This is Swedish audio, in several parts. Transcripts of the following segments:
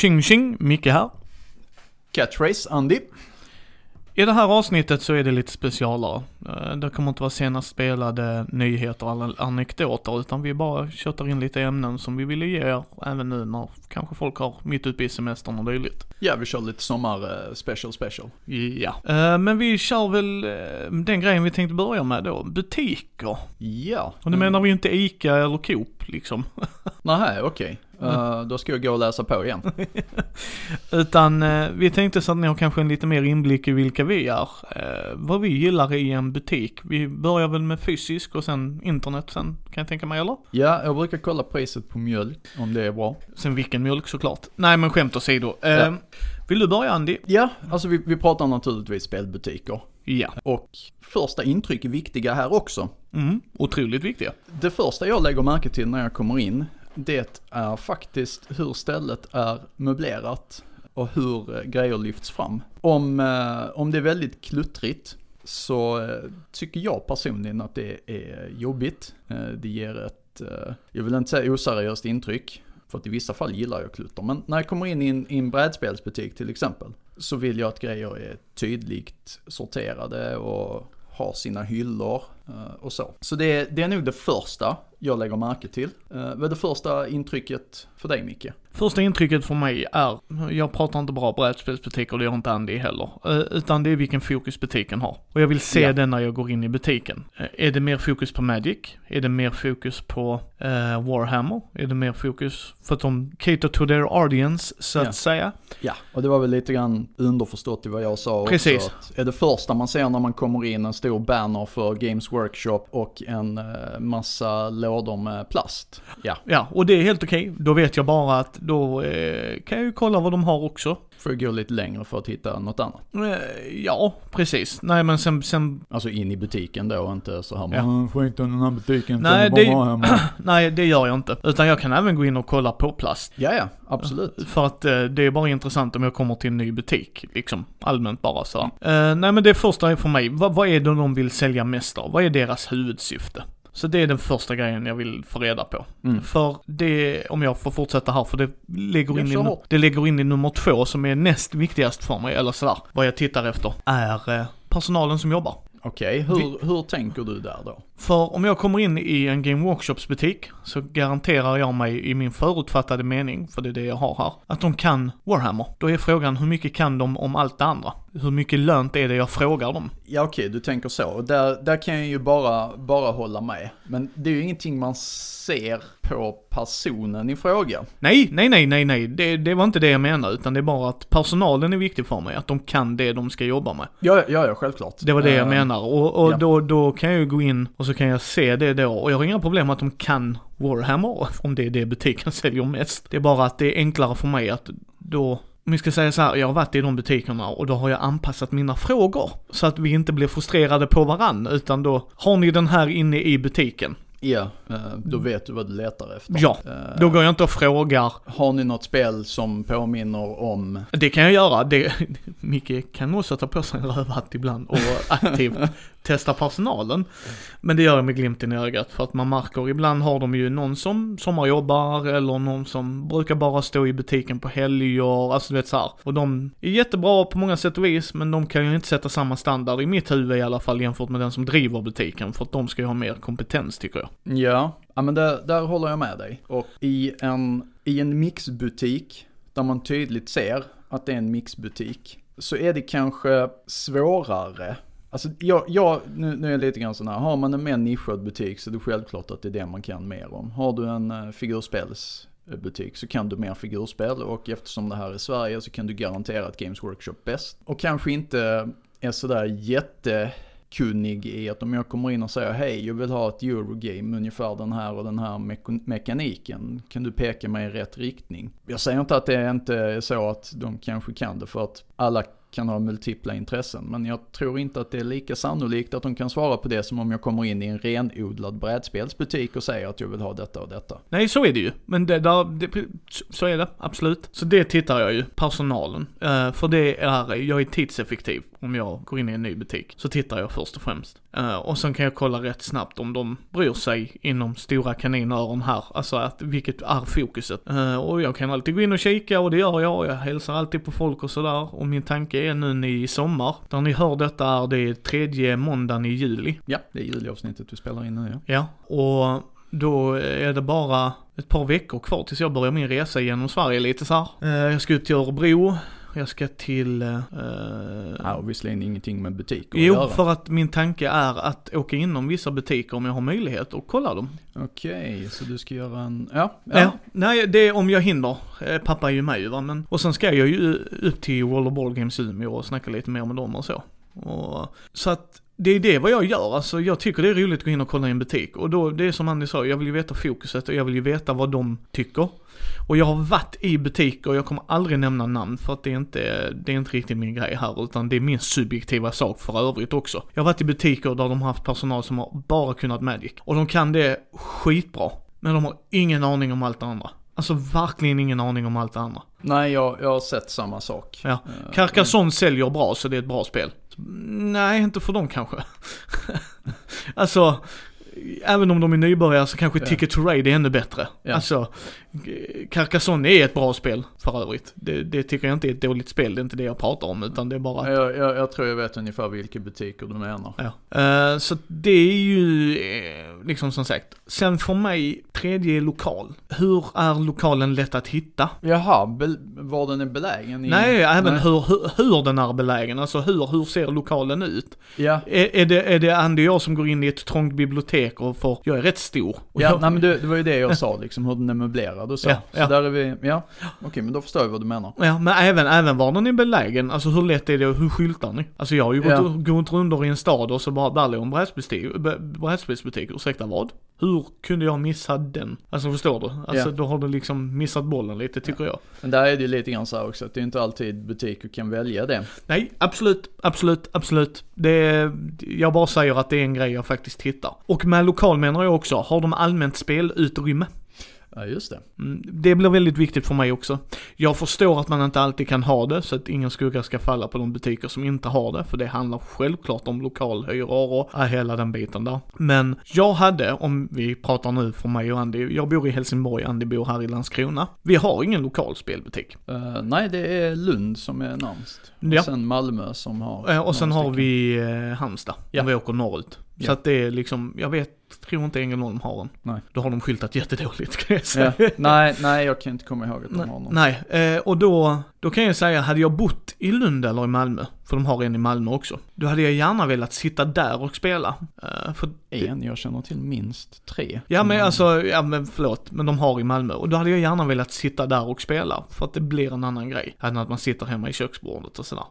Tjing tjing, Micke här. Catchphrase, Andy. I det här avsnittet så är det lite specialare. Eh, Det kommer inte vara senast spelade nyheter eller anekdoter utan vi bara köttar in lite ämnen som vi ville ge er även nu när kanske folk har mitt uppe i semestern och dylikt. Ja, vi kör lite sommar eh, special special. Ja. Eh, Men vi kör väl den grejen vi tänkte börja med då, butiker. Ja. Och det menar vi ju inte ICA eller Coop liksom. Nej, okej. Eh, då ska jag gå och läsa på igen. Utan vi tänkte så att ni har kanske en lite mer inblick i vilka vi är. Vad vi gillar i en butik. Vi börjar väl med fysisk och sen internet sen kan jag tänka mig eller? Ja, jag brukar kolla priset på mjölk, om det är bra. Sen vilken mjölk såklart. Nej men skämt åsido. Eh, Ja. Vill du börja Andy? Ja, alltså vi, vi pratar naturligtvis spelbutiker. Ja. Och första intryck är viktiga här också. Mm, otroligt viktiga. Det första jag lägger märke till när jag kommer in, det är faktiskt hur stället är möblerat och hur eh, grejer lyfts fram. Om, eh, om det är väldigt kluttrigt så eh, tycker jag personligen att det är jobbigt. Eh, det ger ett, eh, jag vill inte säga oseriöst intryck, för att i vissa fall gillar jag klutter. Men när jag kommer in i en, i en brädspelsbutik till exempel, så vill jag att grejer är tydligt sorterade och har sina hyllor och så. Så det är, det är nog det första jag lägger märke till. Vad är det första intrycket för dig Micke? Första intrycket för mig är, jag pratar inte bara brädspelsbutiker, det gör inte Andy heller. Eh, Utan det är vilken fokus butiken har. Och jag vill se Ja. den när jag går in i butiken. Eh, Är det mer fokus på Magic? Är det mer fokus på eh, Warhammer? Är det mer fokus för att de cater to their audience, så att Ja. säga? Ja, och det var väl lite grann underförstått i vad jag sa Precis. också. Att är det första man ser när man kommer in en stor banner för Games Workshop och en eh, massa lådor med plast? Ja, Ja, och det är helt okej. Då vet jag bara att då eh, kan jag ju kolla vad de har också. får jag gå lite längre för att hitta något annat. Eh, ja, precis. Nej men sen, sen Alltså in i butiken då och inte så här Ja. ja. skit i den här butiken, Nej, det- bara hemma." nej det gör jag inte. Utan jag kan även gå in och kolla på plast. Ja, ja, absolut. För att eh, det är bara intressant om jag kommer till en ny butik, liksom. Allmänt bara så. Eh, nej men det första är för mig, vad, vad är det de vill sälja mest av? Vad är deras huvudsyfte? Så det är den första grejen jag vill få reda på. Mm. För det, om jag får fortsätta här, för det lägger, in i, det lägger in i nummer två som är näst viktigast för mig, eller sådär. Vad jag tittar efter är eh, personalen som jobbar. Okej, hur, hur tänker du där då? För om jag kommer in i en Game Workshops butik så garanterar jag mig i min förutfattade mening, för det är det jag har här, att de kan Warhammer. Då är frågan hur mycket kan de om allt det andra? Hur mycket lönt är det jag frågar dem? Ja okej, du tänker så. Och Där, där kan jag ju bara, bara hålla med. Men det är ju ingenting man ser på personen i fråga. Nej, nej, nej, nej, nej, det, det var inte det jag menade, utan det är bara att personalen är viktig för mig, att de kan det de ska jobba med. Ja, ja, ja självklart. Det var det jag Eh, menar. Och, och ja. då, då kan jag ju gå in och så kan jag se det då. Och jag har inga problem med att de kan Warhammer, om det är det butiken säljer mest. Det är bara att det är enklare för mig att då om vi ska säga så här, jag har varit i de butikerna och då har jag anpassat mina frågor. Så att vi inte blir frustrerade på varann, utan då har ni den här inne i butiken. Ja, eh, då vet du vad du letar efter. Ja, Eh, Då går jag inte och frågar, Har ni något spel som påminner om... det kan jag göra, det, Micke kan också ta på sig en rövhatt ibland och aktivt testa personalen. Men det gör jag med glimten i ögat för att man märker, ibland har de ju någon som sommarjobbar eller någon som brukar bara stå i butiken på helger, alltså du vet så här. Och de är jättebra på många sätt och vis, men de kan ju inte sätta samma standard i mitt huvud i alla fall jämfört med den som driver butiken, för att de ska ju ha mer kompetens tycker jag. Ja, ja men där, där håller jag med dig. Och i en, i en mixbutik, där man tydligt ser att det är en mixbutik, så är det kanske svårare. Alltså jag, jag nu, nu är jag lite grann sån här, har man en mer nischad butik så är det självklart att det är det man kan mer om. Har du en eh, figurspelsbutik så kan du mer figurspel och eftersom det här är Sverige så kan du garantera att Games Workshop bäst. Och kanske inte är sådär jättekunnig i att om jag kommer in och säger hej jag vill ha ett Eurogame ungefär den här och den här me- mekaniken. Kan du peka mig i rätt riktning? Jag säger inte att det inte är så att de kanske kan det för att alla kan ha multipla intressen. Men jag tror inte att det är lika sannolikt att de kan svara på det som om jag kommer in i en renodlad brädspelsbutik och säger att jag vill ha detta och detta. Nej, så är det ju. Men det där, det, så är det, absolut. Så det tittar jag ju, personalen. Uh, för det är, jag är tidseffektiv om jag går in i en ny butik. Så tittar jag först och främst. Eh, och sen kan jag kolla rätt snabbt om de bryr sig inom stora kaninöron här. Alltså att, vilket är fokuset. Eh, och jag kan alltid gå in och kika och det gör jag. Jag hälsar alltid på folk och sådär. Och min tanke är nu i sommar, där ni hör detta är det tredje måndagen i juli. Ja, det är julavsnittet vi spelar in nu ja. Ja, och då är det bara ett par veckor kvar tills jag börjar min resa genom Sverige lite så här. Eh, Jag ska ut till Örebro, jag ska till... eh, Ja, visserligen ingenting med butik att Jo, göra. för att min tanke är att åka inom vissa butiker om jag har möjlighet och kolla dem. Okej, så du ska göra en, ja, Ja. Nej, det är om jag hinner. Eh, Pappa är ju med va, men... Och sen ska jag ju upp till World of Ball Games Umeå och snacka lite mer med dem och så. Och, så att det är det vad jag gör, alltså jag tycker det är roligt att gå in och kolla i en butik. Och då, det är som Andy sa, jag vill ju veta fokuset och jag vill ju veta vad de tycker. Och jag har varit i butiker, jag kommer aldrig nämna namn för att det är inte, det är inte riktigt min grej här utan det är min subjektiva sak för övrigt också. Jag har varit i butiker där de har haft personal som har bara kunnat Magic. Och de kan det skitbra. Men de har ingen aning om allt det andra. Alltså verkligen ingen aning om allt det andra. Nej, jag, jag har sett samma sak. Ja. Eh, Carcassonne säljer bra så det är ett bra spel. Nej, inte för dem kanske. alltså, även om de är nybörjare så kanske Ja. Ticket to Raid är ännu bättre. Ja. Alltså, Carcassonne är ett bra spel för övrigt. Det, det tycker jag inte är ett dåligt spel, det är inte det jag pratar om utan det är bara Jag, jag, jag tror jag vet ungefär vilka butiker du menar. Ja. Eh, så det är ju eh, liksom som sagt. Sen för mig, tredje lokal. Hur är lokalen lätt att hitta? Jaha, var den är belägen i... Nej, även Nej. Hur, hur, hur den är belägen. Alltså hur, hur ser lokalen ut? Ja, Är, är, det, är det Andy och jag som går in i ett trångt bibliotek och får, jag är rätt stor. Ja jag, nej men det, det var ju det jag sa liksom, hur den är möblerad och så. Ja, så ja. där är vi, ja. Okej, men då förstår jag vad du menar. Ja, men även, även var den är belägen, alltså hur lätt är det och hur skyltar ni? Alltså jag har ju gått, Ja. gått rundor i en stad och så bara, där låg en brädspelsbutik, ursäkta vad? Hur kunde jag missa den? Alltså förstår du? Alltså Ja. då har du liksom missat bollen lite tycker jag. Men där är det ju lite grann så här också, att det är inte alltid butiker kan välja det. Nej, absolut, absolut, absolut. Det är, jag bara säger att det är en grej jag faktiskt hittar. Och med lokal menar jag också, har de allmänt spelutrymme? Ja, just det. Mm, Det blir väldigt viktigt för mig också. Jag förstår att man inte alltid kan ha det, så att ingen skugga ska falla på de butiker som inte har det, för det handlar självklart om lokalhyror och hela den biten där. Men jag hade, om vi pratar nu för mig och Andy, jag bor i Helsingborg, Andy bor här i Landskrona. Vi har ingen lokal spelbutik. Eh, nej, det är Lund som är närmst. Ja. Och sen Malmö som har Eh, Och sen har vi eh, Halmstad, Ja. om vi åker norrut. Så Ja. att det är liksom, jag vet, tror inte Ängelholm har en. Nej. Då har de skyltat jättedåligt kan jag säga. Ja. Nej, nej, jag kan inte komma ihåg att de har någon. Nej, eh, och då, då kan jag säga, hade jag bott i Lund eller i Malmö, för de har en i Malmö också, då hade jag gärna velat sitta där och spela. Eh, för En, jag känner till minst tre. Ja men alltså, ja men förlåt, men de har i Malmö. Och då hade jag gärna velat sitta där och spela, för att det blir en annan grej. Än att man sitter hemma i köksbordet och sådär.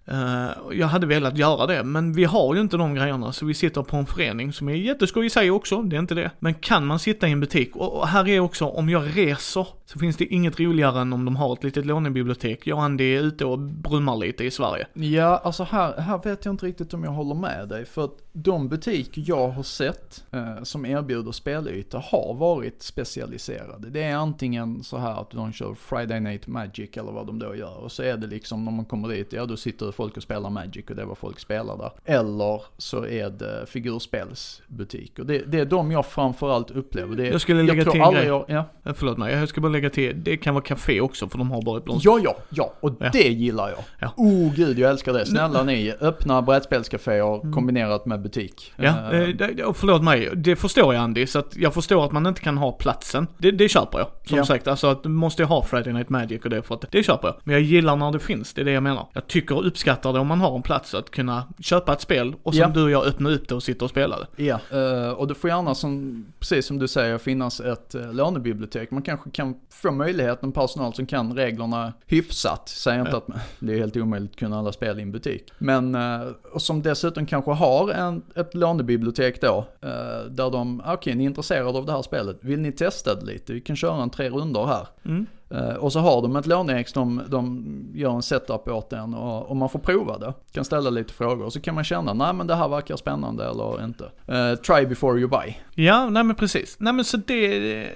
Och jag hade velat göra det, men vi har ju inte de grejerna, så vi sitter på en förening som är jätteskoj i sig också, det är inte det. Men kan man sitta i en butik, och, och här är också, om jag reser, så finns det inget roligare än om de har ett litet lånebibliotek. Jag och det är ute och brummar lite i Sverige. Ja, alltså här, här vet jag inte riktigt om jag håller med dig. För att de butiker jag har sett eh, som erbjuder spelytor har varit specialiserade. Det är antingen så här att de kör Friday Night Magic eller vad de då gör. Och så är det liksom när man kommer dit, ja då sitter folk och spelar Magic och det är vad folk spelar där. Eller så är det figurspelsbutiker. Det, det är de jag framförallt upplever. Det, Jag skulle lägga tror till en grej. Jag, ja. Eh, Förlåt mig, jag ska bara lägga till, det kan vara café också, för de har bara ett blomster. Ja, ja, ja, och Ja. det gillar jag. Ja. Oh gud, jag älskar det. Snälla ni, öppna brädspelscaféer kombinerat med butik. Ja, Eh, eh, det- och förlåt mig, det förstår jag Andy, så att jag förstår att man inte kan ha platsen. Det, det köper jag. Som Ja. sagt, alltså att du måste ha Friday Night Magic och det för att det köper jag. Men jag gillar när det finns, det är det jag menar. Jag tycker och uppskattar det om man har en plats att kunna köpa ett spel och som Ja. du och jag öppna upp det och sitta och spela det. Ja, eh, och det får gärna som, precis som du säger, finnas ett uh, lånebibliotek. Man kanske kan få möjligheten, personal som kan reglerna hyfsat. Säger inte Ja. att det är helt omöjligt att kunna alla spel i en butik. Men, eh, och som dessutom kanske har en, ett lånebibliotek då, eh, där de, okej ni är intresserade av det här spelet, vill ni testa det lite? Vi kan köra en tre runder här. Mm. Eh, och så har de ett låneex, de, de gör en setup åt en och, och man får prova det. Kan ställa lite frågor och så kan man känna, nej men det här verkar spännande eller inte. Eh, try before you buy. Ja, nej men precis. Nej men så det...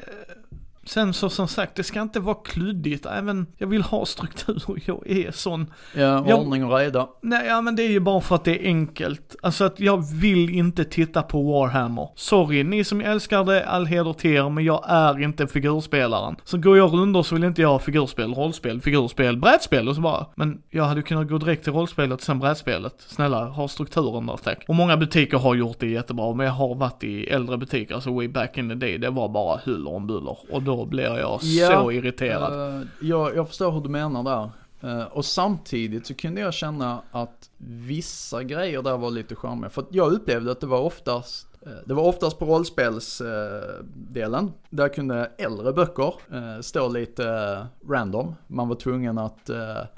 Sen så som sagt, det ska inte vara kluddigt. Även, jag vill ha struktur. Jag är sån. Ja, Jag- ordning och reda. Nej, ja men det är ju bara för att det är enkelt. Alltså att jag vill inte titta på Warhammer. Sorry, ni som älskar det, all heder till er, men jag är inte figurspelaren. Så går jag runt så vill inte jag ha figurspel, rollspel, figurspel, brädspel och så bara. Men jag hade kunnat gå direkt till rollspelet och sen brädspelet. Snälla, ha strukturen där tack. Och många butiker har gjort det jättebra, men jag har varit i äldre butiker, alltså way back in the day, det var bara huller om buller. Och då blir jag Ja, så irriterad. Eh, jag, jag förstår hur du menar där. Eh, och samtidigt så kunde jag känna att vissa grejer där var lite charmiga. För jag upplevde att det var oftast eh, det var oftast på rollspelsdelen. Där kunde äldre böcker stå lite random. Man var tvungen att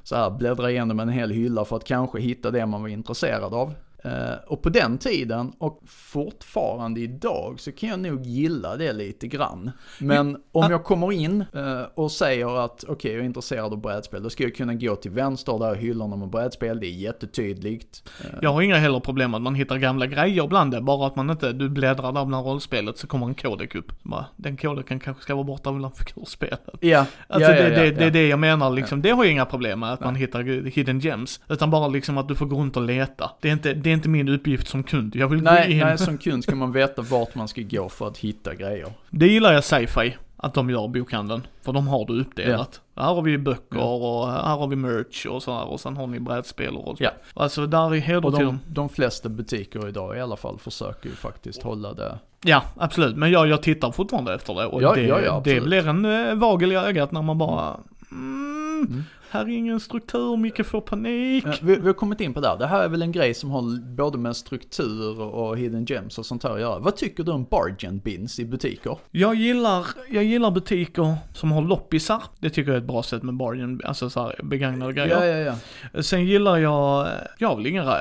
så här bläddra igenom en hel hylla för att kanske hitta det man var intresserad av. Eh, och på den tiden och fortfarande idag så kan jag nog gilla det lite grann. Men om jag kommer in eh, och säger att okej jag är intresserad av brädspel, då ska jag kunna gå till vänster där hyllorna med brädspel, det är jättetydligt. Eh, Jag har inga heller problem att man hittar gamla grejer bland det, bara att man inte, du bläddrar där bland rollspelet så kommer en kodek upp. Den kodeken kanske ska vara borta bland figurspelet. Ja, Alltså ja, ja, det, det, ja. det är det jag menar liksom, det har jag inga problem med att man hittar hidden gems. Utan bara liksom att du får gå runt och leta. Det är inte, det är inte min uppgift som kund, jag vill gå Nej, in. nej, som kund ska man veta vart man ska gå för att hitta grejer. Det gillar jag sci-fi, att de gör bokhandeln. För de har du uppdelat. Här har vi böcker Ja. och här har vi merch och så här och sen har ni brädspel och rollspel. Ja. Alltså där är heder Och till de, dem. de flesta butiker idag i alla fall försöker ju faktiskt hålla det. Ja, absolut. Men jag, jag tittar fortfarande efter det och Ja, det, ja, ja, det blir en äh, vagel i ögat när man bara mm, Mm. Här är ingen struktur, Micke får panik. Eh, Vi, vi har kommit in på det här. Det här är väl en grej som har både med struktur och hidden gems och sånt här att göra. Vad tycker du om bargain bins i butiker? Jag gillar, jag gillar butiker som har loppisar. Det tycker jag är ett bra sätt med bargain, alltså så här begagnade grejer. Ja, ja, ja. Sen gillar jag, jag har väl inga,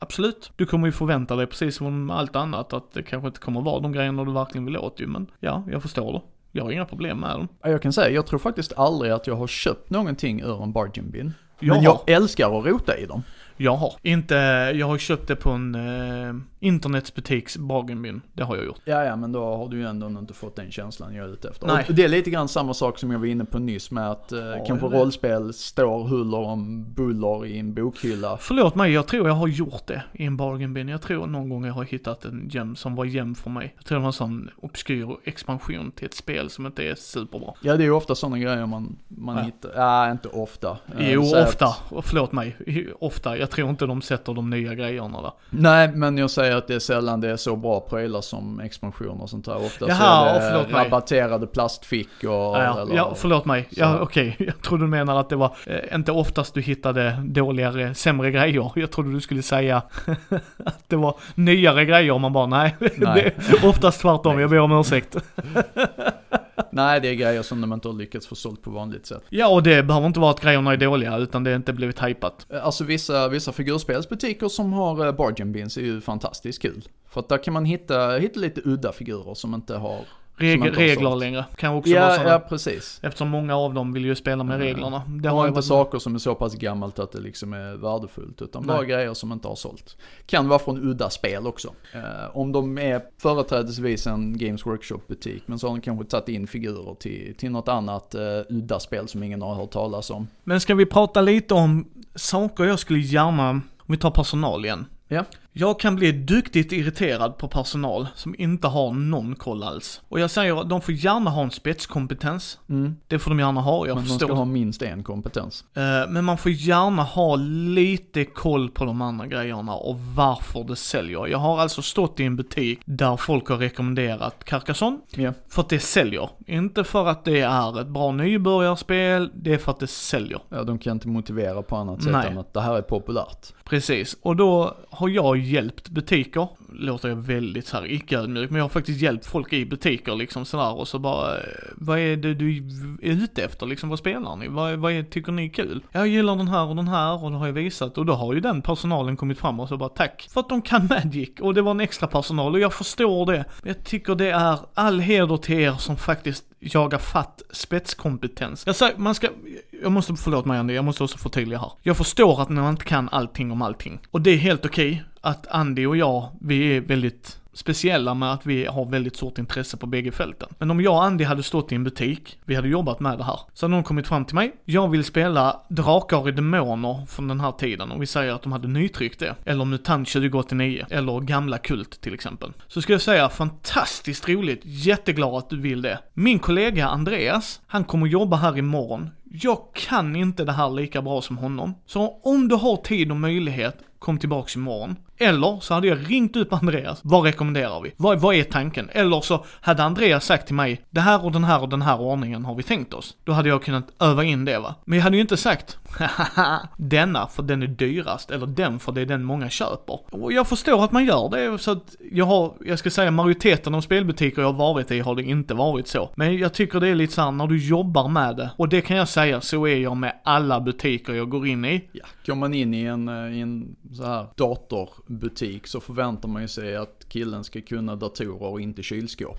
absolut. Du kommer ju förvänta dig precis som allt annat att det kanske inte kommer vara de grejerna du verkligen vill åt ju, men ja, jag förstår det. Jag har inga problem med dem. Ja, Jag kan säga, jag tror faktiskt aldrig att jag har köpt någonting ur en bargain bin. Jag Men jag har. älskar att rota i dem. Jag har. Inte, jag har köpt det på en internetsbutiks bargain bin. Det har jag gjort. Ja, ja, men då har du ju ändå inte fått den känslan jag är ute efter. Nej. Och det är lite grann samma sak som jag var inne på nyss med att eh, kanske jag vet. rollspel står huller om buller i en bokhylla. Förlåt mig, jag tror jag har gjort det i en bargain bin. Jag tror någon gång jag har hittat en gem som var gem för mig. Jag tror det var en sån obskyr expansion till ett spel som inte är superbra. Ja, det är ju ofta sådana grejer man, man Ja. hittar. Ja, inte ofta. Eh, Jo, att- ofta. Och Förlåt mig. Ofta. Jag tror inte de sätter de nya grejerna där. Nej, men jag säger att det är sällan det är så bra prylar som expansioner och sånt där. Ofta Jaha, så är det mig. rabatterade plastfickor Ja, eller... ja, förlåt mig. så. Ja, okej. Jag trodde du menade att det var eh, inte oftast du hittade dåligare, sämre grejer. Jag trodde du skulle säga att det var nyare grejer man bara nej. Nej. oftast tvärtom, jag ber om ursäkt. Nej, det är grejer som de inte har lyckats få sålt på vanligt sätt. Ja, och det behöver inte vara att grejerna är dåliga, utan det är inte blivit hypat. Eh, Alltså vissa, vissa figurspelsbutiker som har eh, bargain bins är ju fantastiskt kul. För att där kan man hitta, hitta lite udda figurer som inte har... Reg regler längre. Kan också vara Ja, sådana. ja precis. Eftersom många av dem vill ju spela med Mm. reglerna. Det har inte varit saker som är så pass gammalt att det liksom är värdefullt, utan bara Nej. grejer som inte har sålt. Kan vara från udda spel också. Eh, om de är företrädesvis en Games Workshop-butik, men så har de kanske tagit in figurer till, till något annat eh, udda spel som ingen har hört talas om. Men ska vi prata lite om saker jag skulle gärna, om vi tar personal igen. Ja. Jag kan bli duktigt irriterad på personal som inte har någon koll alls. Och jag säger att de får gärna ha en spetskompetens. Mm. Det får de gärna ha, jag men de förstår. ska ha minst en kompetens. Eh, Men man får gärna ha lite koll på de andra grejerna och varför det säljer. Jag har alltså stått i en butik där folk har rekommenderat Carcassonne Ja. för att det säljer. Inte för att det är ett bra nybörjarspel, det är för att det säljer. ja, de kan inte motivera på annat sätt Nej. än att det här är populärt. Precis, och då har jag hjälpt butiker, låter jag väldigt så här icke-ödmjuk, men jag har faktiskt hjälpt folk i butiker liksom sådär och så bara, eh, vad är det du är ute efter liksom, vad spelar ni? Vad, vad är, tycker ni är kul? Jag gillar den här och den här och det har jag visat och då har ju den personalen kommit fram och så bara tack för att de kan Magic och det var en extra personal och jag förstår det. Jag tycker det är all heder till er som faktiskt jagar fatt spetskompetens. Jag säger, man ska, jag måste, förlåt mig Andy, jag måste också förtydliga här. Jag förstår att man inte kan allting om allting. Och det är helt okej att Andy och jag, vi är väldigt speciella med att vi har väldigt stort intresse på bägge fälten. Men om jag och Andy hade stått i en butik, vi hade jobbat med det här, så hade någon kommit fram till mig, jag vill spela Drakar i Demoner från den här tiden, och vi säger att de hade nytryckt det, eller MUTANT 2089, eller gamla Kult till exempel. Så skulle jag säga, fantastiskt roligt, jätteglad att du vill det. Min kollega Andreas, han kommer jobba här imorgon. Jag kan inte det här lika bra som honom. Så om du har tid och möjlighet, kom tillbaks imorgon. Eller så hade jag ringt upp Andreas, vad rekommenderar vi? Vad, vad är tanken? Eller så hade Andreas sagt till mig, det här och den här och den här ordningen har vi tänkt oss. Då hade jag kunnat öva in det va. Men jag hade ju inte sagt, denna för den är dyrast, eller den för det är den många köper. Och jag förstår att man gör det, så att jag har, jag ska säga majoriteten av spelbutiker jag har varit i har det inte varit så. Men jag tycker det är lite såhär, när du jobbar med det, och det kan jag säga, så är jag med alla butiker jag går in i. Ja, går man in i en, eh, i en så här butik så förväntar man ju sig att killen ska kunna datorer och inte kylskåp.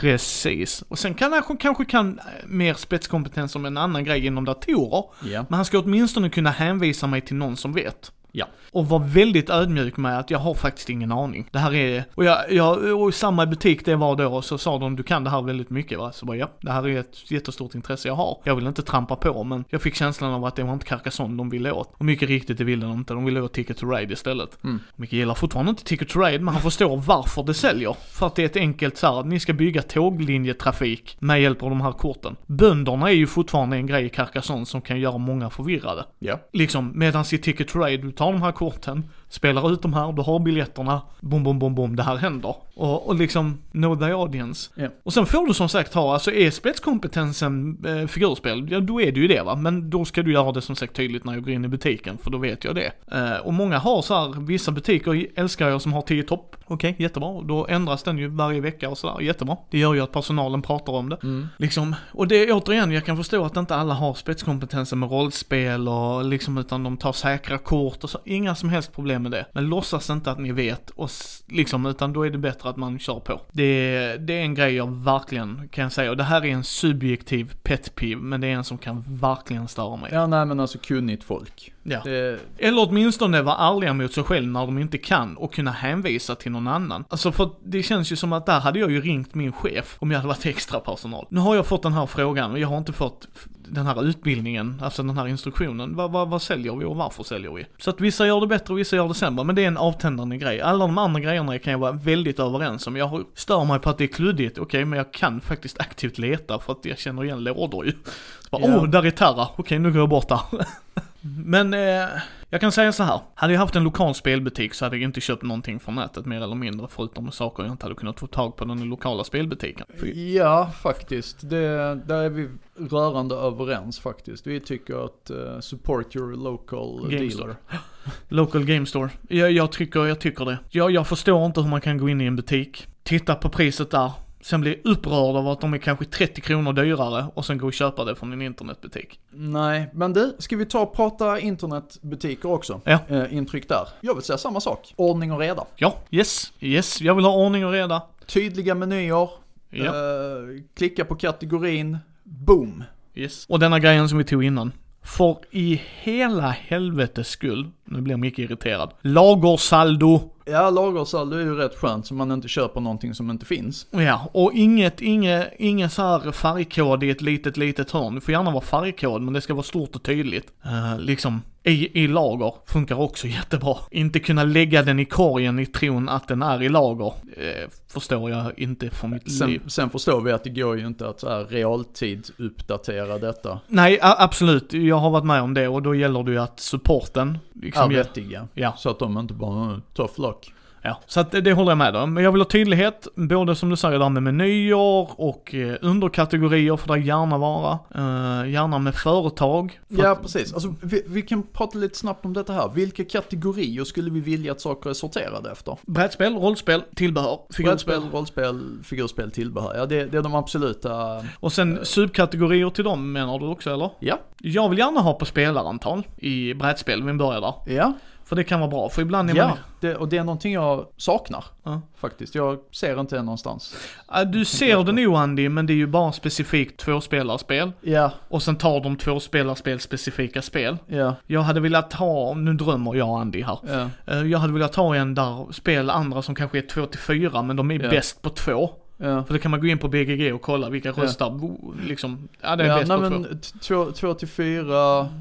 Precis. Och sen kan han kanske kan mer spetskompetens om en annan grej inom datorer. Ja. Men han ska åtminstone kunna hänvisa mig till någon som vet. Ja. Och var väldigt ödmjuk med att jag har faktiskt ingen aning. Det här är, och jag, jag och i samma butik det var då, så sa de du kan det här väldigt mycket va? Så bara ja, det här är ett jättestort intresse jag har. Jag vill inte trampa på men jag fick känslan av att det var inte Carcassonne de ville åt. Och mycket riktigt det ville de inte, de ville åt Ticket to Ride istället. Mm. Micke gillar fortfarande inte Ticket to Ride men han förstår varför det säljer. För att det är ett enkelt så här, att ni ska bygga tåglinjetrafik med hjälp av de här korten. Bönderna är ju fortfarande en grej i Carcassonne som kan göra många förvirrade. Ja. Liksom, medan i Ticket to Ride, du tar de här korten, spelar ut de här, du har biljetterna, bom, bom, bom, bom, det här händer. Och, och liksom, know thy audience. Ja. Och sen får du som sagt ha, alltså är spetskompetensen eh, figurspel, ja då är det ju det va. Men då ska du göra det som sagt tydligt när jag går in i butiken, för då vet jag det. Eh, och många har så här, vissa butiker älskar jag som har 10 topp. Okej, jättebra. Då ändras den ju varje vecka och sådär, jättebra. Det gör ju att personalen pratar om det. Mm. Liksom, och det är återigen, jag kan förstå att inte alla har spetskompetensen med rollspel och liksom, utan de tar säkra kort och så. Inga som helst problem med det. Men låtsas inte att ni vet och liksom, utan då är det bättre att man kör på. Det, det är en grej jag verkligen kan säga, och det här är en subjektiv pet peeve, men det är en som kan verkligen störa mig. Ja, nej men alltså kunnigt folk. Ja. Det, Eller åtminstone vara ärliga mot sig själv när de inte kan och kunna hänvisa till någon annan. Alltså för det känns ju som att där hade jag ju ringt min chef om jag hade varit extra personal. Nu har jag fått den här frågan och jag har inte fått den här utbildningen, alltså den här instruktionen. Vad, vad, vad säljer vi och varför säljer vi? Så att vissa gör det bättre och vissa gör det sämre, men det är en avtändande grej. Alla de andra grejerna kan jag vara väldigt överens om. Jag stör mig på att det är kluddigt, okej, men jag kan faktiskt aktivt leta för att jag känner igen lådor ju. Så bara, Ja. Åh, där är Terra, okej nu går jag bort där. Men eh, jag kan säga så här. Hade jag haft en lokal spelbutik så hade jag inte köpt någonting från nätet mer eller mindre förutom saker jag inte hade kunnat få tag på den lokala spelbutiken. ja, faktiskt. Det, där är vi rörande överens faktiskt. Vi tycker att eh, support your local Game dealer. Local Game Store. Jag, jag, tycker, jag tycker det. Jag, jag förstår inte hur man kan gå in i en butik, titta på priset där, sen bli upprörd av att de är kanske 30 kronor dyrare och sen gå och köpa det från en internetbutik. Nej, men du, ska vi ta och prata internetbutiker också? Ja. Eh, intryck där. Jag vill säga samma sak. Ordning och reda. Ja, yes, yes, jag vill ha ordning och reda. Tydliga menyer. Ja, Eh, klicka på kategorin. Boom. yes. Och denna grejen som vi tog innan. För i hela helvetes skull, nu blir Micke irriterad, lagersaldo. Ja, lagersaldo är ju rätt skönt så man inte köper någonting som inte finns. Ja, och inget, inget, inget så här färgkod i ett litet, litet hörn. Det får gärna vara färgkod, men det ska vara stort och tydligt. Eh, liksom, i, i lager funkar också jättebra. Inte kunna lägga den i korgen i tron att den är i lager, eh, förstår jag inte för mitt liv. Sen, sen förstår vi att det går ju inte att så här realtid uppdatera detta. Nej, absolut. Jag har varit med om det och då gäller det ju att supporten, liksom, är ja, vettiga. ja, Så att de inte bara, "Uh, tough luck. Ja. Så att det, det håller jag med om. Men jag vill ha tydlighet, både som du säger där med menyer och eh, underkategorier får det gärna vara. Eh, gärna med företag. För Ja, att- precis. Alltså, vi, vi kan prata lite snabbt om detta här. Vilka kategorier skulle vi vilja att saker är sorterade efter? Brädspel, rollspel, tillbehör, figurspel. Brädspel, rollspel, figurspel, tillbehör. Ja, det, det är de absoluta... Och sen subkategorier till dem menar du också eller? Ja, Jag vill gärna ha på spelarantal i brädspel, vi börjar där. ja. För det kan vara bra, för ibland är man... Ja, och det är någonting jag saknar. Ja. Faktiskt. Jag ser inte det någonstans. Ja, Du ser det nog Andy, men det är ju bara specifikt tvåspelarspel. Ja, Och sen tar de tvåspelarspel specifika spel. ja, Jag hade velat ha, nu drömmer jag Andy här. ja. Eh, Jag hade velat ha en där spel andra som kanske är 2 till 4 men de är Ja. bäst på två. ja. För då kan man gå in på BGG och kolla vilka Ja. röstar, wo- liksom, ja det är ja, bäst nej, på men två. t- två, två till fyra. eh, 2 till 5,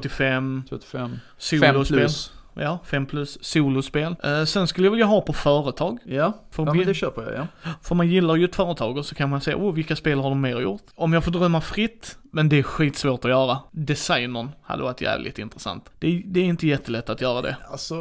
till fem. Fem solospel. plus. Ja, 5 plus, solospel. Eh, sen skulle jag vilja ha på företag. Ja, För, ja vi- men det köper jag ja. för man gillar ju ett företag och så kan man säga, oh vilka spel har de mer gjort? Om jag får drömma fritt, men det är skitsvårt att göra. Designern hade varit jävligt intressant. Det är, det är inte jättelätt att göra det. Alltså,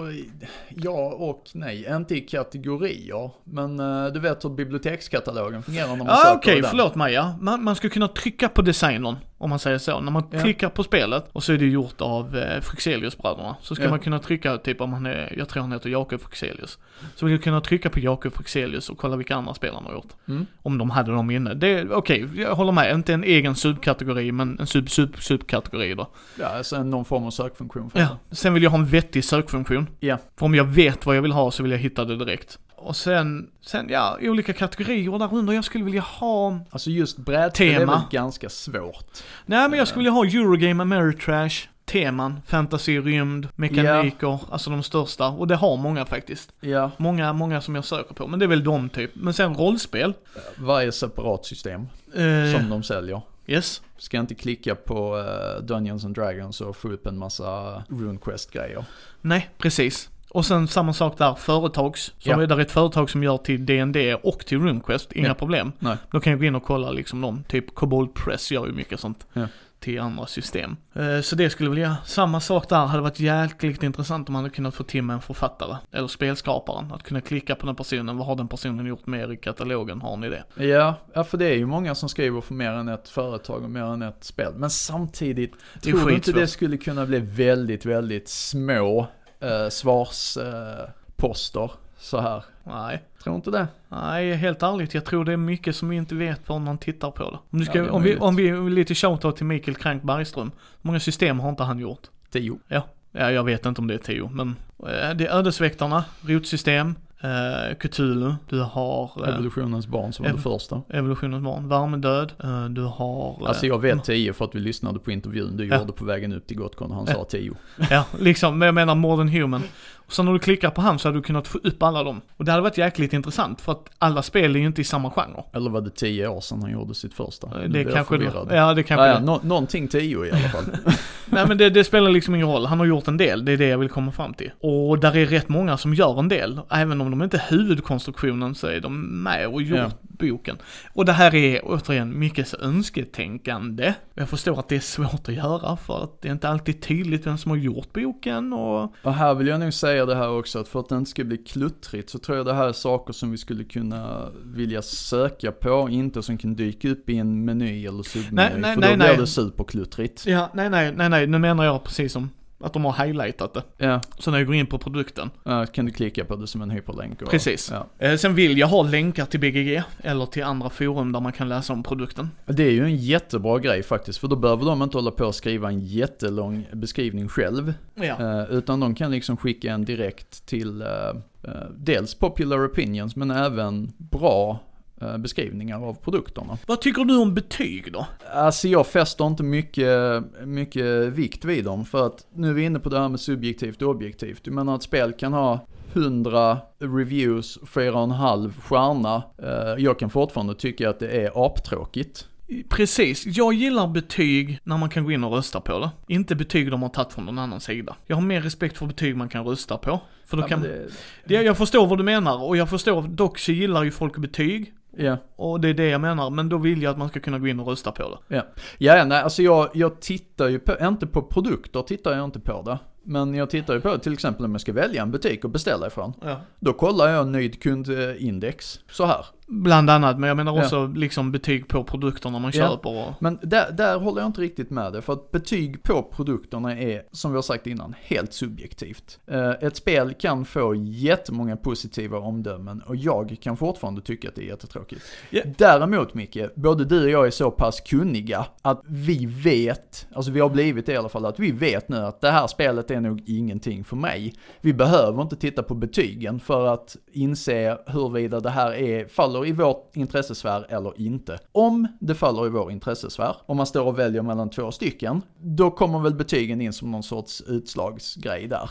ja och nej. Inte i kategorier. Men eh, du vet hur bibliotekskatalogen fungerar när man Ja söker ah, okej, den. förlåt Maja. Man, man skulle kunna trycka på designern, om man säger så. När man Ja. klickar på spelet, och så är det gjort av eh, Frexelius-bröderna. Så ska Ja. man kunna trycka, typ om han är, jag tror han heter Jakob Frexelius. Så vill jag kunna trycka på Jakob Frexelius och kolla vilka andra spel han har gjort. Mm. Om de hade dem inne. Det okej, jag håller med. Inte en egen subkategori, men en sub-sub-subkategori då. Ja, alltså någon form av sökfunktion för Ja. det. Sen vill jag ha en vettig sökfunktion. Ja. För om jag vet vad jag vill ha så vill jag hitta det direkt. Och sen, sen ja, olika kategorier där under. Jag skulle vilja ha Alltså just brädspel är väl ganska svårt. Nej men jag skulle vilja ha Eurogame Ameritrash, teman, fantasy, rymd, mekaniker, alltså de största. Och det har många faktiskt. Ja, Många, många som jag söker på. Men det är väl de typ. Men sen rollspel. varje separat system Eh, som de säljer. Yes. Ska inte klicka på eh, Dungeons and Dragons och få upp en massa RuneQuest-grejer. Nej, precis. Och sen samma sak där, företags. Så Ja. är det ett företag som gör till D&D och till RuneQuest, inga Ja. problem. Nej. Då kan jag gå in och kolla liksom dem. Typ Kobold Press gör ju mycket sånt. Ja. Till andra system. Eh, Så det skulle väl jag, samma sak där, hade varit jäkligt intressant om man hade kunnat få till med en författare. Eller spelskaparen. Att kunna klicka på den personen, vad har den personen gjort mer i katalogen, har ni det? Ja, ja, för det är ju många som skriver för mer än ett företag och mer än ett spel. Men samtidigt, tror du inte det skulle kunna bli väldigt, väldigt små eh, svarsposter eh, så här? Nej. Tror inte det? Nej, helt ärligt, jag tror det är mycket som vi inte vet förrän man tittar på det. Om, du ska, Ja, det om, vi, om vi, lite shoutout till Mikael Krank Bergström. Hur många system har inte han gjort? Tio. Ja, ja jag vet inte om det är tio, men eh, det är ödesväktarna, rotsystem, eh, Cthulhu, du har eh, Evolutionens barn som var det första. evolutionens barn, värmedöd, eh, du har... eh, Alltså jag vet tio för att vi lyssnade på intervjun du Ja. gjorde på vägen upp till Gotcon han sa tio. Ja, liksom, men jag menar more than human. Och sen när du klickar på han så hade du kunnat få upp alla dem. Och det hade varit jäkligt intressant för att alla spel är ju inte i samma genre. Eller var det tio år sedan han gjorde sitt första? Det jag kanske det, ja det kanske Ja, det. nå- någonting tio i alla fall. Nej men det, det spelar liksom ingen roll, han har gjort en del, det är det jag vill komma fram till. Och där är rätt många som gör en del, även om de inte är huvudkonstruktionen så är de med och gjort Ja. boken. Och det här är återigen mycket så önsketänkande. Jag förstår att det är svårt att göra för att det är inte alltid tydligt vem som har gjort boken och Och här vill jag nog säga det här också, att för att det inte ska bli kluttrigt så tror jag det här är saker som vi skulle kunna vilja söka på, inte som kan dyka upp i en meny eller submeny. Nej, nej, för nej, då blir nej. det superkluttrigt. Ja, nej, nej, nej, nej, nu menar jag precis som att de har highlightat det. Ja, Så när jag går in på produkten. ja, kan du klicka på det som en hyperlänk. Och, Precis. Ja. Eh, sen vill jag ha länkar till BGG, eller till andra forum där man kan läsa om produkten. Det är ju en jättebra grej faktiskt, för då behöver de inte hålla på och skriva en jättelång beskrivning själv. Ja. Eh, utan de kan liksom skicka en direkt till eh, dels popular opinions men även bra beskrivningar av produkterna. Vad tycker du om betyg då? Alltså jag fäster inte mycket, mycket vikt vid dem för att nu är vi inne på det här med subjektivt och objektivt. Jag menar att spel kan ha 100 reviews, 4,5 stjärna. Eh, Jag kan fortfarande tycka att det är aptråkigt. Precis, jag gillar betyg när man kan gå in och rösta på det. Inte betyg de har tagit från någon annan sida. Jag har mer respekt för betyg man kan rösta på. För då Ja, kan... Det, jag förstår vad du menar och jag förstår, dock så gillar ju folk betyg. Ja. Och det är det jag menar, men då vill jag att man ska kunna gå in och rösta på det. Ja, ja nej, alltså jag, jag tittar ju på, inte på produkter tittar jag inte på det. Men jag tittar ju på till exempel om jag ska välja en butik och beställa ifrån. Ja. Då kollar jag nöjd kundindex så här. Bland annat, men jag menar Ja. också liksom betyg på produkterna man Ja. köper och... Men där, där håller jag inte riktigt med dig, för att betyg på produkterna är, som vi har sagt innan, helt subjektivt. Eh, Ett spel kan få jättemånga positiva omdömen och jag kan fortfarande tycka att det är jättetråkigt. Ja. Däremot Micke, både du och jag är så pass kunniga att vi vet, alltså vi har blivit det i alla fall, att vi vet nu att det här spelet är nog ingenting för mig. Vi behöver inte titta på betygen för att inse huruvida det här är, faller i vår intressesfär eller inte. Om det faller i vår intressesfär, om man står och väljer mellan två stycken, då kommer väl betygen in som någon sorts utslagsgrej där.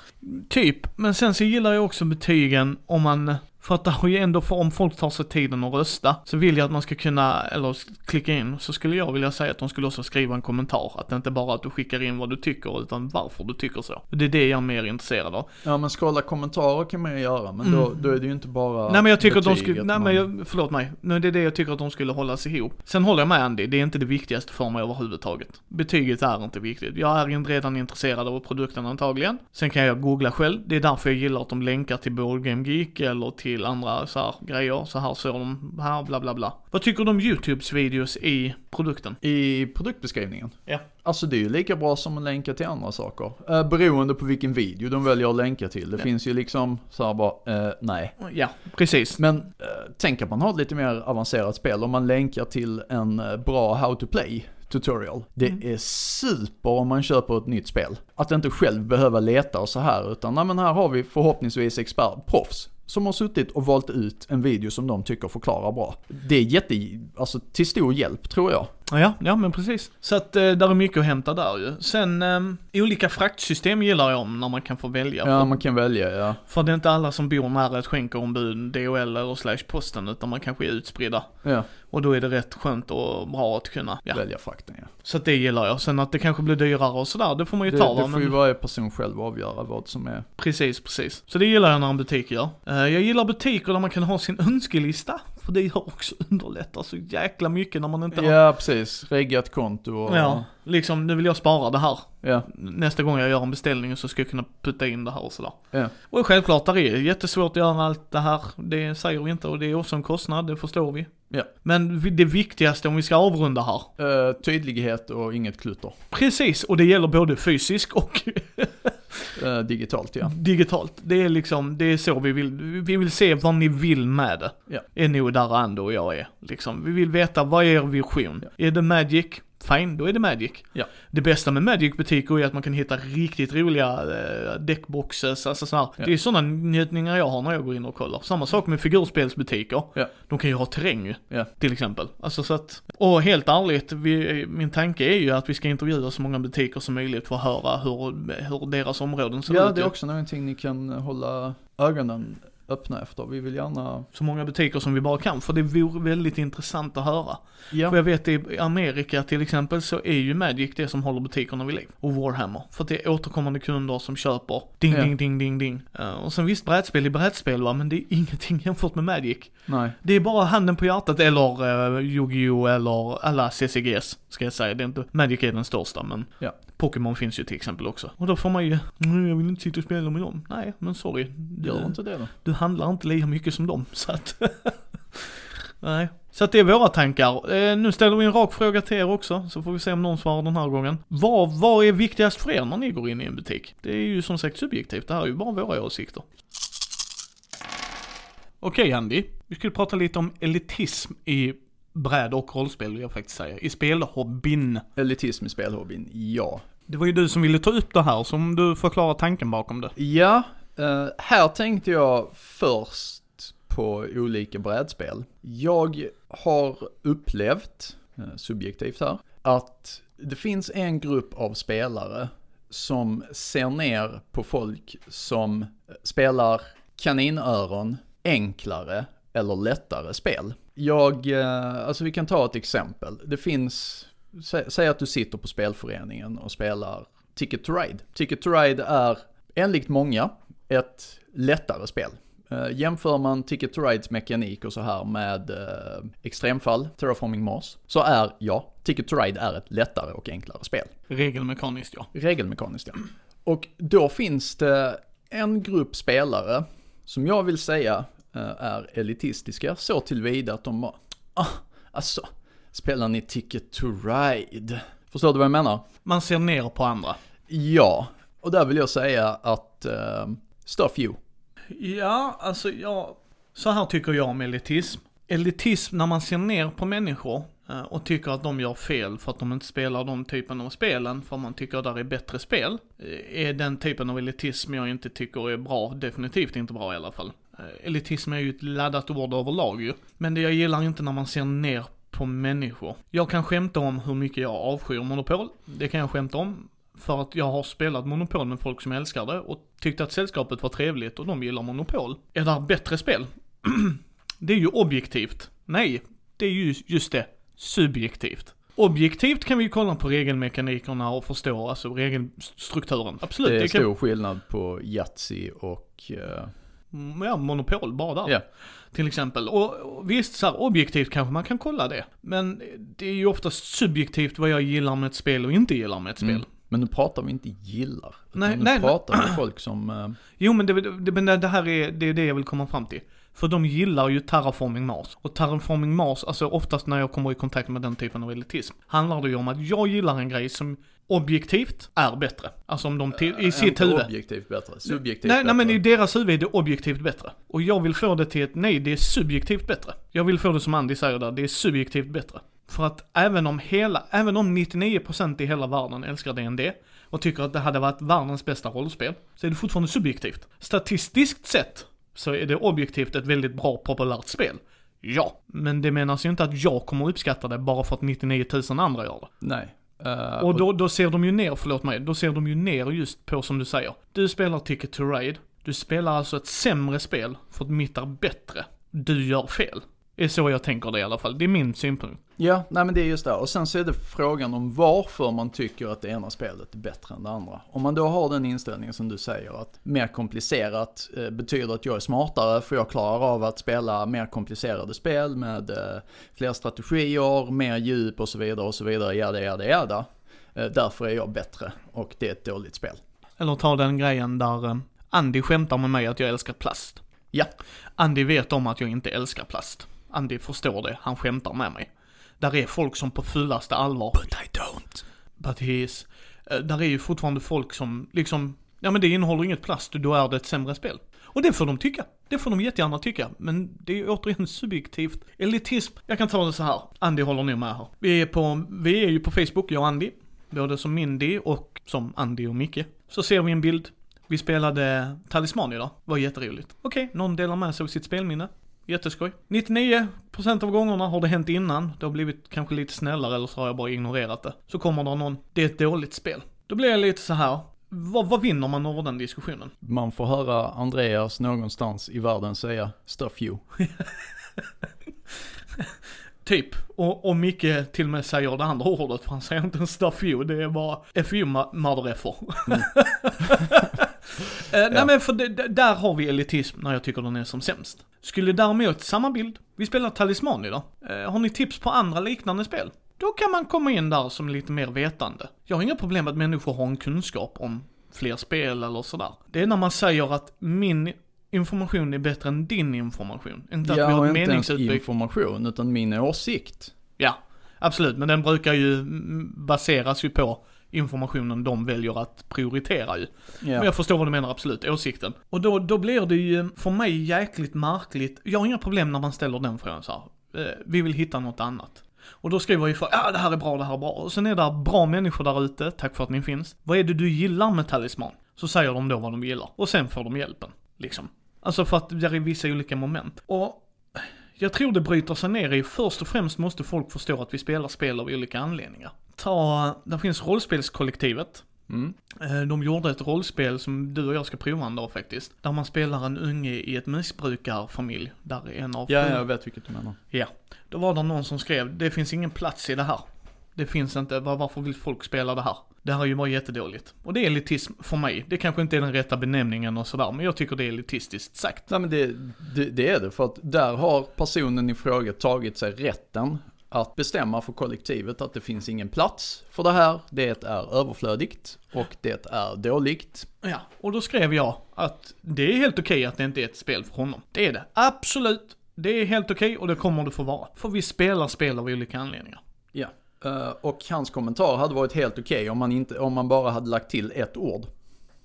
Typ, men sen så gillar jag också betygen om man, för att det har ju ändå, för om folk tar sig tiden att rösta, så vill jag att man ska kunna, eller klicka in, så skulle jag vilja säga att de skulle också skriva en kommentar. Att det inte bara är att du skickar in vad du tycker, utan varför du tycker så. Det är det jag är mer intresserad av. Ja men scrolla kommentarer kan man ju göra, men då, Mm. då är det ju inte bara nej men jag tycker att de skulle, nej men jag, förlåt mig. Nej, det är det jag tycker att de skulle hållas ihop. Sen håller jag med Andy, det är inte det viktigaste för mig överhuvudtaget. Betyget är inte viktigt. Jag är redan intresserad av produkten antagligen. Sen kan jag googla själv. Det är därför jag gillar att de länkar till Board Game Geek eller till andra så här grejer. Så här ser de, här bla bla bla. Vad tycker du om YouTubes videos i produkten? I produktbeskrivningen? Ja. Alltså det är ju lika bra som att länka till andra saker. Eh, beroende på vilken video de väljer att länka till. Det Ja. finns ju liksom så här bara, eh, nej. Ja, precis. Men eh, tänk att man har ett lite mer avancerat spel om man länkar till en eh, bra how to play tutorial. Det Mm. är super om man köper ett nytt spel. Att inte själv behöva leta och så här utan nej men här har vi förhoppningsvis expert, proffs. Som har suttit och valt ut en video som de tycker förklarar bra. Det är jätte, alltså till stor hjälp tror jag. Ja, ja men precis. Så att eh, där är mycket att hämta där ju. Sen, eh, olika fraktsystem gillar jag om när man kan få välja. Ja, för, man kan välja ja. för det är inte alla som bor nära ett skänkeombud, DHL eller slash posten, utan man kanske är utspridda. Ja, Och då är det rätt skönt och bra att kunna, ja. välja frakten ja. Så att det gillar jag. Sen att det kanske blir dyrare och sådär, det får man ju Det, ta det får ju Men varje person själv avgöra vad som är. precis, precis. Så det gillar jag när en butik gör. Eh, jag gillar butiker där man kan ha sin önskelista. För det gör också underlättar så jäkla mycket när man inte har Ja, precis. Regga ett konto och... Ja, liksom nu vill jag spara det här. Ja, Nästa gång jag gör en beställning så ska jag kunna putta in det här och sådär. ja. Och självklart, där är jättesvårt att göra allt det här. Det säger vi inte och det är också en kostnad, det förstår vi. Ja. Men det viktigaste om vi ska avrunda här. Eh, tydlighet och inget klutter. Precis, och det gäller både fysiskt och Eh, digitalt ja. digitalt. Det är liksom, det är så vi vill, vi vill se vad ni vill med det. Ja. Är nog där Ando och jag är. Liksom, vi vill veta, vad är er vision? Är det Magic? Fine, då är det Magic. Ja. Det bästa med Magic-butiker är att man kan hitta riktigt roliga eh, deckboxes, alltså så här. Ja. Det är sådana njutningar jag har när jag går in och kollar. Samma sak med figurspelsbutiker. Ja. De kan ju ha terräng Ja. till exempel. Alltså så att, och helt ärligt, vi, min tanke är ju att vi ska intervjua så många butiker som möjligt för att höra hur, hur deras områden ser Ja, ut. det är också någonting ni kan hålla ögonen öppna efter. Vi vill gärna... så många butiker som vi bara kan, för det vore väldigt intressant att höra. För Ja, jag vet i Amerika till exempel så är ju Magic det som håller butikerna vid liv. Och Warhammer. För att det är återkommande kunder som köper ding, Ja. ding, ding, ding, ding. Eh, och sen visst, brädspel är brädspel va, men det är ingenting jämfört med Magic. nej. Det är bara handen på hjärtat eller uh, Yu-Gi-Oh eller alla CCGs, ska jag säga. Det är inte, Magic är den största men Ja. Pokémon finns ju till exempel också. Och då får man ju, "Nej, jag vill inte sitta och spela med dem. Nej, men sorry. Gör Du- inte det då. du handlar inte lika mycket som dem, så att... Nej. Så att det är våra tankar. Eh, nu ställer vi en rak fråga till er också, så får vi se om någon svarar den här gången. Vad, vad är viktigast för er när ni går in i en butik? Det är ju som sagt subjektivt, det här är ju bara våra åsikter. Okej Andy, vi skulle prata lite om elitism i bräd och rollspel vill jag faktiskt säga. I spelhobbyn. Elitism i spelhobbyn, ja. Det var ju du som ville ta upp det här, så om du förklarar tanken bakom det. Ja, eh, här tänkte jag först på olika brädspel. Jag har upplevt, eh, subjektivt här, att det finns en grupp av spelare som ser ner på folk som spelar kaninöron enklare eller lättare spel. Jag, eh, alltså vi kan ta ett exempel. Det finns, sä, säg att du sitter på spelföreningen och spelar Ticket to Ride. Ticket to Ride är enligt många ett lättare spel. Uh, jämför man Ticket to Rides mekanik och så här med eh, extremfall, Terraforming Mars, så är, ja, Ticket to Ride är ett lättare och enklare spel. Regelmekaniskt ja. Regelmekaniskt ja. Och då finns det en grupp spelare som jag vill säga eh, är elitistiska så tillvida att de bara, ah, alltså, spelar ni Ticket to Ride? Förstår du vad jag menar? Man ser ner på andra. Ja, och där vill jag säga att uh, stuff you. Ja, alltså jag, så här tycker jag om elitism. Elitism när man ser ner på människor eh, och tycker att de gör fel för att de inte spelar de typen av spelen, för man tycker att det är bättre spel, eh, är den typen av elitism jag inte tycker är bra, definitivt inte bra i alla fall. Elitism är ju ett laddat ord överlag ju, men det jag gillar inte när man ser ner på människor. Jag kan skämta om hur mycket jag avskyr Monopol, det kan jag skämta om, för att jag har spelat Monopol med folk som älskar det och tyckte att sällskapet var trevligt och de gillar Monopol. Är det bättre spel? det är ju objektivt. Nej, det är ju just det. Subjektivt. Objektivt kan vi kolla på regelmekanikerna och förstå, alltså regelstrukturen. Absolut. Det är det stor kan... skillnad på Yatzy och... Uh... Ja, monopol bara där. Yeah. Till exempel. Och, och visst, så här, objektivt kanske man kan kolla det. Men det är ju oftast subjektivt vad jag gillar med ett spel och inte gillar med ett Mm. spel. Men nu pratar vi inte gillar. Nej, nu nej, pratar vi folk som... Uh... Jo men det, det, det här är, det är det jag vill komma fram till. För de gillar ju Terraforming Mars. Och Terraforming Mars, alltså oftast när jag kommer i kontakt med den typen av elitism, handlar det ju om att jag gillar en grej som objektivt är bättre. Alltså om de till, i sitt huvud. objektivt bättre, subjektivt Nej, bättre. nej men i deras huvud är det objektivt bättre. Och jag vill få det till ett, nej det är subjektivt bättre. Jag vill få det som Andy säger där, det är subjektivt bättre. För att även om hela, även om 99% i hela världen älskar D&D och tycker att det hade varit världens bästa rollspel, så är det fortfarande subjektivt. Statistiskt sett så är det objektivt ett väldigt bra populärt spel. Ja, men det menas ju inte att jag kommer uppskatta det bara för att 99 000 andra gör det. Nej. Eh, Och då, då ser de ju ner, förlåt mig, då ser de ju ner just på som du säger. Du spelar Ticket to Ride, du spelar alltså ett sämre spel för att mitt är bättre. Du gör fel. Det är så jag tänker det i alla fall, det är min synpunkt. Ja, nej men det är just det. Och sen så är det frågan om varför man tycker att det ena spelet är bättre än det andra. Om man då har den inställningen som du säger att mer komplicerat eh, betyder att jag är smartare för jag klarar av att spela mer komplicerade spel med eh, fler strategier, mer djup och så vidare och så vidare, jada jada jada. Eh, därför är jag bättre och det är ett dåligt spel. Eller ta den grejen där Andy skämtar med mig att jag älskar plast. Ja. Andy vet om att jag inte älskar plast. Andy förstår det, han skämtar med mig. Där är folk som på fullaste allvar But I don't. But he is. Eh, Där är ju fortfarande folk som liksom, ja men det innehåller inget plast, då är det ett sämre spel. Och det får de tycka. Det får de jättegärna tycka. Men det är återigen subjektivt. Elitism, jag kan ta det så här. Andy håller nog med här. Vi är på, vi är ju på Facebook, jag och Andy. Både som Mindy och som Andy och Micke. Så ser vi en bild. Vi spelade Talisman idag. Var jätteroligt. Okej, någon delar med sig av sitt spelminne. Jätteskoj. 99% av gångerna har det hänt innan. Det har blivit kanske lite snällare eller så har jag bara ignorerat det. Så kommer det någon, det är ett dåligt spel. Då blir jag lite så här. Vad, vad vinner man över den diskussionen? Man får höra Andreas någonstans i världen säga stuff you. Typ. Och, och Micke till och med säger det andra ordet, för han säger inte en stuff you, det är bara FU mother effer. Eh, Nej men för det, där har vi elitism när jag tycker den är som sämst. Skulle däremot, samma bild, vi spelar Talisman idag. Eh, har ni tips på andra liknande spel? Då kan man komma in där som lite mer vetande. Jag har inga problem med att människor har en kunskap om fler spel eller sådär. Det är när man säger att min information är bättre än din information. Inte att vi Ja, har och ett inte meningsutbyte. information, utan min åsikt. Ja, absolut. Men den brukar ju mm, baseras ju på informationen de väljer att prioritera ju. Men Ja. jag förstår vad du menar, absolut. Åsikten. Och då, då blir det ju för mig jäkligt märkligt. Jag har inga problem när man ställer den frågan så här. Eh, vi vill hitta något annat. Och då skriver jag ju för, ja det här är bra, det här är bra. Och sen är det bra människor där ute, tack för att ni finns. Vad är det du gillar med talisman? Så säger de då vad de gillar. Och sen får de hjälpen. Liksom. Alltså för att det är vissa olika moment. Och jag tror det bryter sig ner i, först och främst måste folk förstå att vi spelar spel av olika anledningar. Ta, där finns rollspelskollektivet. Mm. Eh, De gjorde ett rollspel som du och jag ska prova en dag faktiskt. Där man spelar en unge i ett missbrukarfamilj. Där en av Ja, jag vet vilket du menar. Ja. Då var det någon som skrev, det finns ingen plats i det här. Det finns inte, var- varför vill folk spela det här? Det här är ju bara jättedåligt. Och det är elitism för mig. Det kanske inte är den rätta benämningen och sådär, men jag tycker det är elitistiskt sagt. Nej men det, det, det är det, för att där har personen i fråga tagit sig rätten att bestämma för kollektivet att det finns ingen plats för det här, det är överflödigt och det är dåligt. Ja, och då skrev jag att det är helt okej att det inte är ett spel för honom. Det är det. Absolut. Det är helt okej och det kommer det få vara. För vi spelar spel av olika anledningar. Ja. Eh, och hans kommentar hade varit helt okej om, man inte, om man bara hade lagt till ett ord.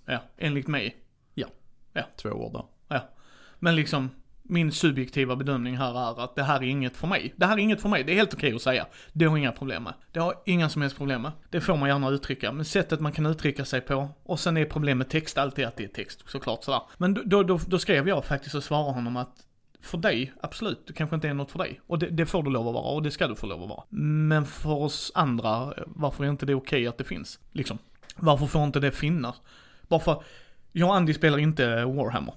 Ja, enligt mig. Två ord där. Ja. Men liksom, min subjektiva bedömning här är att det här är inget för mig. Det här är inget för mig, det är helt okej att säga. Det har jag inga problem med. Det har inga som helst problem med. Det får man gärna uttrycka, men sättet man kan uttrycka sig på. Och sen är problemet text alltid att det är text, såklart sådär. Men då, då, då, då skrev jag faktiskt och svarade honom att för dig, absolut, det kanske inte är något för dig. Och det, det får du lov att vara och det ska du få lov att vara. Men för oss andra, varför är inte det okej att det finns? Liksom. Varför får inte det finnas? Varför? jag och Andy spelar inte Warhammer.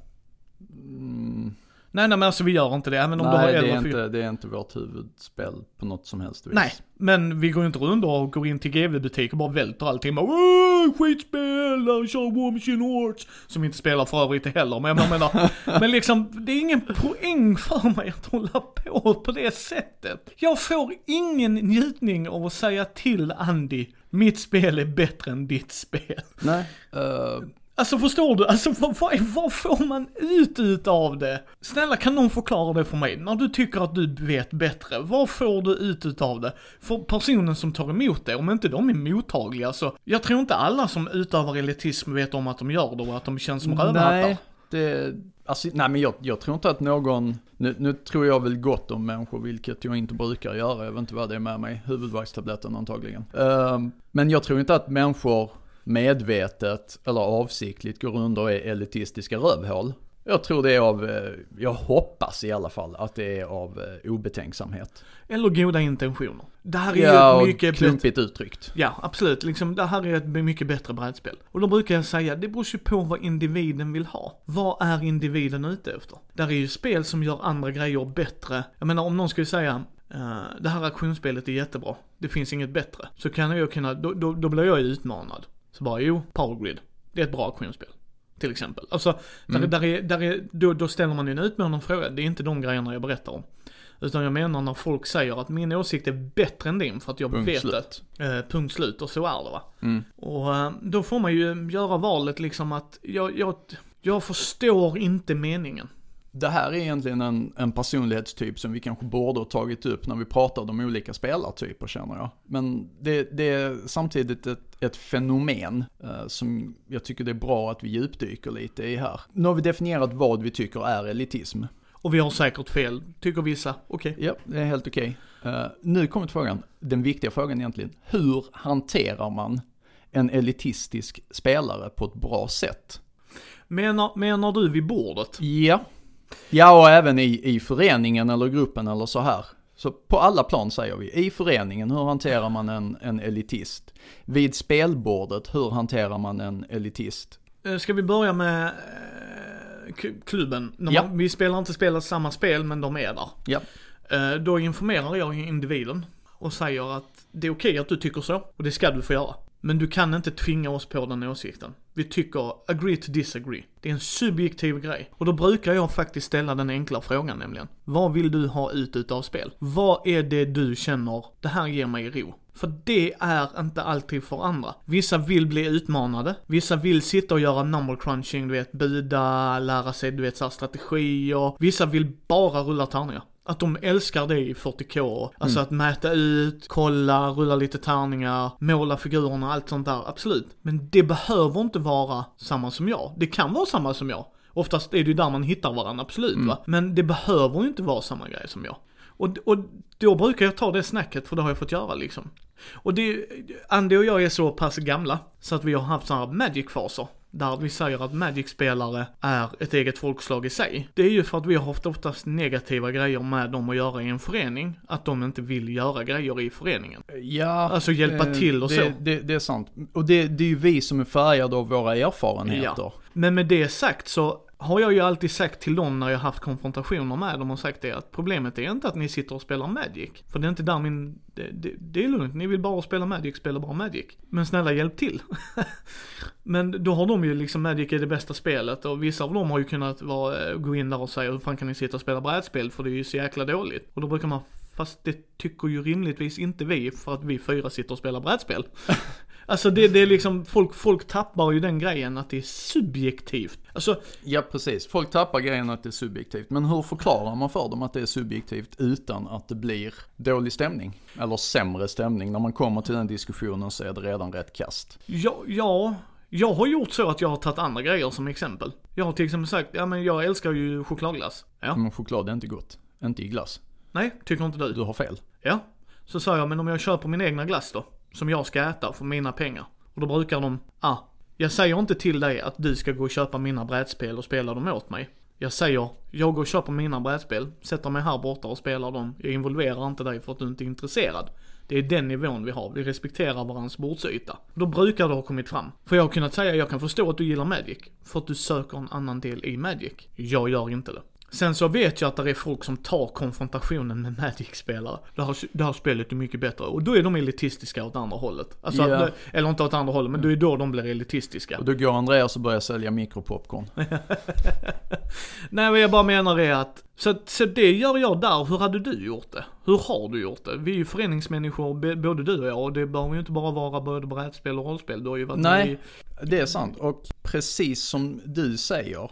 Mm, Nej, nej men alltså vi gör inte det, även om du har nej, det är, inte, det är inte vårt huvudspel på något som helst vis. Nej, men vi går ju inte runt och går in till GV-butik och bara välter allting. Bara, "Åh, skitspel, kör War Machine Hordes. Som inte spelar för övrigt heller, men jag menar, men liksom, det är ingen poäng för mig att hålla på på det sättet. Jag får ingen njutning av att säga till Andy, mitt spel är bättre än ditt spel. Nej. eh, Alltså förstår du? Alltså vad, vad, vad får man ut utav det? Snälla kan någon förklara det för mig? När du tycker att du vet bättre, vad får du ut utav det? För personen som tar emot det, om inte de är mottagliga så, jag tror inte alla som utövar elitism vet om att de gör det och att de känns som rövhattar. Nej, det, alltså, nej men jag, jag tror inte att någon, nu, nu tror jag väl gott om människor, vilket jag inte brukar göra, jag vet inte vad det är med mig, huvudvärkstabletten antagligen. Ehm, men jag tror inte att människor medvetet eller avsiktligt går runt och är elitistiska rövhål. Jag tror det är av, eh, jag hoppas i alla fall att det är av eh, obetänksamhet. Eller goda intentioner. Det här är ju Ja, och mycket bättre... klumpigt uttryckt. Ja, absolut. Liksom, det här är ett mycket bättre brädspel. Och då brukar jag säga, det beror ju på vad individen vill ha. Vad är individen ute efter? Där är ju spel som gör andra grejer bättre. Jag menar, om någon skulle säga, eh, det här aktionsspelet är jättebra, det finns inget bättre. Så kan jag kunna, då, då, då blir jag ju utmanad. Så bara, jo, Power Grid, det är ett bra aktionsspel. Till exempel. Alltså, där, Mm. där är, där är, då, då ställer man ju en utmanande fråga, det är inte de grejerna jag berättar om. Utan jag menar när folk säger att min åsikt är bättre än din för att jag Punkt vet slut. det. Eh, punkt slut, och så är det va. Mm. Och eh, då får man ju göra valet liksom att jag, jag, jag förstår inte meningen. Det här är egentligen en, en personlighetstyp som vi kanske borde ha tagit upp när vi pratade om olika spelartyper känner jag. Men det, det är samtidigt ett, ett fenomen eh, som jag tycker det är bra att vi djupdyker lite i här. Nu har vi definierat vad vi tycker är elitism. Och vi har säkert fel, tycker vissa. Okej. Ja, det är helt okej. Eh, nu kommer frågan, den viktiga frågan egentligen. Hur hanterar man en elitistisk spelare på ett bra sätt? Menar, menar du vid bordet? Ja. Ja, och även i, i föreningen eller gruppen eller så här. Så på alla plan säger vi. I föreningen, hur hanterar man en, en elitist? Vid spelbordet, hur hanterar man en elitist? Eh, Ska vi börja med eh, klubben? Ja. vi spelar inte spelar samma spel, men de är där. Ja. Eh, Då informerar jag individen och säger att det är okej att du tycker så, och det ska du få göra. Men du kan inte tvinga oss på den åsikten. Vi tycker agree to disagree. Det är en subjektiv grej. Och då brukar jag faktiskt ställa den enkla frågan nämligen. Vad vill du ha ut utav spel? Vad är det du känner, det här ger mig ro? För det är inte alltid för andra. Vissa vill bli utmanade, vissa vill sitta och göra number crunching, du vet, buda, lära sig, du vet, så här strategier. Vissa vill bara rulla tärningar. Att de älskar det i 40K. Alltså att mäta ut, kolla, rulla lite tärningar, måla figurerna, allt sånt där. Absolut. Men det behöver inte vara samma som jag. Det kan vara samma som jag. Oftast är det ju där man hittar varandra, absolut va. Men det behöver ju inte vara samma grej som jag. Och, och då brukar jag ta det snacket, för det har jag fått göra liksom. Och det, Andy och jag är så pass gamla, så att vi har haft sådana här Magic-faser. Där vi säger att Magic-spelare är ett eget folkslag i sig. Det är ju för att vi har haft oftast negativa grejer med dem att göra i en förening. Att de inte vill göra grejer i föreningen. Ja, Alltså hjälpa eh, till och det, så. Det, det är sant. Och det, det är ju vi som är färgade av våra erfarenheter. Men med det sagt så har jag ju alltid sagt till dem när jag haft konfrontationer med dem och sagt det att problemet är inte att ni sitter och spelar Magic. För det är inte där min, det, det, det är lugnt, ni vill bara spela Magic, spela bara Magic. Men snälla hjälp till. Men då har de ju liksom Magic är det bästa spelet och vissa av dem har ju kunnat vara, eh, gå in där och säga hur fan kan ni sitta och spela brädspel för det är ju så jäkla dåligt. Och då brukar man Fast det tycker ju rimligtvis inte vi för att vi fyra sitter och spelar brädspel. alltså det, det är liksom, folk, folk tappar ju den grejen att det är subjektivt. Alltså, Ja, precis. Folk tappar grejen att det är subjektivt. Men hur förklarar man för dem att det är subjektivt utan att det blir dålig stämning? Eller sämre stämning. När man kommer till den diskussionen så är det redan rätt kast. ja, ja, jag har gjort så att jag har tagit andra grejer som exempel. Jag har till exempel sagt, ja men jag älskar ju chokladglass. Ja. Men choklad är inte gott. Inte i glass. Nej, tycker inte du? Du har fel. Ja. Så sa jag, men om jag köper min egna glass då? Som jag ska äta för mina pengar. Och då brukar de, ah, jag säger inte till dig att du ska gå och köpa mina brädspel och spela dem åt mig. Jag säger, jag går och köper mina brädspel, sätter mig här borta och spelar dem. Jag involverar inte dig för att du inte är intresserad. Det är den nivån vi har, vi respekterar varandras bordsyta. Då brukar det ha kommit fram. För jag har kunnat säga, jag kan förstå att du gillar Magic. För att du söker en annan del i Magic. Jag gör inte det. Sen så vet jag att det är folk som tar konfrontationen med Magic-spelare. Det här, det här spelet är mycket bättre. Och då är de elitistiska åt andra hållet. Alltså, Ja. att- eller inte åt andra hållet, men det är då de blir elitistiska. Och då går Andreas och börjar sälja mikropopcorn. Nej vad jag bara menar är att, så, så det gör jag där, hur hade du gjort det? Hur har du gjort det? Vi är ju föreningsmänniskor, både du och jag, och det behöver ju inte bara vara både brädspel och rollspel. Du har ju varit Nej, i, det är sant. Och precis som du säger,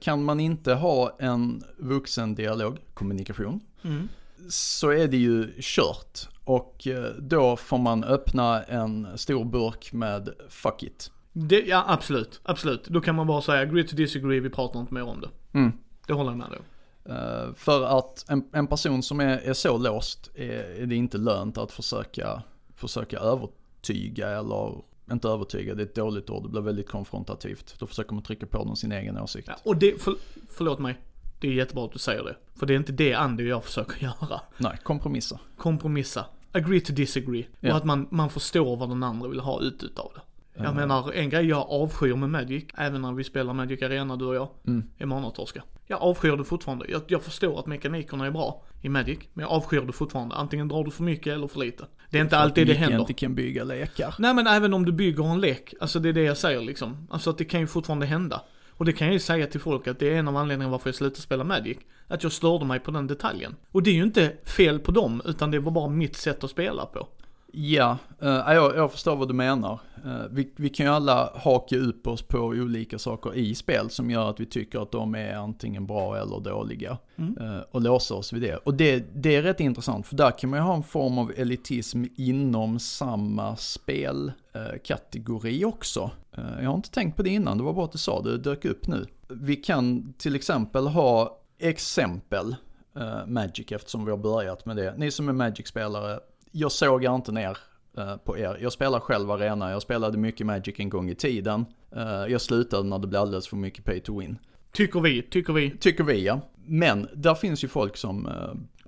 kan man inte ha en vuxen dialog, kommunikation, mm. så är det ju kört. Och eh, då får man öppna en stor burk med fuck it. det, ja absolut, absolut. Då kan man bara säga, agree to disagree, vi pratar inte mer om det. Mm. Det håller jag med dig om. Eh, för att en, en person som är, är så låst är, är det inte lönt att försöka, försöka övertyga eller inte övertyga, det är ett dåligt ord, det blir väldigt konfrontativt. Då försöker man trycka på dem sin egen åsikt. Ja, och det, för, förlåt mig, det är jättebra att du säger det. För det är inte det Andy och jag försöker göra. Nej, kompromissa. Kompromissa. Agree to disagree. Ja. Och att man, man förstår vad den andra vill ha ut utav det. Jag menar, en grej jag avskyr med Magic, även när vi spelar Magic Arena du och jag, Mm. är manatorska. Jag avskyr det fortfarande. Jag, jag förstår att mekanikerna är bra i Magic, men jag avskyr det fortfarande. Antingen drar du för mycket eller för lite. Det är inte alltid det händer. inte kan bygga lekar. Nej men även om du bygger en lek, alltså det är det jag säger liksom. Alltså att det kan ju fortfarande hända. Och det kan jag ju säga till folk att det är en av anledningarna varför jag slutade spela Magic. Att jag störde mig på den detaljen. Och det är ju inte fel på dem, utan det var bara mitt sätt att spela på. Ja, eh, jag, jag förstår vad du menar. Eh, vi, vi kan ju alla haka upp oss på olika saker i spel som gör att vi tycker att de är antingen bra eller dåliga. Mm. eh, och låsa oss vid det. Och det, det är rätt intressant för där kan man ju ha en form av elitism inom samma spelkategori också. Eh, jag har inte tänkt på det innan, det var bra att du sa det, det dök upp nu. Vi kan till exempel ha exempel Magic eftersom vi har börjat med det. Ni som är Magic-spelare, jag sågar inte ner eh, på er. Jag spelar själv arena, jag spelade mycket Magic en gång i tiden. Eh, jag slutade när det blev alldeles för mycket pay to win. Tycker vi, tycker vi. Tycker vi ja. Men där finns ju folk som, eh,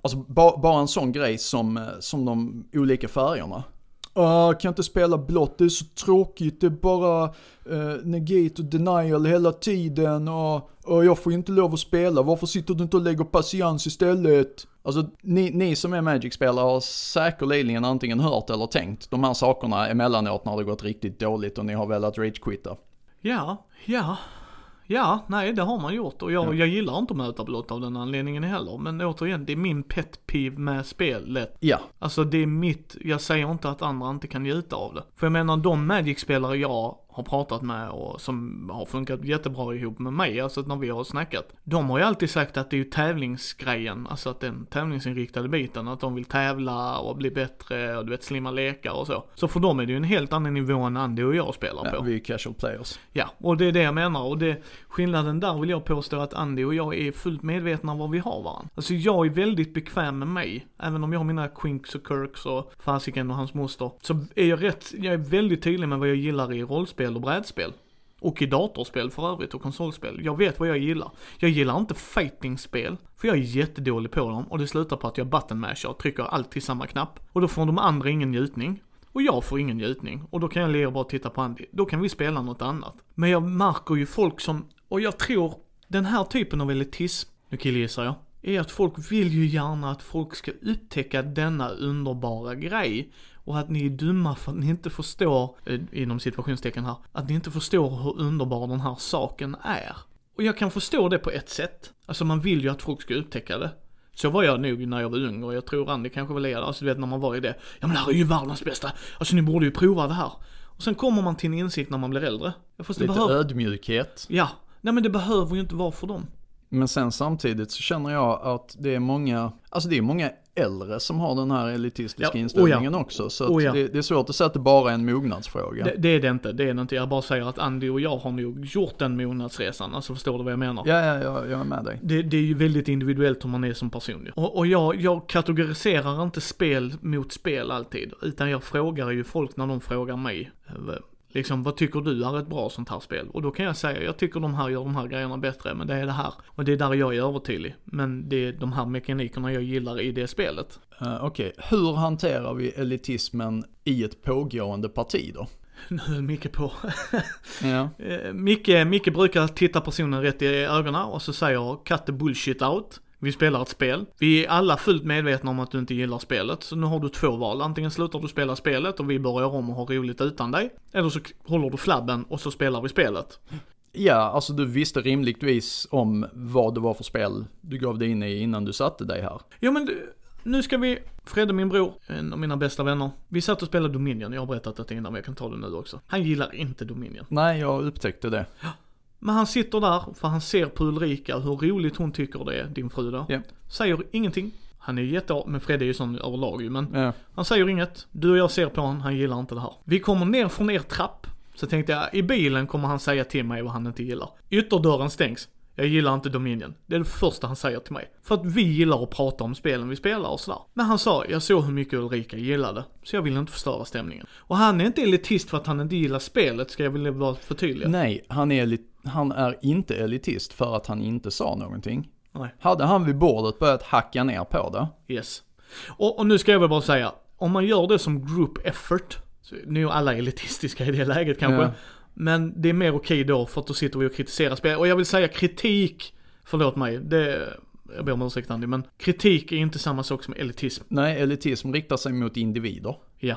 alltså ba, bara en sån grej som, som de olika färgerna. Uh, kan jag inte spela blått, det är så tråkigt, det är bara uh, negate och denial hela tiden och, och jag får inte lov att spela, varför sitter du inte och lägger patiens istället? Alltså ni, ni som är Magic-spelare har säkerligen antingen hört eller tänkt de här sakerna emellanåt när det gått riktigt dåligt och ni har velat rage-quitta. Ja, ja. Ja, nej det har man gjort och jag, Ja. jag gillar inte att möta blått av den anledningen heller. Men återigen, det är min pet peeve med spelet. Ja, Alltså det är mitt, jag säger inte att andra inte kan njuta av det. För jag menar de Magic-spelare jag har pratat med och som har funkat jättebra ihop med mig, alltså när vi har snackat. De har ju alltid sagt att det är ju tävlingsgrejen, alltså att den tävlingsinriktade biten, att de vill tävla och bli bättre och du vet slimma lekar och så. Så för dem är det ju en helt annan nivå än Andy och jag spelar ja på. vi är casual players. Ja, och det är det jag menar. Och det, skillnaden där vill jag påstå att Andy och jag är fullt medvetna om vad vi har varandra. Alltså jag är väldigt bekväm med mig. Även om jag har mina quinks och kirks och fasiken och hans moster. Så är jag rätt, jag är väldigt tydlig med vad jag gillar i rollspel och brädspel. Och i datorspel för övrigt och konsolspel. Jag vet vad jag gillar. Jag gillar inte fightingspel, för jag är jättedålig på dem och det slutar på att jag buttonmashar och trycker alltid samma knapp. Och då får de andra ingen njutning. Och jag får ingen njutning. Och då kan jag lira bara och titta på Andy. Då kan vi spela något annat. Men jag märker ju folk som, och jag tror den här typen av elitism, nu killgissar jag, är att folk vill ju gärna att folk ska upptäcka denna underbara grej. Och att ni är dumma för att ni inte förstår, eh, inom situationstecken här, att ni inte förstår hur underbar den här saken är. Och jag kan förstå det på ett sätt. Alltså man vill ju att folk ska upptäcka det. Så var jag nog när jag var ung och jag tror Andy kanske är det. Alltså du vet när man var i det. Ja men det här är ju världens bästa. Alltså ni borde ju prova det här. Och sen kommer man till en insikt när man blir äldre. Fast Lite behöver... ödmjukhet. Ja. Nej men det behöver ju inte vara för dem. Men sen samtidigt så känner jag att det är många, alltså det är många äldre som har den här elitistiska Ja, inställningen också. Så Oh ja. det, det är svårt att säga att det bara är en mognadsfråga. Det, det är det inte, det är det inte. Jag bara säger att Andy och jag har nog gjort den mognadsresan. Alltså förstår du vad jag menar? Ja, ja, ja, jag är med dig. Det, det är ju väldigt individuellt hur man är som person. Och, och jag, jag kategoriserar inte spel mot spel alltid. Utan jag frågar ju folk när de frågar mig. Liksom, vad tycker du är ett bra sånt här spel? Och då kan jag säga, jag tycker de här gör de här grejerna bättre, men det är det här. Och det är där jag är övertydlig. Men det är de här mekanikerna jag gillar i det spelet. Uh, Okej, hur hanterar vi elitismen i ett pågående parti då? Nu är Micke på. Ja. Eh, Micke, Micke brukar titta personen rätt i ögonen och så säger cut the bullshit out. Vi spelar ett spel. Vi är alla fullt medvetna om att du inte gillar spelet, så nu har du två val. Antingen slutar du spela spelet och vi börjar om och har roligt utan dig. Eller så håller du flabben och så spelar vi spelet. Ja, alltså du visste rimligtvis om vad det var för spel du gav dig in i innan du satte dig här. Jo men du, nu ska vi, Fredde min bror, en av mina bästa vänner. Vi satt och spelade Dominion, jag har berättat det innan men jag kan ta det nu också. Han gillar inte Dominion. Nej, jag upptäckte det. Men han sitter där, för han ser på Ulrika hur roligt hon tycker det är, din fru då. Ja. Säger ingenting. Han är jätte, men Fredde är ju sån överlag ju, men Ja. han säger inget. Du och jag ser på honom, han gillar inte det här. Vi kommer ner från er trapp. Så tänkte jag, i bilen kommer han säga till mig vad han inte gillar. Ytterdörren stängs. Jag gillar inte Dominion. Det är det första han säger till mig. För att vi gillar att prata om spelen vi spelar och sådär. Men han sa, jag såg hur mycket Ulrika gillade. Så jag vill inte förstöra stämningen. Och han är inte elitist för att han inte gillar spelet, ska jag vilja vara förtydliga. Nej, han är, elit- han är inte elitist för att han inte sa någonting. Nej. Hade han vid bordet börjat hacka ner på det, Yes. Och, och nu ska jag väl bara säga, om man gör det som group effort, nu är alla elitistiska i det läget kanske, Ja. men det är mer okej då för att då sitter vi och kritiserar spel. Och jag vill säga kritik, förlåt mig, det, jag ber om ursäkt Andy, men kritik är inte samma sak som elitism. nej, elitism riktar sig mot individer. Ja.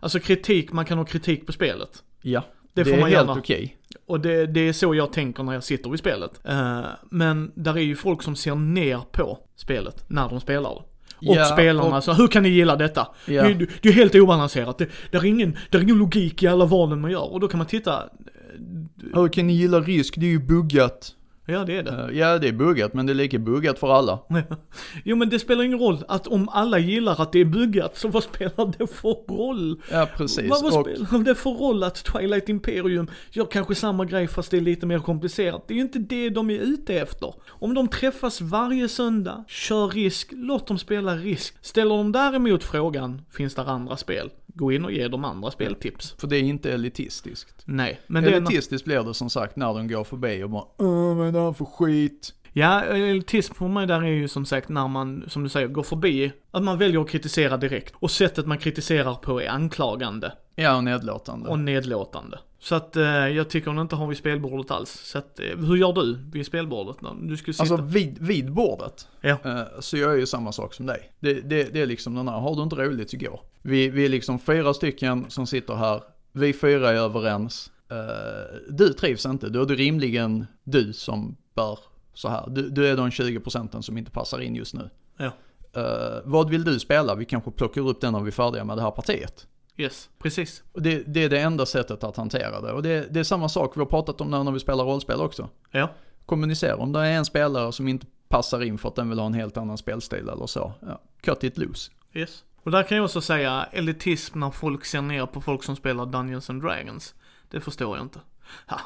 Alltså kritik, man kan ha kritik på spelet. Ja, Det det, får är man helt gärna. okej. Och det, det är så jag tänker när jag sitter vid spelet. Eh, men där är ju folk som ser ner på spelet när de spelar det. Och Ja, spelarna, och- så hur kan ni gilla detta? Ja. Det, är- det är helt obalanserat. Det, det, är ingen, det är ingen logik i alla valen man gör. Och då kan man titta, Hur kan ni gilla risk? Det är ju buggat. Ja det är det. Eh, Ja, det är buggat, men det är lika buggat för alla. Jo men det spelar ingen roll att om alla gillar att det är buggat, så vad spelar det för roll? Ja, precis. Vad, vad Och, spelar det för roll att Twilight Imperium gör kanske samma grej fast det är lite mer komplicerat? Det är ju inte det de är ute efter. Om de träffas varje söndag, kör risk, låt dem spela risk. Ställer de däremot frågan, finns det andra spel? Gå in och ge dem andra speltips. för det är inte elitistiskt. Nej, men det är... Elitistiskt blir det som sagt när de går förbi och bara Åh, vad är det här för skit? Ja, elitism för mig där är ju som sagt när man, som du säger, går förbi, att man väljer att kritisera direkt. Och sättet man kritiserar på är anklagande. Ja, och nedlåtande. och nedlåtande. Så att eh, jag tycker hon inte har vid spelbordet alls. Så att, eh, hur gör du vid spelbordet? När du skulle sitta? Alltså vid, vid bordet, ja. eh, så jag är ju samma sak som dig. Det, det, det är liksom den här, har du inte roligt så gå. Vi, vi är liksom fyra stycken som sitter här, vi fyra är överens. Eh, du trivs inte, då är det rimligen du som bör så här. Du, du är de 20 procenten som inte passar in just nu. Ja. Eh, vad vill du spela? Vi kanske plockar upp den när vi är färdiga med det här partiet. Yes, precis. Och det, det är det enda sättet att hantera det. Och det, det är samma sak vi har pratat om när, vi spelar rollspel också. Ja. Kommunicera. Om det är en spelare som inte passar in för att den vill ha en helt annan spelstil eller så. Ja, cut it loose. Yes. Och där kan jag också säga elitism när folk ser ner på folk som spelar Dungeons and Dragons. Det förstår jag inte. Ja,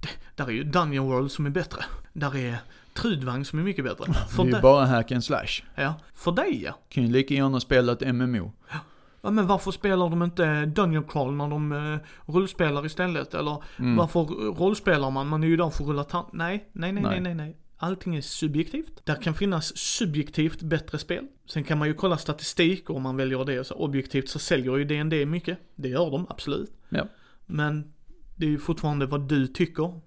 det, där är ju Dungeon World som är bättre. Där är Trudvang som är mycket bättre. Det För, är ju bara hack and slash. ja, för dig ja. Kan ju lika gärna spela ett MMO. Ja men varför spelar de inte Dungeon Crawl när de eh, rullspelar istället? Eller Mm. varför rollspelar man? Man är ju där för att rulla tand... Nej, nej, nej, nej, Nej. nej. Allting är subjektivt. Där kan finnas subjektivt bättre spel. Sen kan man ju kolla statistik om man väljer det. Så objektivt så säljer ju D&D mycket. Det gör de, absolut. Ja. Men det är ju fortfarande vad du tycker.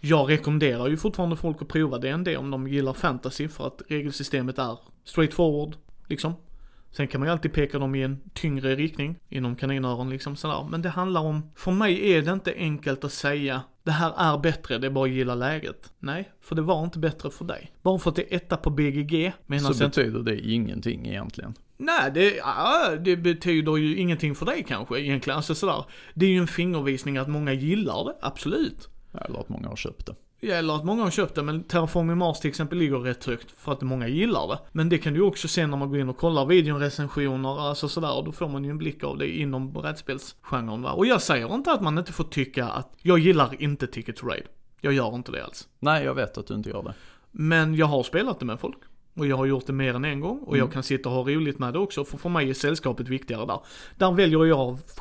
Jag rekommenderar ju fortfarande folk att prova D&D om de gillar fantasy för att regelsystemet är straightforward, liksom. Sen kan man ju alltid peka dem i en tyngre riktning, inom kaninöron liksom sådär. Men det handlar om, för mig är det inte enkelt att säga, det här är bättre, det är bara att gilla läget. Nej, för det var inte bättre för dig. Bara för att det är etta på BGG, Så betyder det ingenting egentligen. Nej, det, ja, det betyder ju ingenting för dig kanske egentligen. Alltså sådär. Det är ju en fingervisning att många gillar det, absolut. Eller att många har köpt det. Eller att många har köpt det, men Terraforming Mars till exempel ligger rätt högt för att många gillar det. Men det kan du ju också se när man går in och kollar videorecensioner, alltså sådär, och då får man ju en blick av det inom brädspelsgenren va. Och jag säger inte att man inte får tycka att, jag gillar inte Ticket to Raid. Jag gör inte det alls. Nej, jag vet att du inte gör det. Men jag har spelat det med folk. Och jag har gjort det mer än en gång och jag Mm. kan sitta och ha roligt med det också, för för mig är sällskapet viktigare där. Där väljer jag att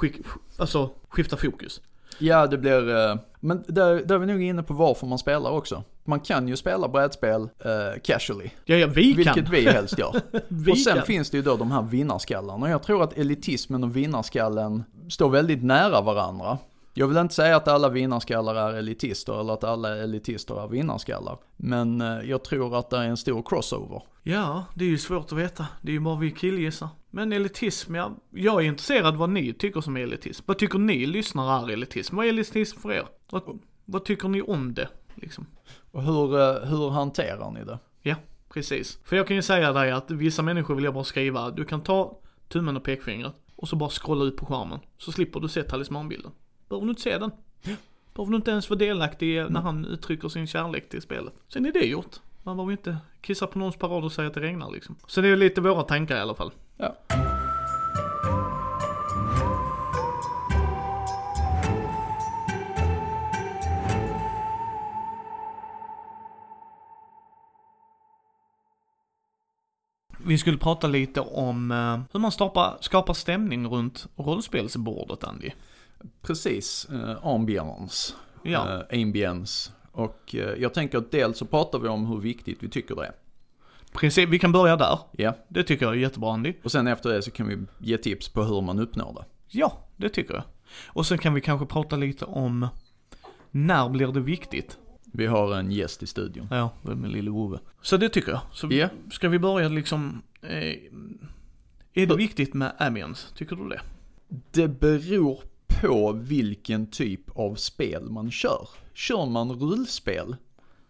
alltså, skifta fokus. Ja, det blir, eh, men där, där är vi nog inne på varför man spelar också. Man kan ju spela brädspel eh, casually, Ja, ja, vi vilket kan. vi helst gör. Vi och sen kan. finns det ju då de här vinnarskallarna. Jag tror att elitismen och vinnarskallen står väldigt nära varandra. Jag vill inte säga att alla vinnarskallar är elitister eller att alla elitister är vinnarskallar. Men eh, jag tror att det är en stor crossover. Ja, det är ju svårt att veta. Det är ju bara vi killgissar. Men elitism, ja. Jag är intresserad vad ni tycker som är elitism. Vad tycker ni lyssnare är elitism? Vad är elitism för er? Vad, vad tycker ni om det? Liksom. Och hur, eh, hur hanterar ni det? Ja, precis. För jag kan ju säga dig att vissa människor vill jag bara skriva, du kan ta tummen och pekfingret och så bara scrolla ut på skärmen. Så slipper du se talismanbilden. Behöver du inte se den. Behöver du inte ens vara delaktig när han uttrycker sin kärlek till spelet. Sen är det gjort. Man behöver inte kissa på någons parad och säga att det regnar liksom. Så det är lite våra tankar i alla fall. Ja. Vi skulle prata lite om eh, hur man skapar, skapar stämning runt rollspelsbordet, Andy. Precis, eh, ambiance. Ja, eh, ambience. Och eh, jag tänker att dels så pratar vi om hur viktigt vi tycker det är. precis. Vi kan börja där. Ja, Det tycker jag är jättebra, Andy. och sen efter det så kan vi ge tips på hur man uppnår det. Ja, det tycker jag. Och sen kan vi kanske prata lite om när blir det viktigt? Vi har en gäst i studion. Ja, det är med lille Ove. Så det tycker jag. Så Ja. ska vi börja liksom, eh, är det viktigt med ambience? Tycker du det? Det beror på vilken typ av spel man kör. Kör man rullspel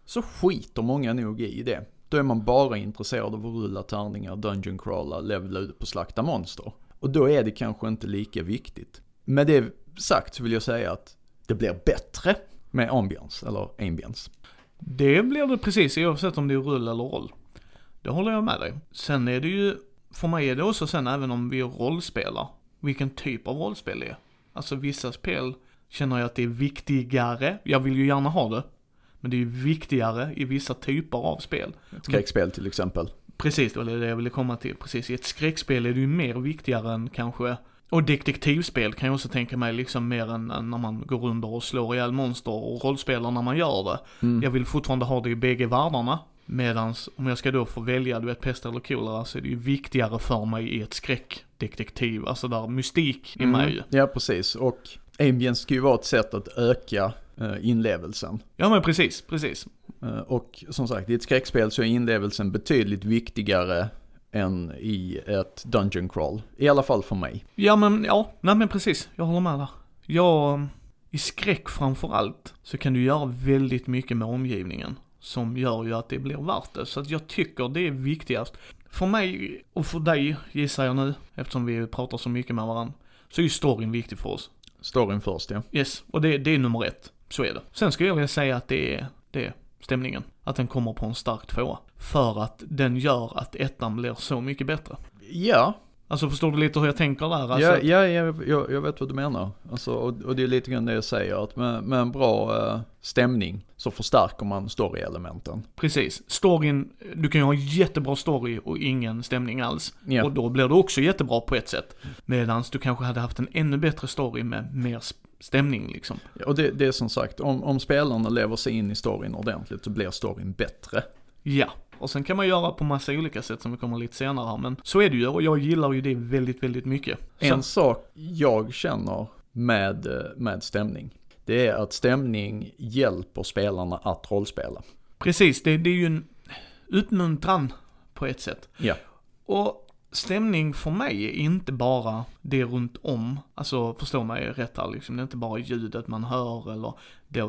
så skiter många nog i det. Då är man bara intresserad av att rulla tärningar, dungeon crawla, levla ut på slakta monster. Och då är det kanske inte lika viktigt. Med det sagt så vill jag säga att det blir bättre med ambience, eller ambience. Det blir det precis oavsett om det är rull eller roll. Det håller jag med dig. Sen är det ju, för mig är det också sen även om vi rollspelar, vilken typ av rollspel det är. Alltså vissa spel känner jag att det är viktigare, jag vill ju gärna ha det, men det är ju viktigare i vissa typer av spel. Ett skräckspel till exempel. Precis, det var det jag ville komma till. Precis, i ett skräckspel är det ju mer viktigare än kanske och detektivspel kan jag också tänka mig liksom mer än, än när man går under och slår ihjäl monster och rollspelar när man gör det. Mm. Jag vill fortfarande ha det i bägge världarna. Medans om jag ska då få välja, du vet pest eller kolera, så är det ju viktigare för mig i ett skräckdetektiv, alltså där mystik ju. Mm. Ja, precis. Och ambience ska ju vara ett sätt att öka eh, inlevelsen. Ja men precis, precis. Eh, Och som sagt, i ett skräckspel så är inlevelsen betydligt viktigare än i ett dungeon crawl. I alla fall för mig. Ja men, ja, nej men precis, jag håller med där. Jag, i skräck framför allt, så kan du göra väldigt mycket med omgivningen. Som gör ju att det blir värt det. Så att jag tycker det är viktigast. För mig, och för dig gissar jag nu, eftersom vi pratar så mycket med varandra, så är ju storyn viktig för oss. Storyn först ja. Yes, och det, det är nummer ett. Så är det. Sen skulle jag vilja säga att det är, det är stämningen. Att den kommer på en stark tvåa. För att den gör att ettan blir så mycket bättre. Ja, Alltså förstår du lite hur jag tänker där? Alltså, ja, ja jag, jag, jag vet vad du menar. Alltså, och, och det är lite grann det jag säger, att med, med en bra eh, stämning så förstärker man story-elementen. Precis. Storyn, du kan ju ha jättebra story och ingen stämning alls. Ja. Och då blir det också jättebra på ett sätt. Medan du kanske hade haft en ännu bättre story med mer stämning liksom. Och det, det är som sagt, om, om spelarna lever sig in i storyn ordentligt så blir storyn bättre. Ja. Och sen kan man göra på massa olika sätt som vi kommer lite senare här. Men så är det ju och jag gillar ju det väldigt, väldigt mycket. En sak jag känner med, eh, med stämning, det är att stämning hjälper spelarna att rollspela. precis, det, det är ju en uppmuntran på ett sätt. Ja. Och stämning för mig är inte bara det runt om. Alltså förstå mig rätt här liksom. Det är inte bara ljudet man hör eller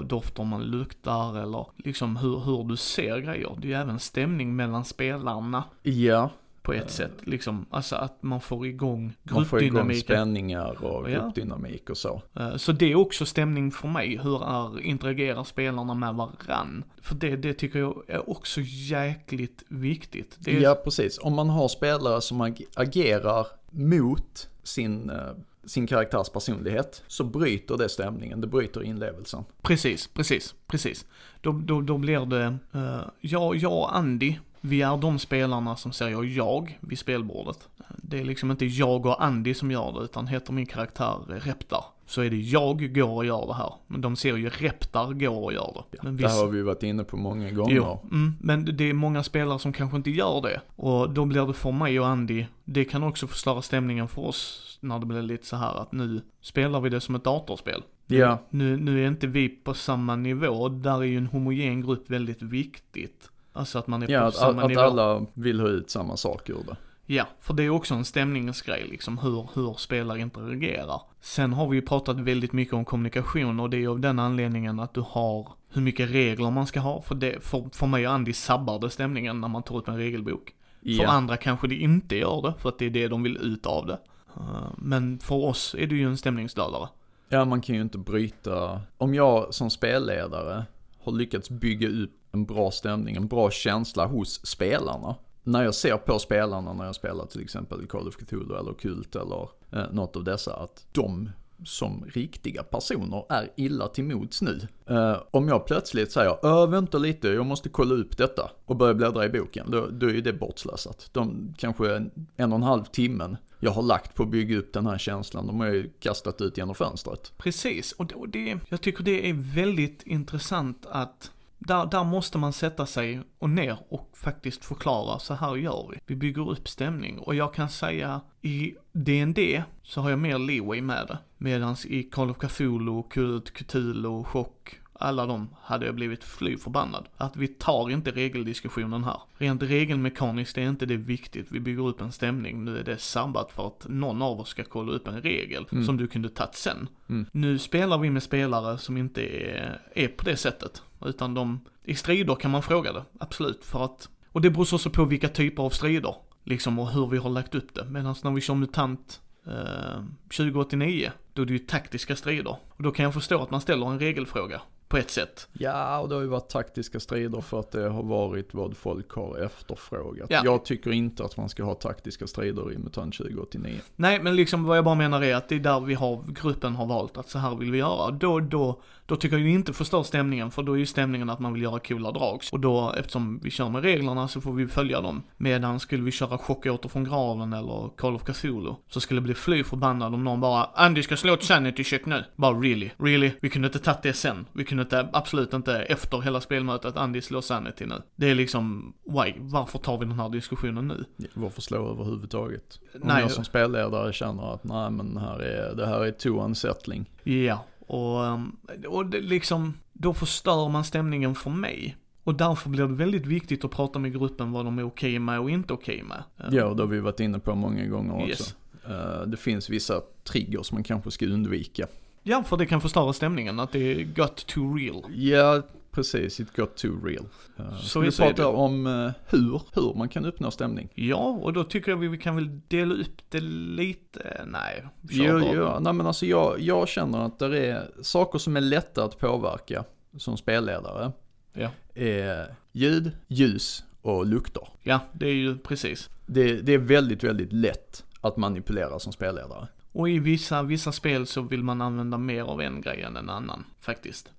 dofter man luktar eller liksom hur, hur du ser grejer. Det är ju även stämning mellan spelarna Ja, på ett sätt. Liksom, alltså att man får igång man får igång gruppdynamiken. spänningar och Ja. gruppdynamik och så. Eh, Så det är också stämning för mig. Hur är, interagerar spelarna med varann? För det, det tycker jag är också jäkligt viktigt. Är, Ja, precis. Om man har spelare som ag- agerar mot sin, eh, sin karaktärs personlighet så bryter det stämningen, det bryter inlevelsen. Precis, precis, precis. Då, då, då blir det, uh, jag, jag och Andy, vi är de spelarna som säger jag vid spelbordet. Det är liksom inte jag och Andy som gör det, utan heter min karaktär Reptar, så är det jag går och gör det här. Men de ser ju Reptar går och gör det. Men Det här har vi varit inne på många gånger. Jo, mm, men det är många spelare som kanske inte gör det. Och då blir det för mig och Andy, det kan också förstöra stämningen för oss när det blir lite så här att nu spelar vi det som ett datorspel. Ja, Nu, nu är inte vi på samma nivå, där är ju en homogen grupp väldigt viktigt. Alltså att man är ja på att, samma att nivå. alla vill ha ut samma sak ur det. Ja, för det är också en stämningsgrej liksom, hur, hur spelare interagerar. Sen har vi ju pratat väldigt mycket om kommunikation och det är av den anledningen att du har hur mycket regler man ska ha. För, det, för, för mig och Andy sabbar det stämningen när man tar upp en regelbok. För Ja, andra kanske det inte gör det, för att det är det de vill ut av det. Uh, Men för oss är det ju en stämningsdödare. ja, man kan ju inte bryta. Om jag som spelledare har lyckats bygga upp en bra stämning, en bra känsla hos spelarna. När jag ser på spelarna när jag spelar till exempel Call of Cthulhu eller Kult eller eh, något av dessa, att de som riktiga personer är illa till mods nu. Eh, om jag plötsligt säger, äh, vänta lite, jag måste kolla upp detta och börjar bläddra i boken, då, då är ju det bortslösat. De kanske en, en och en halv timmen jag har lagt på att bygga upp den här känslan, de har jag ju kastat ut genom fönstret. Precis, och det, och det, jag tycker det är väldigt intressant att där, där måste man sätta sig och ner och faktiskt förklara, så här gör vi. Vi bygger upp stämning. Och jag kan säga, i D&D så har jag mer leeway med det. Medans i Call of Cthulhu, Kult, Cthulhu, Chock, alla de hade jag blivit fly förbannad. Att vi tar inte regeldiskussionen här. Rent regelmekaniskt är inte det viktigt. Vi bygger upp en stämning. Nu är det sabbat för att någon av oss ska kolla upp en regel Mm. som du kunde tagit sen. Mm. Nu spelar vi med spelare som inte är, är på det sättet. Utan de, i strider kan man fråga det, absolut. För att, och det beror också på vilka typer av strider. Liksom och hur vi har lagt upp det. Medan när vi kör MUTANT eh, 2089, då är det ju taktiska strider. Och då kan jag förstå att man ställer en regelfråga. På ett sätt. Ja, och det har ju varit taktiska strider för att det har varit vad folk har efterfrågat. Ja. Jag tycker inte att man ska ha taktiska strider i MUTANT 2089. Nej, men liksom vad jag bara menar är att det är där vi har, gruppen har valt att så här vill vi göra. Då, då, då tycker jag ju inte förstör stämningen, för då är ju stämningen att man vill göra coola drag. Och då, eftersom vi kör med reglerna så får vi följa dem. Medan skulle vi köra Chockåter från graven eller Call of Cthulhu, så skulle jag bli fly förbannad om någon bara Andy ska slå ett sanity check nu. Bara really, really? Vi kunde inte tagit det sen. Vi kunde inte, absolut inte efter hela spelmötet att Andy slår sanity nu. Det är liksom, why? Varför tar vi den här diskussionen nu? Varför slå överhuvudtaget? Om Nej. jag som spelledare känner att nej men här är, det här är too unsettling. Ja, och, och det liksom, då förstör man stämningen för mig. Och därför blir det väldigt viktigt att prata med gruppen vad de är okej med och inte okej med. Ja, det har vi varit inne på många gånger också. Yes. Eh, det finns vissa triggers man kanske ska undvika. Ja, för det kan förstöra stämningen, att det är got too real. Ja, precis. It got too real. Uh, Så vi så är prata det. om eh, hur, hur man kan uppnå stämning? Ja, och då tycker jag vi vi kan väl dela upp det lite, nej. bara. jo, nej men alltså jag, jag känner att det är saker som är lätta att påverka som spelledare. Ja. Är ljud, ljus och lukter. Ja, det är ju precis. Det, det är väldigt, väldigt lätt att manipulera som spelledare. Och i vissa, vissa spel så vill man använda mer av en grej än en annan, faktiskt.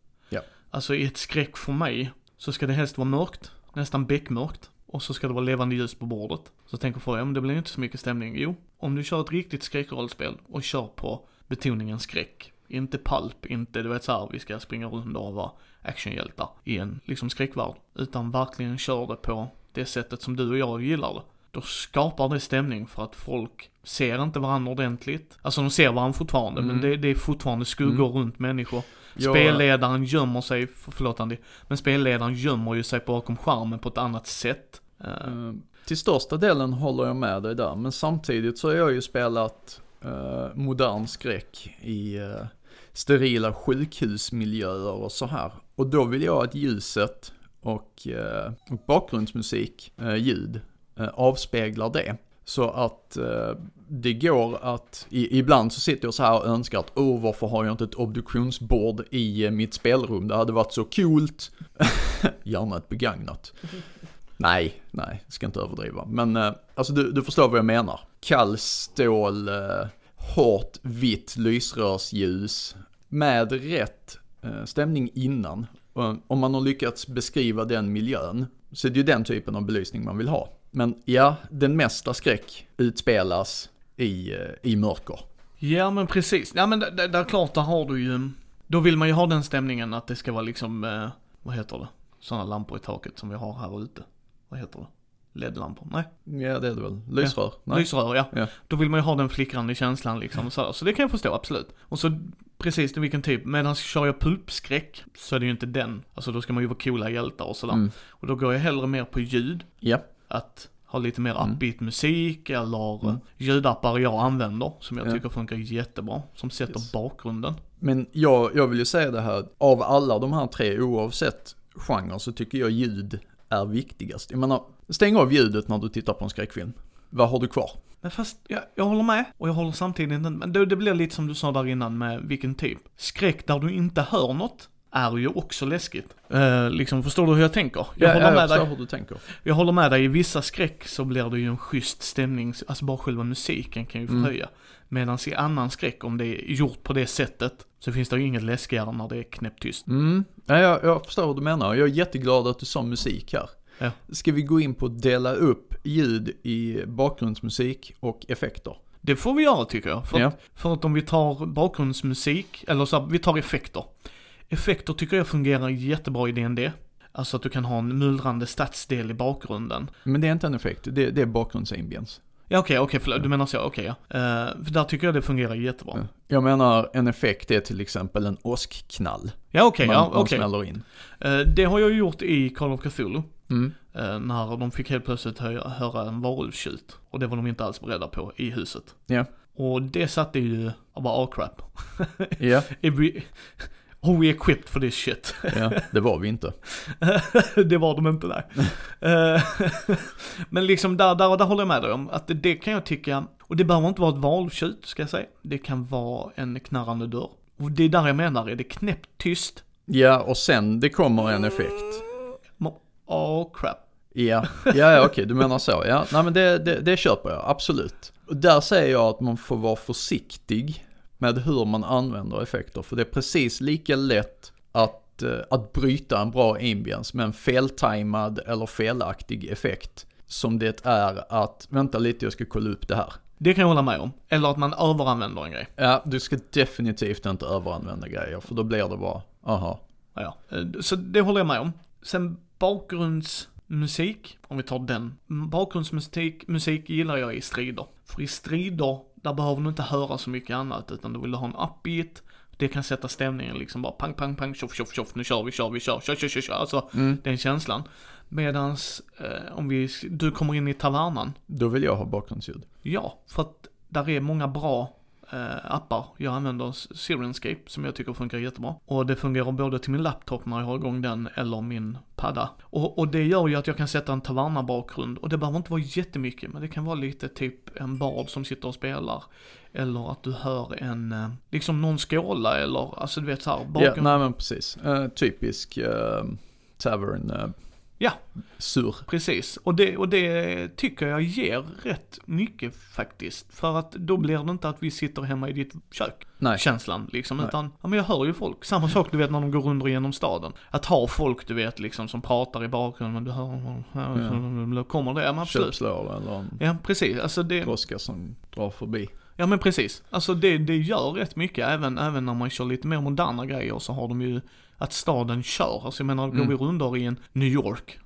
Alltså i ett skräck för mig, så ska det helst vara mörkt, nästan beckmörkt. Och så ska det vara levande ljus på bordet. Så tänker folk, ja men det blir inte så mycket stämning. Jo, om du kör ett riktigt skräckrollspel och kör på betoningen skräck. Inte palp, inte du vet så här, vi ska springa runt och vara actionhjältar i en liksom skräckvärld. Utan verkligen kör det på det sättet som du och jag gillar det. Då skapar det stämning för att folk ser inte varandra ordentligt. Alltså de ser varandra fortfarande, Mm. men det, det är fortfarande skuggor runt människor. Jag- Spelledaren gömmer sig, för- förlåt Andy, men spelledaren gömmer ju sig bakom skärmen på ett annat sätt. Eh, till största delen håller jag med dig där. Men samtidigt så har jag ju spelat eh, modern skräck i eh, sterila sjukhusmiljöer och så här. Och då vill jag att ljuset och, eh, och bakgrundsmusik, eh, ljud, eh, avspeglar det. Så att eh, det går att, i, ibland så sitter jag så här och önskar att, åh varför har jag inte ett obduktionsbord i eh, mitt spelrum? Det hade varit så coolt. Gärna ett begagnat. Nej, nej, ska inte överdriva. Men eh, alltså du, du förstår vad jag menar. Kall stål, eh, hårt vitt lysrörsljus med rätt eh, stämning innan. Om man har lyckats beskriva den miljön så är det ju den typen av belysning man vill ha. Men ja, den mesta skräck utspelas i, eh, i mörker. Ja men precis, ja men där, där klart, där har du ju, då vill man ju ha den stämningen att det ska vara liksom, eh, vad heter det? Sådana lampor i taket som vi har här ute. Vad heter det? LED-lampor? Nej. Ja, det är det väl. Lysrör? Nej. Lysrör, ja. Ja. Då vill man ju ha den flickrande känslan liksom. Så, så det kan jag förstå, absolut. Och så precis det vilken typ, medan kör jag pulpskräck så är det ju inte den. Alltså då ska man ju vara coola hjältar och sådär. Mm. Och då går jag hellre mer på ljud. Ja. Att ha lite mer Mm. upbeat musik eller Mm. ljudappar jag använder som jag Ja. tycker funkar jättebra. Som sätter Yes. bakgrunden. Men jag, jag vill ju säga det här, av alla de här tre oavsett genre så tycker jag ljud är viktigast. Jag menar, stäng av ljudet när du tittar på en skräckfilm. Vad har du kvar? Men fast jag, jag håller med och jag håller samtidigt inte, men det, det blir lite som du sa där innan med vilken typ. Skräck där du inte hör något är ju också läskigt. Eh, liksom, förstår du hur jag tänker? Jag håller jag med dig. hur du tänker. Jag håller med dig, i vissa skräck så blir det ju en schysst stämning, alltså bara själva musiken kan ju Mm. förhöja. Medan i annan skräck, om det är gjort på det sättet, så finns det ju inget läskigare när det är knäpptyst. Mm, ja, jag, jag förstår vad du menar. Jag är jätteglad att du sa musik här. Ja. Ska vi gå in på att dela upp ljud i bakgrundsmusik och effekter? Det får vi göra tycker jag. För, Ja. för att om vi tar bakgrundsmusik, eller så här, vi tar effekter. Effekter tycker jag fungerar jättebra i D&D. Alltså att du kan ha en mullrande stadsdel i bakgrunden. Men det är inte en effekt, det, det är bakgrundsambience. Ja okej, okej, förlåt, du menar så, okej ja. Eh, för där tycker jag det fungerar jättebra. Ja. Jag menar, en effekt är till exempel en åskknall. Ja okej, man, ja man okej. smäller in. Eh, det har jag gjort i Call of Cthulhu. Mm. Eh, när de fick helt plötsligt höra, höra en varulvstjut. Och det var de inte alls beredda på i huset. Ja. Och det satte ju, jag bara oh crap. Ja, are we equipped for this shit? ja, det var vi inte. det var de inte där. Eh, Men liksom där, där, där håller jag med dig om att det, det kan jag tycka, och det behöver inte vara ett valtjut ska jag säga. Det kan vara en knarrande dörr. Och det är där jag menar, är det knäpptyst? Ja, och sen det kommer en effekt. Oh crap. Ja, ja, ja okej, du menar så. Ja, nej men det, det, det köper jag, absolut. Och där säger jag att man får vara försiktig med hur man använder effekter. För det är precis lika lätt att, eh, att bryta en bra ambience med en feltajmad eller felaktig effekt. Som det är att, vänta lite jag ska kolla upp det här. Det kan jag hålla med om. Eller att man överanvänder en grej. Ja, du ska definitivt inte överanvända grejer för då blir det bara, aha. Ja. Eh, Så det håller jag med om. Sen bakgrundsmusik, om vi tar den. Bakgrundsmusik musik gillar jag i strider. För i strider, där behöver du inte höra så mycket annat, utan du vill ha en upbeat. Det kan sätta stämningen liksom bara pang, pang, pang, tjoff, tjoff, tjoff, nu kör vi, kör vi, kör, kör, kör, kör, kör. Alltså Mm. den känslan. Medans eh, om vi, du kommer in i tavernan, Då vill jag ha bakgrundsljud. ja, för att där är många bra eh, appar. Jag använder Sirenscape som jag tycker funkar jättebra. Och det fungerar både till min laptop när jag har igång den eller min padda. Och, och det gör ju att jag kan sätta en taverna-bakgrund och det behöver inte vara jättemycket men det kan vara lite typ en bard som sitter och spelar. Eller att du hör en, eh, liksom någon skåla eller alltså du vet såhär Ja, nej men precis. Eh, typisk uh, tavern uh, Ja. sur. Precis, och det, och det tycker jag ger rätt mycket faktiskt. För att då blir det inte att vi sitter hemma i ditt kök. Nej. känslan liksom. Nej. Utan, ja men jag hör ju folk. Samma sak du vet när de går runt genom staden. Att ha folk du vet liksom som pratar i bakgrunden, men du hör, ja. kommer det? Ja men absolut. Köpslår eller en Ja precis, alltså det, droska som drar förbi. ja men precis. Alltså det, det gör rätt mycket, även, även när man kör lite mer moderna grejer så har de ju att staden kör. Alltså jag menar, går Mm. vi rundor i en New York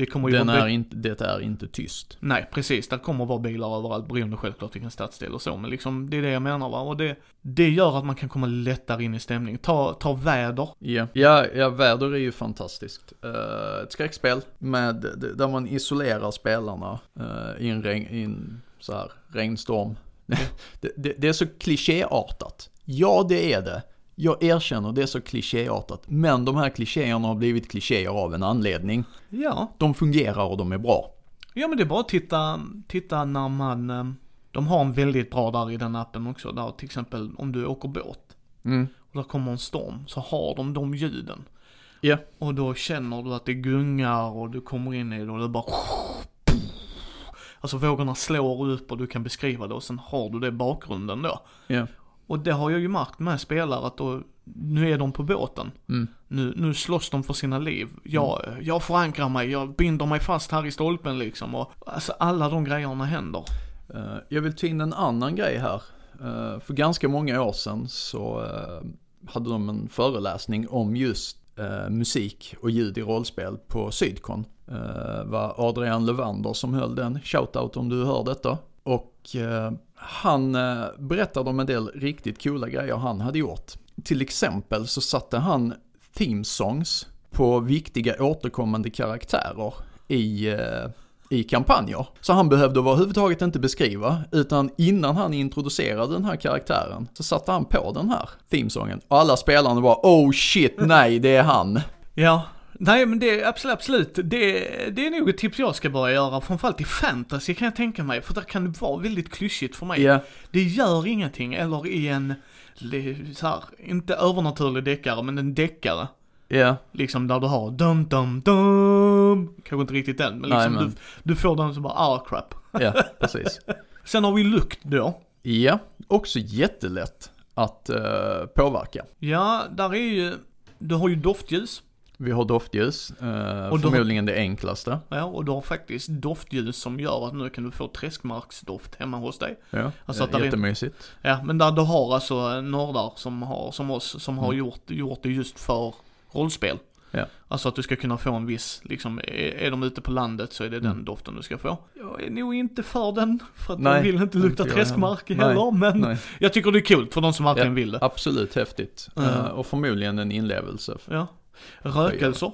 det kommer ju Den vara är inte, det är inte tyst. Nej, precis. Det kommer vara bilar överallt beroende självklart vilken stadsdel och så. Men liksom, det är det jag menar va. Och det, det gör att man kan komma lättare in i stämning. Ta, ta väder. Ja, ja, ja väder är ju fantastiskt. Uh, ett skräckspel med, där man isolerar spelarna uh, i en, regn, i en så här, regnstorm. det, det, det är så klichéartat. Ja, det är det. Jag erkänner, det är så klichéartat. Men de här klichéerna har blivit klichéer av en anledning. Ja. De fungerar och de är bra. Ja men det är bara att titta, titta när man, eh, de har en väldigt bra där i den appen också. Där till exempel om du åker båt. Mm. Och där kommer en storm. Så har de de ljuden. Ja. Och då känner du att det gungar och du kommer in i det och det bara Alltså vågorna slår upp och du kan beskriva det och sen har du det i bakgrunden då. Ja. Och det har jag ju märkt med spelare att då, nu är de på båten. Mm. Nu, nu slåss de för sina liv. Jag, jag förankrar mig, jag binder mig fast här i stolpen liksom. Och, alltså alla de grejerna händer. Uh, jag vill ta in en annan grej här. Uh, för ganska många år sedan så uh, hade de en föreläsning om just musik och ljud i rollspel på Sydkon. Det var Adrian Levander som höll den. Shoutout om du hör detta. Och han eh, berättade om en del riktigt coola grejer han hade gjort. Till exempel så satte han theme songs på viktiga återkommande karaktärer i, eh, i kampanjer. Så han behövde överhuvudtaget inte beskriva, utan innan han introducerade den här karaktären så satte han på den här themesången. Och alla spelarna var oh shit, nej det är han. Ja, Nej men det absolut, absolut. Det, det är nog ett tips jag ska börja göra, framförallt i fantasy kan jag tänka mig, för där kan det vara väldigt klyschigt för mig. Ja. Det gör ingenting, eller i en, så här, inte övernaturlig deckare, men en deckare. Ja. Liksom där du har dum dum dum, kanske inte riktigt den, men liksom Nej, men- Du, du får den som bara ah crap. Ja, precis. Sen har vi lukt då. Ja, också jättelätt att eh, påverka. Ja, där är ju, du har ju doftljus. Vi har doftljus, eh, Och då- förmodligen det enklaste. Ja, och du har faktiskt doftljus som gör att nu kan du få träskmarksdoft hemma hos dig. Ja, Alltså att eh, är- jättemysigt. Ja, men där du har alltså nördar som har, som oss, som har Mm. gjort, gjort det just för rollspel. Ja. Alltså att du ska kunna få en viss, liksom, är, är de ute på landet så är det den Mm. doften du ska få. Jag är nog inte för den, för att Nej, jag vill inte lukta inte träskmark heller. heller, men Nej, jag tycker det är kul för de som verkligen Ja. vill det. absolut häftigt. Mm. Eh, och förmodligen en inlevelse. Ja. Rökelser.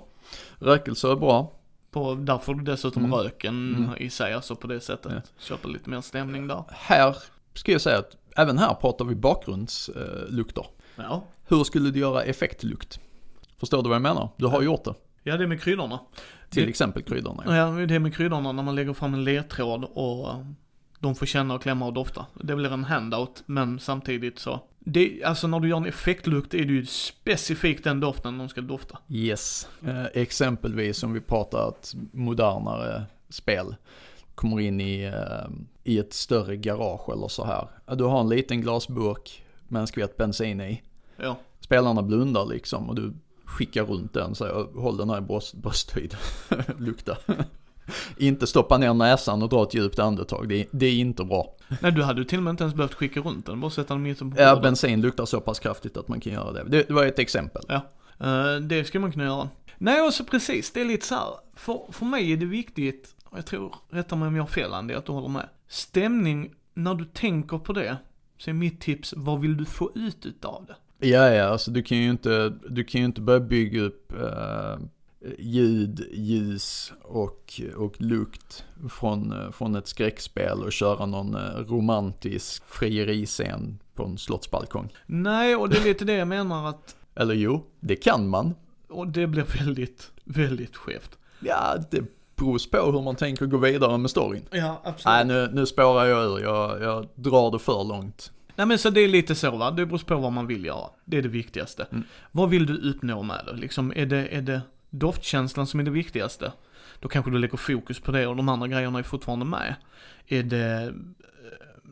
Rökelser är bra. På, där får du dessutom Mm. röken Mm. i sig, alltså på det sättet. Ja. Köper lite mer stämning där. Här ska jag säga att även här pratar vi bakgrundslukter. Ja. Hur skulle du göra effektlukt? Förstår du vad jag menar? Du har gjort det. Ja, det är med kryddorna. Till Det- exempel kryddorna. Ja, det är med kryddorna när man lägger fram en ledtråd och de får känna och klämma och dofta. Det blir en handout, men samtidigt så. Det, alltså när du gör en effektlukt är det ju specifikt den doften de ska dofta. Yes. Eh, exempelvis om vi pratar ett modernare spel. Kommer in i, eh, i ett större garage eller så här. Du har en liten glasburk med en skvätt bensin i. Ja. Spelarna blundar liksom och du skickar runt den så här, håll den här i bröst, brösthöjd. Lukta. Inte stoppa ner näsan och dra ett djupt andetag. Det är, det är inte bra. Nej, du hade ju till och med inte ens behövt skicka runt den, bara sätta den mitt på Ja, bordet. bensin luktar så pass kraftigt att man kan göra det. Det, det var ett exempel. Eh, det ska man kunna göra. Nej, också precis, det är lite så här. För, för mig är det viktigt, och jag tror, rätta mig om jag har fel Andy, att du håller med. Stämning, när du tänker på det, så är mitt tips, vad vill du få ut utav det? Ja, ja, alltså du kan ju inte, du kan ju inte börja bygga upp eh, ljud, ljus och, och lukt från, från ett skräckspel och köra någon eh, romantisk frieriscen på en slottsbalkong. Nej, och det är lite det jag menar att, Eller jo, det kan man. och det blir väldigt, väldigt skevt. Ja, det beror på hur man tänker gå vidare med storyn. Ja, absolut. Nej, nu, nu spårar jag ur. Jag, jag drar det för långt. Nej men så det är lite så va, det beror på vad man vill göra. Det är det viktigaste. Mm. Vad vill du uppnå med det? Liksom, är det, är det doftkänslan som är det viktigaste? Då kanske du lägger fokus på det och de andra grejerna är fortfarande med. Är det eh,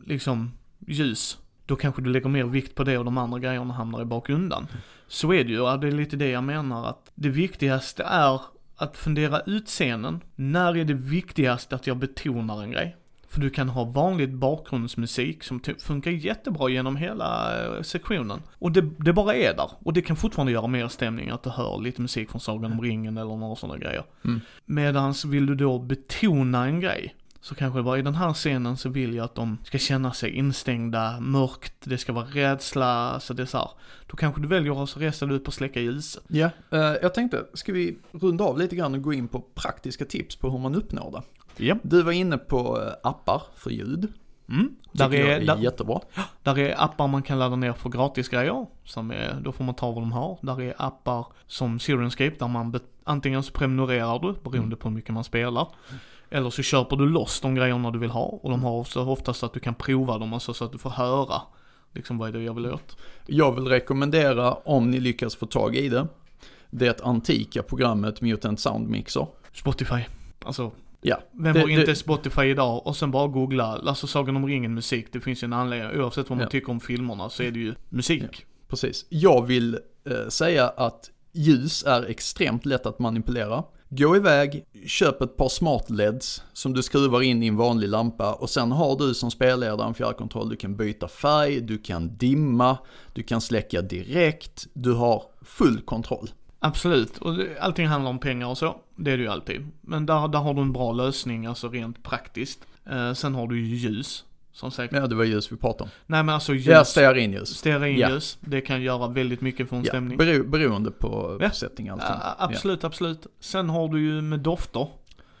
liksom ljus? Då kanske du lägger mer vikt på det och de andra grejerna hamnar i bakgrunden. Så är det ju, och det är lite det jag menar att det viktigaste är att fundera ut scenen. När är det viktigast att jag betonar en grej? För du kan ha vanligt bakgrundsmusik som typ funkar jättebra genom hela eh, sektionen. Och det, det bara är där. Och det kan fortfarande göra mer stämning att du hör lite musik från Sagan om ringen eller några sådana grejer. Mm. Medans vill du då betona en grej, så kanske bara i den här scenen så vill jag att de ska känna sig instängda, mörkt, det ska vara rädsla, så det är så här. Då kanske du väljer att resa dig upp och släcka ljuset. Ja, eh, jag tänkte, ska vi runda av lite grann och gå in på praktiska tips på hur man uppnår det? Ja. Du var inne på eh, appar för ljud. Mm. Där Tycker jag är, är där, jättebra. där är appar man kan ladda ner för gratisgrejer, som är, då får man ta vad de har. Där är appar som Sirenscape där man antingen så prenumererar du, beroende på hur mycket man spelar. Eller så köper du loss de grejerna du vill ha och de har också oftast att du kan prova dem, alltså så att du får höra liksom vad är det jag vill åt. Jag vill rekommendera, om ni lyckas få tag i det, det antika programmet Mutant Sound Mixer. Spotify. Alltså, Ja, vem Det- har inte det- Spotify idag? Och sen bara googla, alltså Sagan om ringen musik, det finns ju en anledning, oavsett vad man Ja. tycker om filmerna så är det ju musik. precis. Jag vill eh, säga att ljus är extremt lätt att manipulera. Gå iväg, köp ett par smart LEDs som du skruvar in i en vanlig lampa och sen har du som spelledare en fjärrkontroll. Du kan byta färg, du kan dimma, du kan släcka direkt, du har full kontroll. Absolut, och allting handlar om pengar och så. Det är det ju alltid. Men där, där har du en bra lösning, alltså rent praktiskt. Eh, sen har du ju ljus, som sagt. Ja, det var ljus vi pratade om. Nej men alltså ljus, Ja, stearinljus. stearinljus, det kan göra väldigt mycket för en Ja, stämning. bero, beroende på Ja. setting och allting. Ja, absolut, absolut. Sen har du ju med dofter,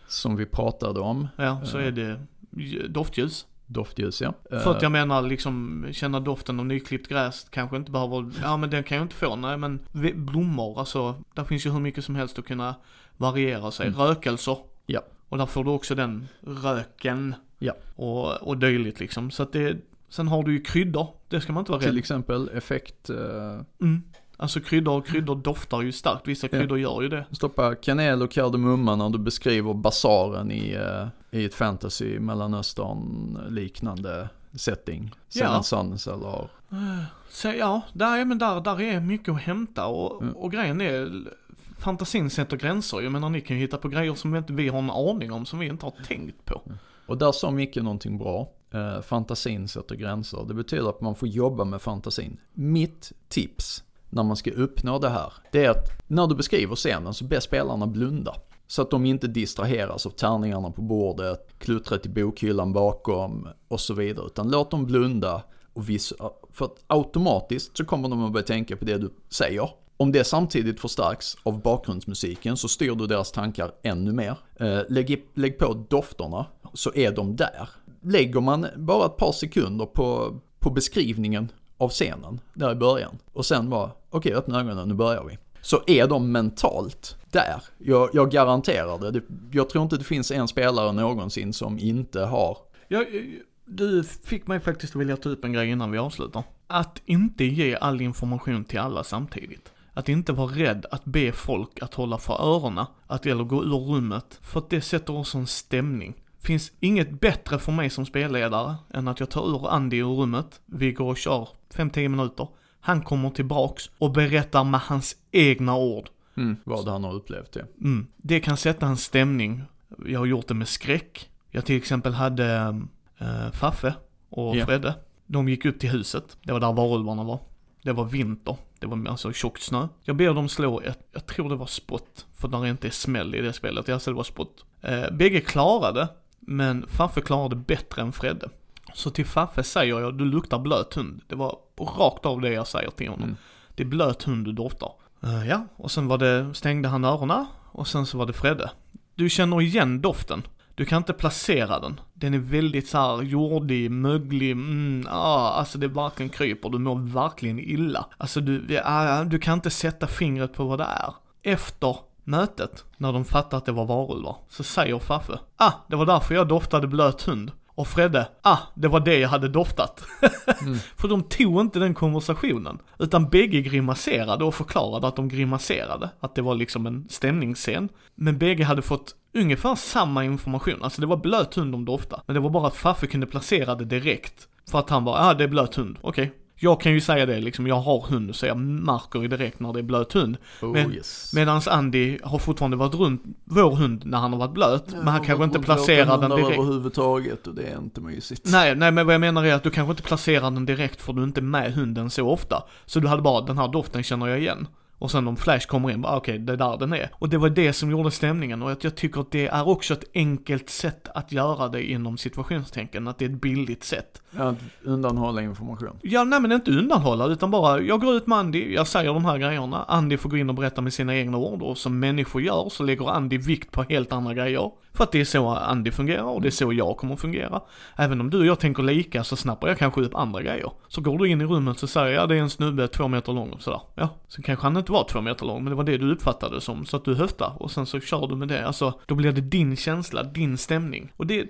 Som vi pratade om, ja, så Eh. är det ju- doftljus. Doftljus ja. För att jag menar liksom, känna doften av nyklippt gräs kanske inte behöver, ja men den kan jag inte få, nej men blommor, alltså, där finns ju hur mycket som helst att kunna variera sig. Mm. Rökelser. Ja. Och där får du också den röken. Ja. Och, och dylikt liksom. Så att det, sen har du ju kryddor, det ska man inte vara Till rädd. exempel effekt, eh, Mm. Alltså kryddor, kryddor doftar ju starkt, vissa Ja. kryddor gör ju det. stoppa kanel och kardemumma när du beskriver basaren i, eh, i ett fantasy mellanöstern liknande setting. Seven Ja. Sons eller, Så ja, där, är- men där, där är mycket att hämta och, Mm. och grejen är, fantasin sätter gränser. Jag menar ni kan ju hitta på grejer som vi inte vi har en aning om, som vi inte har tänkt på. och där sa Micke någonting bra. Eh, fantasin sätter gränser. Det betyder att man får jobba med fantasin. Mitt tips när man ska uppnå det här, det är att när du beskriver scenen så be spelarna blunda. Så att de inte distraheras av tärningarna på bordet, kluttret i bokhyllan bakom och så vidare. Utan låt dem blunda och visa, för att automatiskt så kommer de att börja tänka på det du säger. Om det samtidigt förstärks av bakgrundsmusiken så styr du deras tankar ännu mer. Eh, lägg, i- lägg på dofterna så är de där. Lägger man bara ett par sekunder på, på beskrivningen av scenen där i början och sen bara, okej öppna ögonen, nu börjar vi. Så är de mentalt där. Jag, jag garanterar det. det. Jag tror inte det finns en spelare någonsin som inte har Jag, eh, du fick mig faktiskt att vilja ta upp en grej innan vi avslutar. Att inte ge all information till alla samtidigt. Att inte vara rädd att be folk att hålla för öronen, att eller gå ur rummet, för att det sätter också en stämning. Finns inget bättre för mig som spelledare än att jag tar ur Andy ur rummet, vi går och kör 5-10 minuter, han kommer tillbaks och berättar med hans egna ord. mm, vad han har upplevt det. Mm. Det kan sätta en stämning. Jag har gjort det med skräck. Jag till exempel hade äh, Faffe och Ja. Fredde. De gick upp till huset. Det var där varulvarna var. Det var vinter. Det var alltså tjockt snö. Jag ber dem slå ett, jag tror det var spott. För där är inte smäll i det spelet. Jag det var spott. Eh, bägge klarade, men Faffe klarade bättre än Fredde. Så till Faffe säger jag, du luktar blöt hund. Det var rakt av det jag säger till honom. Mm. Det är blöt hund du doftar. Eh, ja, och sen var det, stängde han öronen och sen så var det Fredde. Du känner igen doften. Du kan inte placera den. Den är väldigt så här jordig, möglig, mm, ah, alltså det verkligen kryper. Du mår verkligen illa. Alltså du, ah, du kan inte sätta fingret på vad det är. Efter mötet, när de fattar att det var varulvar, så säger Faffe, ah, det var därför jag doftade blöt hund. Och Fredde, ah, det var det jag hade doftat. För de tog inte den konversationen. Utan bägge grimaserade och förklarade att de grimaserade. Att det var liksom en stämningsscen. Men bägge hade fått ungefär samma information. Alltså det var blöt hund de doftade. Men det var bara att Faffe kunde placera det direkt. För att han var, ah det är blöt hund, okej. Jag kan ju säga det liksom, jag har hund så jag märker ju direkt när det är blöt hund. Oh, Men- yes. Medans Andy har fortfarande varit runt vår hund när han har varit blöt. men han kanske inte placerar den direkt. överhuvudtaget och det är inte mysigt. Nej, nej men vad jag menar är att du kanske inte placerar den direkt för du är inte med hunden så ofta. Så du hade bara, den här doften känner jag igen. Och sen om Flash kommer in, bara okej, det är där den är. Och det var det som gjorde stämningen och att jag tycker att det är också ett enkelt sätt att göra det inom situationstänken, att det är ett billigt sätt. Att undanhålla information. Ja, nej men inte undanhålla, utan bara, jag går ut med Andy, jag säger de här grejerna, Andy får gå in och berätta med sina egna ord och som människor gör så lägger Andy vikt på helt andra grejer. För att det är så Andy fungerar och det är så jag kommer att fungera. Även om du och jag tänker lika så snappar jag kanske upp andra grejer. Så går du in i rummet så säger jag, det är en snubbe två meter lång och sådär. Ja, så kanske han inte var två meter lång, men det var det du uppfattade som, så att du höftar och sen så kör du med det. Alltså, då blir det din känsla, din stämning. Och det,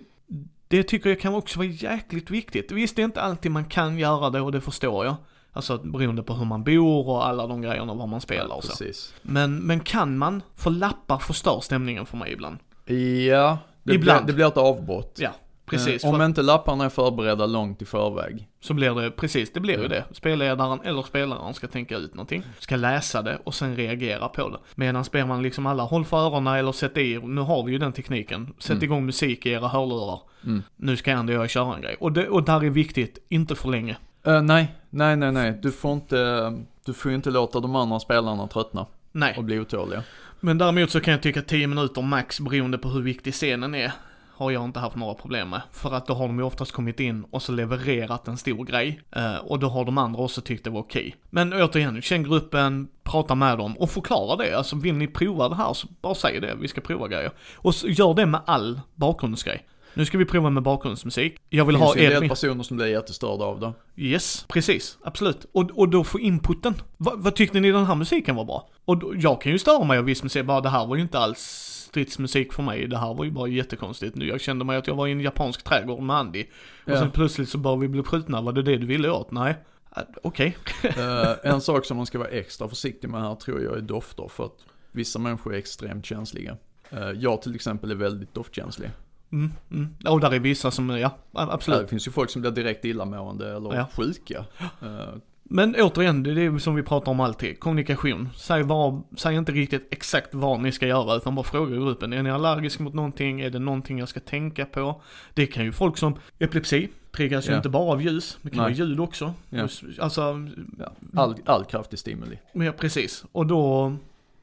det tycker jag kan också vara jäkligt viktigt. Visst, det är inte alltid man kan göra det och det förstår jag. Alltså beroende på hur man bor och alla de grejerna, var man spelar och så. Men, men kan man, för lappar förstör stämningen för mig ibland. Ja, det, Ibland. Blir, det blir ett avbrott. Ja, precis. Eh, om inte lapparna är förberedda långt i förväg. så blir det, precis, det blir ju det. Spelledaren eller spelaren ska tänka ut någonting, ska läsa det och sen reagera på det. Medan spelar man liksom alla, håll för öronen eller sätt i, nu har vi ju den tekniken, sätt Mm. igång musik i era hörlurar. Mm. Nu ska Andy och jag köra en grej. Och, det, och där är viktigt, inte för länge. Eh, nej, nej, nej, nej. Du får inte, du får inte låta de andra spelarna tröttna Nej. och bli otåliga. Men däremot så kan jag tycka 10 minuter max beroende på hur viktig scenen är. Har jag inte haft några problem med. För att då har de ju oftast kommit in och så levererat en stor grej. Eh, och då har de andra också tyckt det var okej. Men återigen, känn gruppen, prata med dem och förklara det. Alltså vill ni prova det här så bara säg det, vi ska prova grejer. Och så, gör det med all bakgrundsgrej. Nu ska vi prova med bakgrundsmusik. Jag vill finns ha en del personer som blir jättestörda av det. Yes, precis. Absolut. Och, och då få inputen. Va, vad tyckte ni den här musiken var bra? Och då, jag kan ju störa mig av viss musik, bara det här var ju inte alls stridsmusik för mig. Det här var ju bara jättekonstigt. Nu, Jag kände mig att jag var i en japansk trädgård med Andy. Och Ja. sen plötsligt så började vi bli skjutna. Var det det du ville åt? Nej. Äh, Okej. Eh, en sak som man ska vara extra försiktig med här tror jag är dofter för att vissa människor är extremt känsliga. Eh, jag till exempel är väldigt doftkänslig. Mm, mm. Och där är vissa som, ja, Ja, absolut. det finns ju folk som blir direkt illamående eller Ja. sjuka. Eh, Men återigen, det är det som vi pratar om alltid. Kommunikation. Säg, vad, säg inte riktigt exakt vad ni ska göra, utan bara fråga gruppen. Är ni allergiska mot någonting? Är det någonting jag ska tänka på? Det kan ju folk som epilepsi, triggas ju Ja. inte bara av ljus. Det kan Nej. vara ljud också. Ja. Alltså, ja. all, all kraftig stimuli. ja precis. Och då,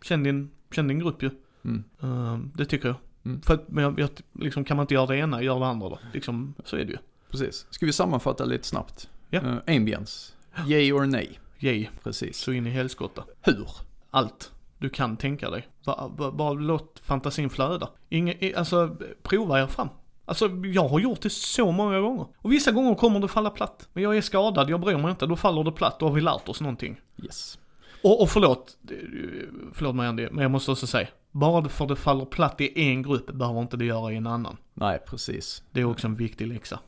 känn din, känn din grupp ju. Mm. Ehm, det tycker jag. Mm. För att, men jag, jag, liksom, kan man inte göra det ena, gör det andra då. Liksom, så är det ju. Precis. Ska vi sammanfatta lite snabbt? Ja. Eh, ambience. Yay or nej? Yay, Precis. så in i helskotta. Hur? allt du kan tänka dig. Bara, bara, bara låt fantasin flöda. Inge, alltså, prova er fram. Alltså, jag har gjort det så många gånger. Och vissa gånger kommer det falla platt. Men jag är skadad, jag bryr mig inte. Då faller det platt, då har vi lärt oss någonting. Yes. Och, och förlåt, eh, förlåt mig Andy, men jag måste också säga. Bara för det faller platt i en grupp behöver inte det göra i en annan. Nej, precis. Det är också en viktig läxa.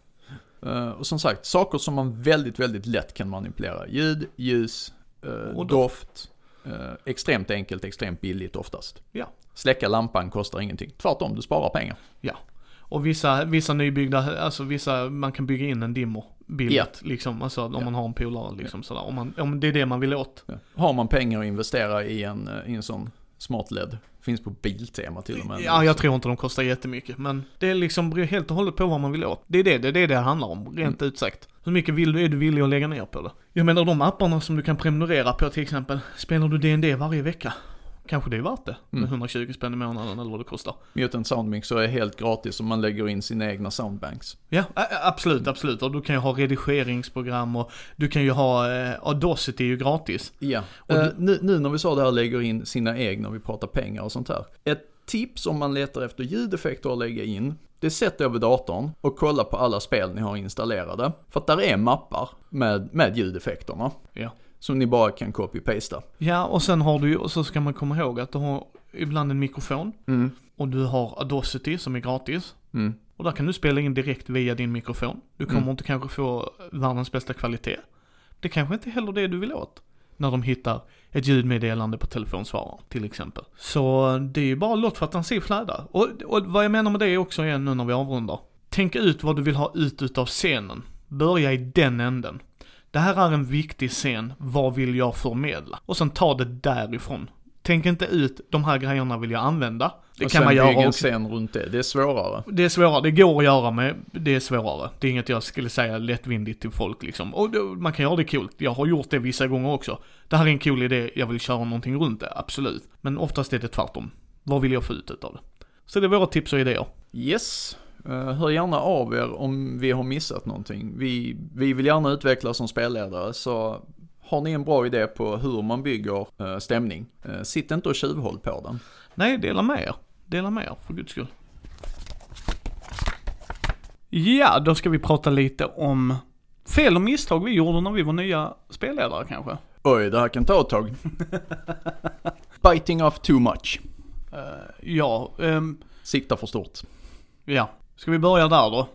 Eh, och som sagt, saker som man väldigt, väldigt lätt kan manipulera. Ljud, ljus, eh, Och doft. Eh, extremt enkelt, extremt billigt oftast. Ja. Släcka lampan kostar ingenting. Tvärtom, du sparar pengar. Och vissa, vissa nybyggda, alltså vissa, man kan bygga in en dimmer billigt Ja. liksom. Alltså om Ja. man har en polare liksom sådär. Om, man, om det är det man vill åt. Ja. Har man pengar att investera i en, i en sån smart LED. Finns på Biltema till och med. Ja, jag tror inte de kostar jättemycket. Men det är liksom helt och hållet på vad man vill åt. Det är det det, är det, det handlar om, rent Mm. ut sagt. Hur mycket vill du, är du villig att lägga ner på det? Jag menar de apparna som du kan prenumerera på till exempel. Spelar du D&D varje vecka? Kanske det är värt det. Med Mm. 120 spänn i månaden eller vad det kostar. Mutant Soundmixer är helt gratis om man lägger in sina egna soundbanks. Ja, absolut, absolut. Och du kan ju ha redigeringsprogram och du kan ju ha, eh, Audacity är ju gratis. Ja. Och du- nu, nu när vi sa det här lägger in sina egna och vi pratar pengar och sånt här. Ett tips om man letar efter ljudeffekter att lägga in. Det är sätt över datorn och kolla på alla spel ni har installerade. För att där är mappar med, med ljudeffekterna. Ja. Som ni bara kan copy-pasta. Ja, och sen har du ju, och så ska man komma ihåg att du har ibland en mikrofon. Mm. Och du har Audacity som är gratis. Mm. Och där kan du spela in direkt via din mikrofon. Du kommer Mm. inte kanske få världens bästa kvalitet. Det kanske inte heller det du vill åt. När de hittar ett ljudmeddelande på telefonsvararen till exempel. Så det är ju bara låt fantasi flöda. Och, och vad jag menar med det är också igen nu när vi avrundar. Tänk ut vad du vill ha ut utav scenen. Börja i den änden. Det här är en viktig scen, vad vill jag förmedla? Och sen ta det därifrån. Tänk inte ut, de här grejerna vill jag använda. Det och kan man göra också. scen runt det. Det är svårare. Det är svårare, det går att göra med, det är svårare. Det är inget jag skulle säga lättvindigt till folk liksom. Och då, man kan göra det coolt, jag har gjort det vissa gånger också. Det här är en cool idé, jag vill köra någonting runt det, absolut. Men oftast är det tvärtom. Vad vill jag få ut utav det? Så det är våra tips och idéer. Yes. Uh, hör gärna av er om vi har missat någonting. Vi, vi vill gärna utvecklas som spelledare så har ni en bra idé på hur man bygger eh, stämning, eh, sitt inte och tjuvhåll på den. Nej, dela med er. Dela med er, för guds skull. Ja, då ska vi prata lite om fel och misstag vi gjorde när vi var nya spelledare kanske. Oj, det här kan ta ett tag. Biting off too much. Eh, ja, ehm, Sikta för stort. ja. Ska vi börja där då?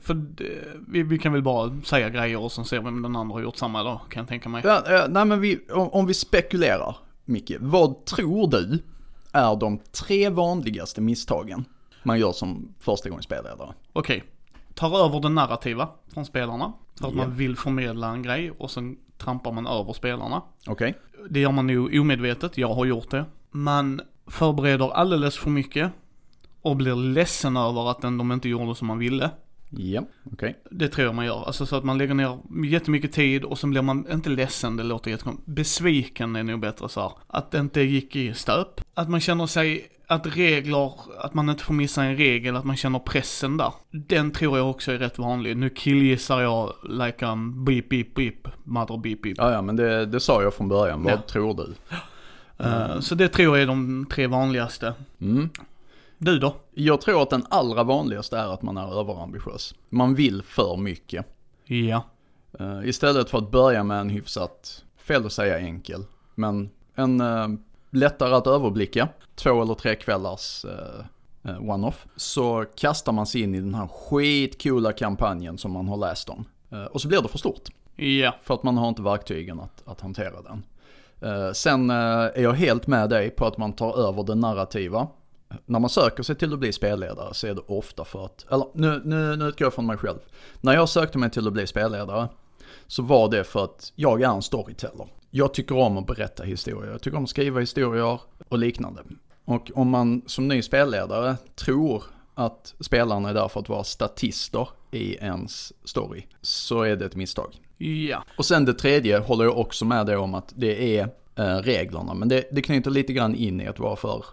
För det, vi, vi kan väl bara säga grejer och sen se om den andra har gjort samma då, kan jag tänka mig. Ja, eh, nej men vi, om, om vi spekulerar, Micke. Vad tror du är de tre vanligaste misstagen man gör som första gångs spelledare? Okej. Tar över det narrativa från spelarna. För att Ja. man vill förmedla en grej och sen trampar man över spelarna. Okej? Det gör man nog omedvetet, jag har gjort det. Man förbereder alldeles för mycket och blir ledsen över att den, de inte gjorde som man ville. Ja, okej. Det tror jag man gör. Alltså så att man lägger ner jättemycket tid och sen blir man inte ledsen, det låter jättekonstigt. Besviken är nog bättre så här. Att det inte gick i stöp. Att man känner sig, att regler, att man inte får missa en regel, att man känner pressen där. Den tror jag också är rätt vanlig. Nu killgissar jag like um beep beep beep, mother beep beep. Ja, ja, men det, det sa jag från början. Vad Ja. tror du? Eh, så det tror jag är de tre vanligaste. Mm. Du då? Jag tror att den allra vanligaste är att man är överambitiös. Man vill för mycket. Ja. Eh, istället för att börja med en hyfsat, fel att säga enkel, men en eh, lättare att överblicka, två eller tre kvällars eh, one-off, så kastar man sig in i den här skitcoola kampanjen som man har läst om. Och så blir det för stort, Ja. för att man har inte verktygen att, att hantera den. Sen är jag helt med dig på att man tar över det narrativa. När man söker sig till att bli spelledare så är det ofta för att, eller nu, nu, nu utgår jag från mig själv. När jag sökte mig till att bli spelledare så var det för att jag är en storyteller. Jag tycker om att berätta historier, jag tycker om att skriva historier och liknande. Och om man som ny spelledare tror att spelarna är där för att vara statister i ens story, så är det ett misstag. Ja. Och sen det tredje håller jag också med dig om att det är eh, reglerna. Men det, det knyter lite grann in i att vara för,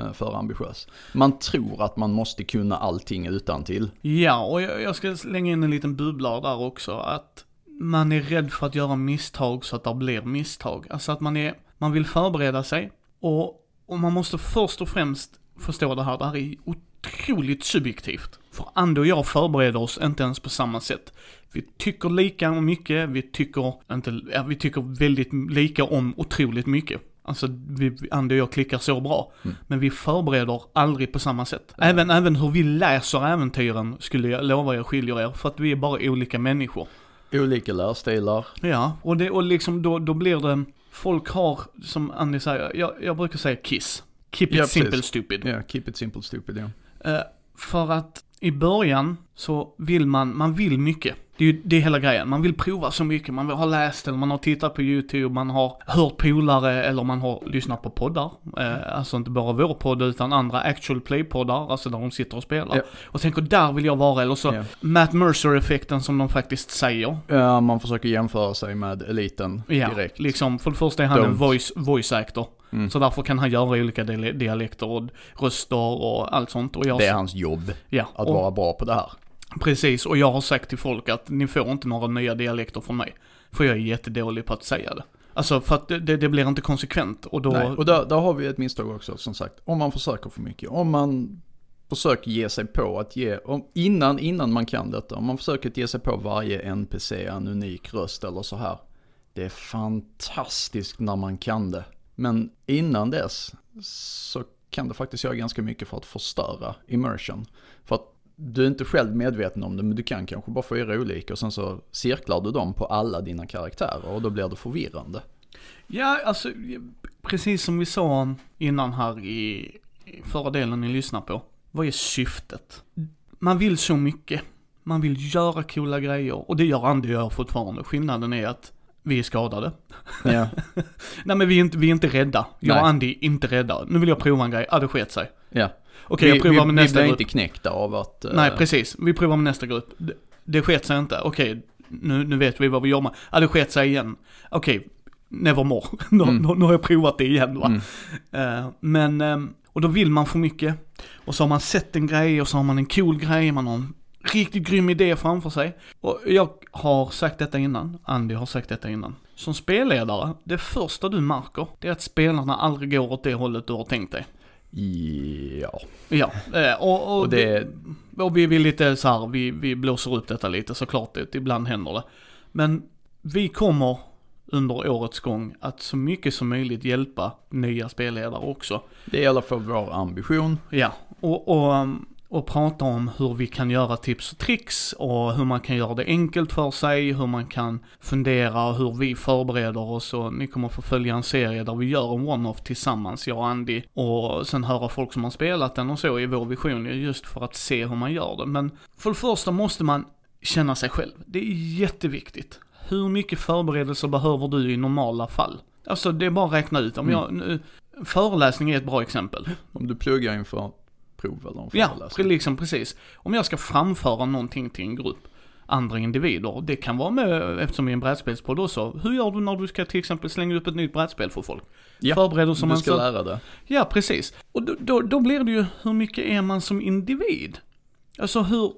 Eh, för ambitiös. Man tror att man måste kunna allting utan till. Ja, och jag, jag ska slänga in en liten bubbla där också. Att man är rädd för att göra misstag så att det blir misstag. Alltså att man är, man vill förbereda sig. Och, och man måste först och främst förstå det här, det här är otroligt subjektivt. För Andy och jag förbereder oss inte ens på samma sätt. Vi tycker lika mycket, vi tycker inte, ja, vi tycker väldigt lika om otroligt mycket. Alltså, vi, Andy och jag klickar så bra. Men vi förbereder aldrig på samma sätt. Även, även hur vi läser äventyren skulle jag lova er skiljer er, för att vi är bara olika människor. Olika lärstilar. Ja, och, det, och liksom då, då blir det, folk har, som Andy säger, jag, jag brukar säga kiss. Keep it Ja, simple precis. stupid. Ja, keep it simple stupid ja. Eh, för att i början så vill man, man vill mycket. Det är ju det är hela grejen. Man vill prova så mycket. Man har läst eller man har tittat på YouTube, man har hört polare eller man har lyssnat på poddar. Eh, alltså inte bara vår podd utan andra actual play-poddar, alltså där de sitter och spelar. Ja. Och tänker där vill jag vara, eller så Ja. Matt Mercer-effekten som de faktiskt säger. Ja, man försöker jämföra sig med eliten Ja, direkt. liksom för det första är han en Don't. voice, voice actor. Mm. Så därför kan han göra olika dia- dialekter och röster och allt sånt. Och jag, Det är hans jobb, ja, att och, vara bra på det här. Precis, och jag har sagt till folk att ni får inte några nya dialekter från mig. För jag är jättedålig på att säga det. Alltså för att det, det, det blir inte konsekvent och då... Nej, och där, där har vi ett misstag också som sagt. Om man försöker för mycket, om man försöker ge sig på att ge, om, innan, innan man kan detta, om man försöker att ge sig på varje NPC, en unik röst eller så här. Det är fantastiskt när man kan det. Men innan dess så kan det faktiskt göra ganska mycket för att förstöra immersion. För att du är inte själv medveten om det, men du kan kanske bara fyra olika och sen så cirklar du dem på alla dina karaktärer och då blir det förvirrande. Ja, alltså precis som vi sa innan här i, i förra delen ni lyssnar på. Vad är syftet? Man vill så mycket. man vill göra coola grejer. Och det gör Andy och jag fortfarande. Skillnaden är att vi är skadade. Ja, Nej men vi är inte, vi är inte rädda. Jag och Andy är inte rädda. Nu vill jag prova en grej, ja det sket sig. ja. Okej jag provar med vi, nästa vi blir grupp. inte knäckta av att... eh, Nej precis, vi provar med nästa grupp. Det, det sket sig inte, okej. Nu, nu vet vi vad vi gör med. Ja det sket sig igen. Okej, never more. nu, Mm. nu, nu har jag provat det igen va. Mm. Eh, men, ehm, och då vill man för mycket. Och så har man sett en grej och så har man en cool grej, man har en riktigt grym idé framför sig. Och jag har sagt detta innan, Andy har sagt detta innan. Som spelledare, det första du märker, det är att spelarna aldrig går åt det hållet du har tänkt dig. Ja, Ja, eh, och, och, och det... och vi vill lite så här, vi, vi blåser upp detta lite såklart, det, ibland händer det. Men vi kommer under årets gång att så mycket som möjligt hjälpa nya spelledare också. Det är i alla fall vår ambition. Ja, och, och, um, och prata om hur vi kan göra tips och tricks och hur man kan göra det enkelt för sig, hur man kan fundera, hur vi förbereder oss och ni kommer få följa en serie där vi gör en one-off tillsammans, jag och Andy, och sen höra folk som har spelat den och så i vår vision, just för att se hur man gör det. Men för det första måste man känna sig själv. Det är jätteviktigt. Hur mycket förberedelser behöver du i normala fall? Alltså det är bara att räkna ut. Om jag, nu, föreläsning är ett bra exempel. Om du pluggar inför prov eller en Ja, föreläsning. liksom precis. Om jag ska framföra någonting till en grupp andra individer, det kan vara med, eftersom vi är en brädspelspodd också, hur gör du när du ska till exempel slänga upp ett nytt brädspel för folk? Ja, Förbereder som du man ska så... lära det. Ja, precis. Och då, då, då blir det ju, hur mycket är man som individ? Alltså hur,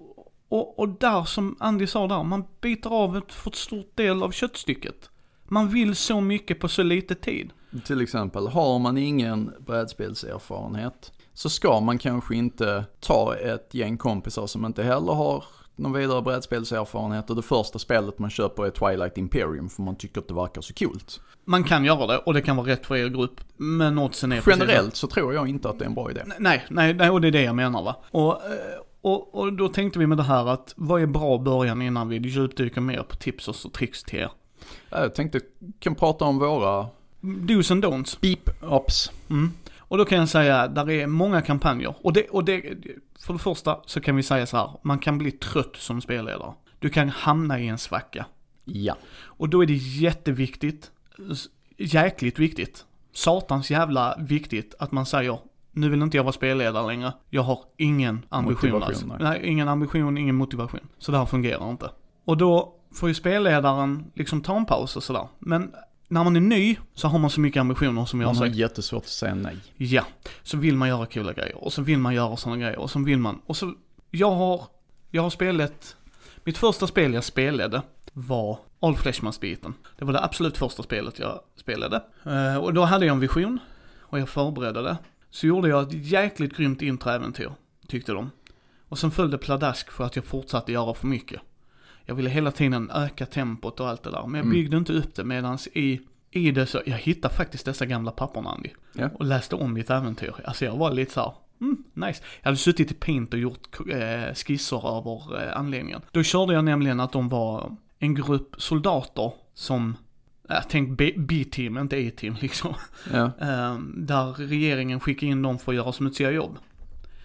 och, och där som Andy sa där, man biter av ett för stort del av köttstycket. Man vill så mycket på så lite tid. Till exempel, har man ingen brädspelserfarenhet så ska man kanske inte ta ett gäng kompisar som inte heller har någon vidare brädspelserfarenhet och det första spelet man köper är Twilight Imperium för man tycker att det verkar så coolt. Man kan göra det och det kan vara rätt för er grupp, men oddsen är precis- Generellt så tror jag inte att det är en bra idé. Nej, nej, nej, och det är det jag menar va. Och, eh, och, och då tänkte vi med det här att vad är bra början innan vi djupdyker mer på tips och tricks till er? Jag tänkte, kan prata om våra Do's and don'ts. beep-ups. Mm. Och då kan jag säga, där är många kampanjer. Och det, och det, för det första så kan vi säga så här, man kan bli trött som spelledare. Du kan hamna i en svacka. Ja. Och då är det jätteviktigt, jäkligt viktigt, satans jävla viktigt att man säger nu vill inte jag vara spelledare längre. Jag har ingen ambition Motivation, alltså. nej. nej. ingen ambition, ingen motivation. Så det här fungerar inte. Och då får ju spelledaren liksom ta en paus och sådär. Men när man är ny så har man så mycket ambitioner som jag har Man har jättesvårt att säga nej. Ja, så vill man göra coola grejer och så vill man göra sådana grejer och så vill man, och så, jag har, jag har spelat, mitt första spel jag spelade var All Fleshmans-biten. Det var det absolut första spelet jag spelade. Eh, och då hade jag en vision och jag förberedde det. Så gjorde jag ett jäkligt grymt introäventyr, tyckte de. Och sen följde pladask för att jag fortsatte göra för mycket. Jag ville hela tiden öka tempot och allt det där, men jag Mm. byggde inte upp det medans i, i det så, jag hittade faktiskt dessa gamla papperna Andy Ja. och läste om mitt äventyr. Alltså jag var lite så här, mm, nice. Jag hade suttit i Paint och gjort eh, skisser över eh, anläggningen. Då körde jag nämligen att de var en grupp soldater som, jag tänk B- B-team, inte A-team liksom. Ja. Eh, där regeringen skickade in dem för att göra smutsiga jobb.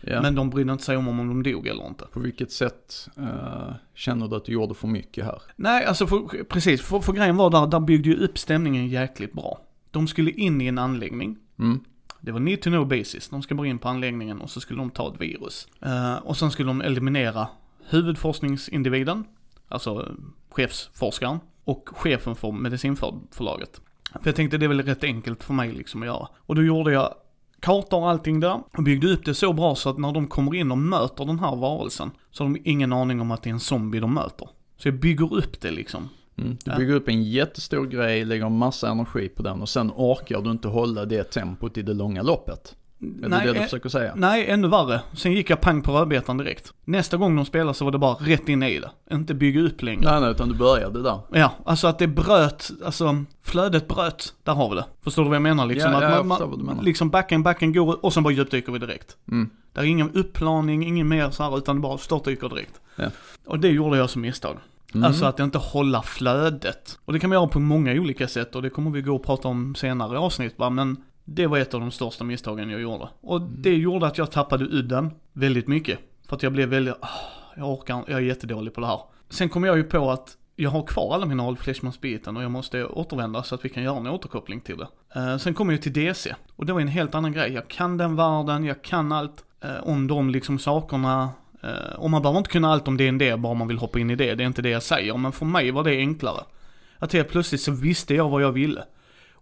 Ja. Men de brydde inte sig om om de dog eller inte. På vilket sätt eh, känner du att du gjorde för mycket här? Nej, alltså för, precis, för, för grejen var där, där byggde ju upp stämningen jäkligt bra. De skulle in i en anläggning. Mm. Det var need to know basis. De ska bara in på anläggningen och så skulle de ta ett virus. Eh, och sen skulle de eliminera huvudforskningsindividen, alltså chefsforskaren, och chefen för medicinförlaget. För jag tänkte det är väl rätt enkelt för mig liksom att göra. Och då gjorde jag kartor och allting där och byggde upp det så bra så att när de kommer in och möter den här varelsen så har de ingen aning om att det är en zombie de möter. Så jag bygger upp det liksom. Mm. Du bygger upp en jättestor grej, lägger massa energi på den och sen orkar du inte hålla det tempot i det långa loppet. Är det det du eh, försöker säga? Nej, ännu värre. Sen gick jag pang på rödbetan direkt. Nästa gång de spelade så var det bara rätt in i det. Inte bygga upp längre. Nej, nej, utan du började där. Ja, alltså att det bröt, alltså flödet bröt, där har vi det. Förstår du vad jag menar? Liksom Ja, att ja, jag man, förstår vad du man, menar. liksom backen, backen går och sen bara djupdyker vi direkt. Mm. Det är ingen upplaning, ingen mer så här, utan det bara störtdyker direkt. Ja. Och det gjorde jag som misstag. Mm. Alltså att inte hålla flödet. Och det kan man göra på många olika sätt och det kommer vi gå och prata om senare i avsnitt va, men det var ett av de största misstagen jag gjorde. Och Mm. det gjorde att jag tappade udden väldigt mycket. För att jag blev väldigt, ah, jag orkar jag är jättedålig på det här. Sen kom jag ju på att jag har kvar alla mina Old Fleshmans-biten och jag måste återvända så att vi kan göra en återkoppling till det. Eh, sen kom jag till DC och det var en helt annan grej. Jag kan den världen, jag kan allt eh, om de liksom sakerna. Eh, och man behöver inte kunna allt om D&D bara man vill hoppa in i det, det är inte det jag säger. Men för mig var det enklare. Att helt plötsligt så visste jag vad jag ville.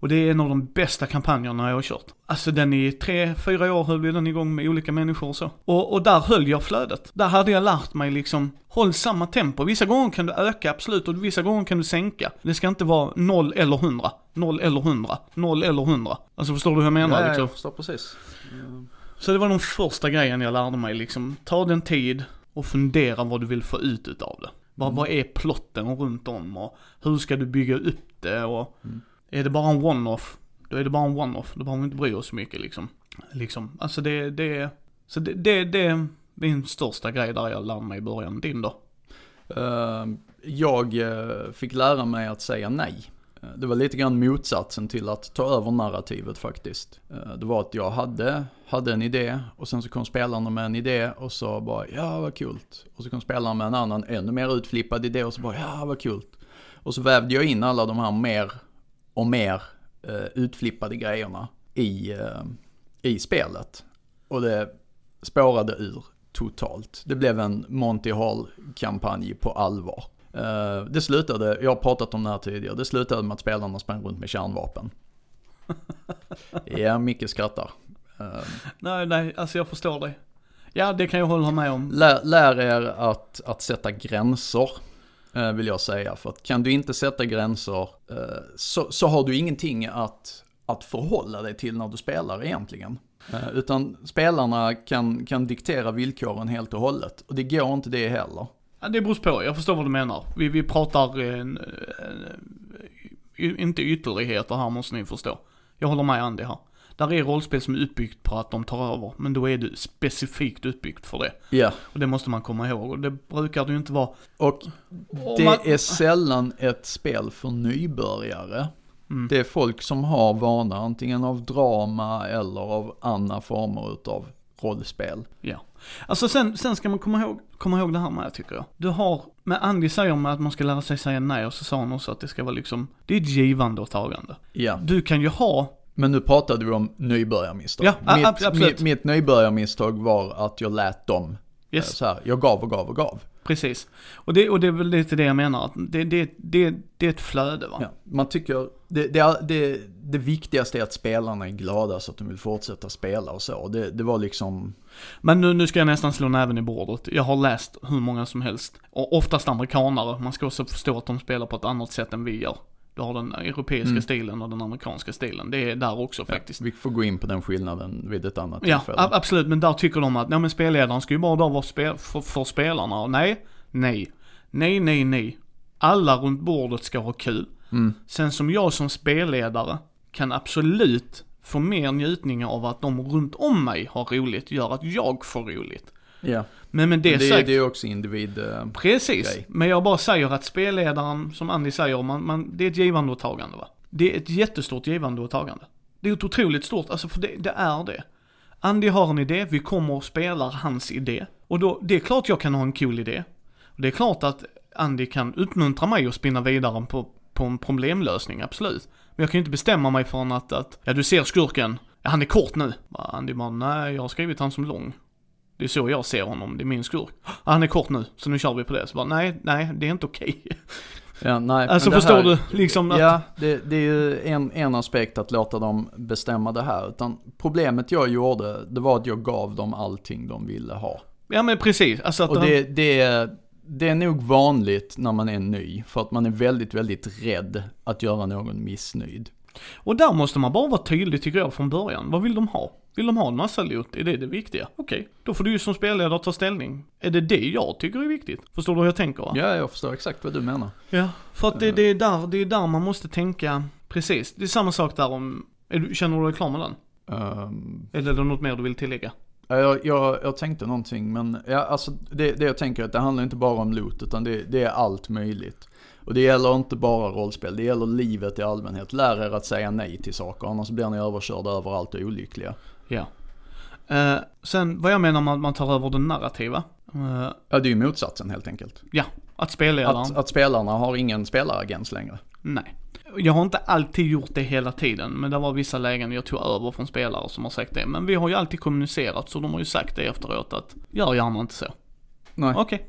Och det är en av de bästa kampanjerna jag har kört. Alltså den i tre, fyra år höll vi den igång med olika människor och så. Och, och där höll jag flödet. Där hade jag lärt mig liksom, håll samma tempo. Vissa gånger kan du öka absolut och vissa gånger kan du sänka. Det ska inte vara 0 eller 100. 0 eller 100. 0 eller 100. Alltså förstår du hur jag menar? Ja, liksom? jag förstår precis. Så det var den första grejen jag lärde mig liksom. Ta den tid och fundera vad du vill få ut utav det. Vad, vad är plotten runt om och hur ska du bygga upp det och Mm är det bara en one-off, då är det bara en one-off. Då behöver vi inte bry oss så mycket liksom. Liksom, alltså det, det, så det, det, det är min största grej där jag lärde mig i början. Din då? Eh, jag eh, fick lära mig att säga nej. Eh, det var lite grann motsatsen till att ta över narrativet faktiskt. Det var att jag hade, hade en idé och sen så kom spelarna med en idé och så bara ja vad kul. Och så kom spelarna med en annan ännu mer utflippad idé och så bara ja vad kul. Och så vävde jag in alla de här mer och mer eh, utflippade grejerna i, eh, i spelet. Och det spårade ur totalt. Det blev en Monty Hall-kampanj på allvar. Eh, det slutade, jag har pratat om det här tidigare, det slutade med att spelarna sprang runt med kärnvapen. ja, Micke skrattar. Eh, Nej, nej, alltså jag förstår dig. Ja, det kan jag hålla med om. lär, lär er att, att sätta gränser, Eh, vill jag säga. För att kan du inte sätta gränser eh, så, så har du ingenting att, att förhålla dig till när du spelar egentligen. Eh, utan spelarna kan, kan diktera villkoren helt och hållet. Och det går inte det heller. Ja, det beror på, jag förstår vad du menar. Vi, vi pratar, eh, en, eh, inte ytterligheter här måste ni förstå. Jag håller med Andy här. Där är rollspel som är uppbyggt på att de tar över, men då är det specifikt uppbyggt för det. Ja, Och det måste man komma ihåg. Och det brukar det ju inte vara. och det man- är sällan ett spel för nybörjare. Mm. Det är folk som har vana antingen av drama eller av andra former utav rollspel. Ja. Alltså sen, sen ska man komma ihåg, komma ihåg det här med tycker jag. Du har, med Andy säger med att man ska lära sig säga nej och så sa han också att det ska vara liksom, det är ett givande och tagande. Ja, Du kan ju ha, men nu pratade vi om nybörjarmisstag. Ja, mitt, absolut. mitt, mitt nybörjarmisstag var att jag lät dem, yes. eh, så här, jag gav och gav och gav. Precis. Och det, och det är väl lite det jag menar, det, det, det, det är ett flöde va? Ja, man tycker, det, det, det, det viktigaste är att spelarna är glada så att de vill fortsätta spela och så. Det, det var liksom, Men nu, nu ska jag nästan slå näven i bordet. Jag har läst hur många som helst. Och oftast amerikanare. Man ska också förstå att de spelar på ett annat sätt än vi gör. Du har den europeiska Mm. stilen och den amerikanska stilen. Det är där också faktiskt. vi får gå in på den skillnaden vid ett annat Ja, tillfälle. a- absolut. Men där tycker de att, nej men spelledaren ska ju bara då vara spel, för, för spelarna. Och nej, nej, nej, nej, nej. Alla runt bordet ska ha kul. Mm. Sen som jag som spelledare kan absolut få mer njutning av att de runt om mig har roligt, gör att jag får roligt. Ja, Men med det, det, sagt, det är också individ. eh, precis. grej. Men jag bara säger att spelledaren, som Andy säger, man, man, det är ett givande och tagande va. Det är ett jättestort givande och tagande. Det är ett otroligt stort, alltså för det, det är det. Andy har en idé, vi kommer och spelar hans idé. Och då, det är klart jag kan ha en cool idé. Och det är klart att Andy kan uppmuntra mig att spinna vidare på, på en problemlösning, absolut. Men jag kan ju inte bestämma mig för att, att ja du ser skurken, ja, han är kort nu. Andy bara, nej jag har skrivit han som lång. Det är så jag ser honom, det är min skurk. Ja, han är kort nu, så nu kör vi på det. Så bara, nej, nej, det är inte okej. Ja, nej, Alltså förstår här- du, liksom att, Ja, det, det är ju en, en aspekt att låta dem bestämma det här. Utan problemet jag gjorde, det var att jag gav dem allting de ville ha. ja men precis, alltså Och de- det, det, är, det är nog vanligt när man är ny. För att man är väldigt, väldigt rädd att göra någon missnöjd. Och där måste man bara vara tydlig tycker jag från början. Vad vill de ha? Vill de ha en massa loot? Är det det viktiga? Okej, då får du ju som spelledare ta ställning. Är det det jag tycker är viktigt? Förstår du hur jag tänker? Va? Ja, jag förstår exakt vad du menar. Ja, för att det, det, är där, det är där man måste tänka, precis. Det är samma sak där om, du, känner du dig klar med den? Ehm, Eller är det något mer du vill tillägga? Ja, Jag, jag, jag tänkte någonting, men ja, alltså det, det jag tänker är att det handlar inte bara om loot, utan det, det är allt möjligt. Och det gäller inte bara rollspel, det gäller livet i allmänhet. Lär er att säga nej till saker, annars blir ni överkörda överallt och olyckliga. Ja. Eh, sen vad jag menar med att man tar över det narrativa. Eh, Ja, det är ju motsatsen helt enkelt. ja, att spelledaren, Att, att spelarna har ingen spelaragens längre. nej. Jag har inte alltid gjort det hela tiden, men det var vissa lägen jag tog över från spelare som har sagt det. Men vi har ju alltid kommunicerat, så de har ju sagt det efteråt att gör gärna inte så. Nej. Okej. Nej.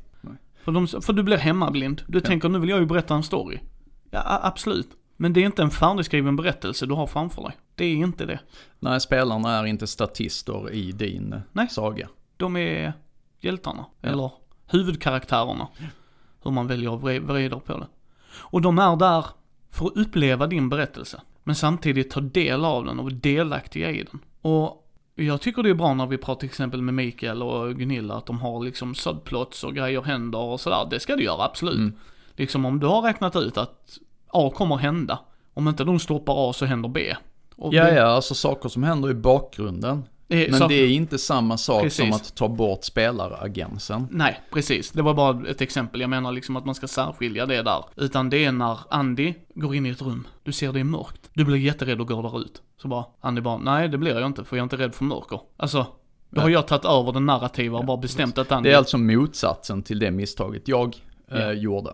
För, de, för du blir hemmablind. Du tänker nu vill jag ju berätta en story. Ja, absolut. Men det är inte en färdigskriven berättelse du har framför dig. Det är inte det. Nej, spelarna är inte statister i din Nej. saga. De är hjältarna. Ja. Eller huvudkaraktärerna. Hur man väljer att vri- vrida på det. Och de är där för att uppleva din berättelse. Men samtidigt ta del av den och vara delaktiga i den. Och jag tycker det är bra när vi pratar till exempel med Mikael och Gunilla att de har liksom subplots och grejer händer och sådär. Det ska du göra, absolut. Mm. Liksom om du har räknat ut att A kommer hända. Om inte de stoppar A så händer B. Och Ja, B- ja, alltså saker som händer i bakgrunden. Det är Men så- det är inte samma sak Precis. som att ta bort spelaragensen. Nej, precis. Det var bara ett exempel. Jag menar liksom att man ska särskilja det där. Utan det är när Andy går in i ett rum. Du ser det är mörkt. Du blir jätterädd och går därut. Så bara, Andy bara, nej det blir jag inte för jag är inte rädd för mörker. Alltså, då har jag tagit över den narrativa och bara bestämt att Andy... Det är alltså motsatsen till det misstaget jag eh, gjorde.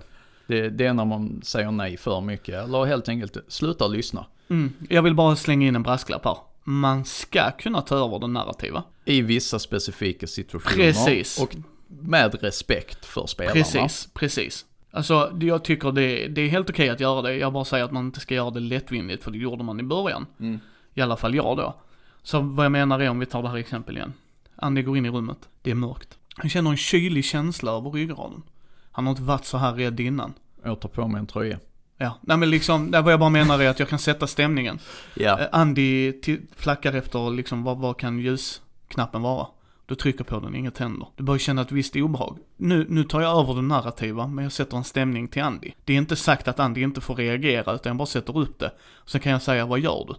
Det, det är när man säger nej för mycket, eller helt enkelt slutar lyssna. Mm, jag vill bara slänga in en brasklapp här. Man ska kunna ta över den narrativa. I vissa specifika situationer. Precis. Och med respekt för spelarna. Precis, precis. Alltså, det- jag tycker det, det är helt okej att göra det. Jag bara säger att man inte ska göra det lättvindigt, för det gjorde man i början. Mm. I alla fall jag då. Så vad jag menar är, om vi tar det här exempel igen. Andy går in i rummet. Det är mörkt. Han känner en kylig känsla över ryggraden. Han har inte varit så här rädd innan. Jag tar på mig en tröja. Ja, nej men liksom, det vad jag bara menar är att jag kan sätta stämningen. Eh, Andy flackar efter liksom, vad, vad kan ljusknappen vara? Du trycker på den, inget händer. Du börjar känna ett visst obehag. Nu, nu tar jag över det narrativa, men jag sätter en stämning till Andy. Det är inte sagt att Andy inte får reagera, utan jag bara sätter upp det. Sen kan jag säga, vad gör du?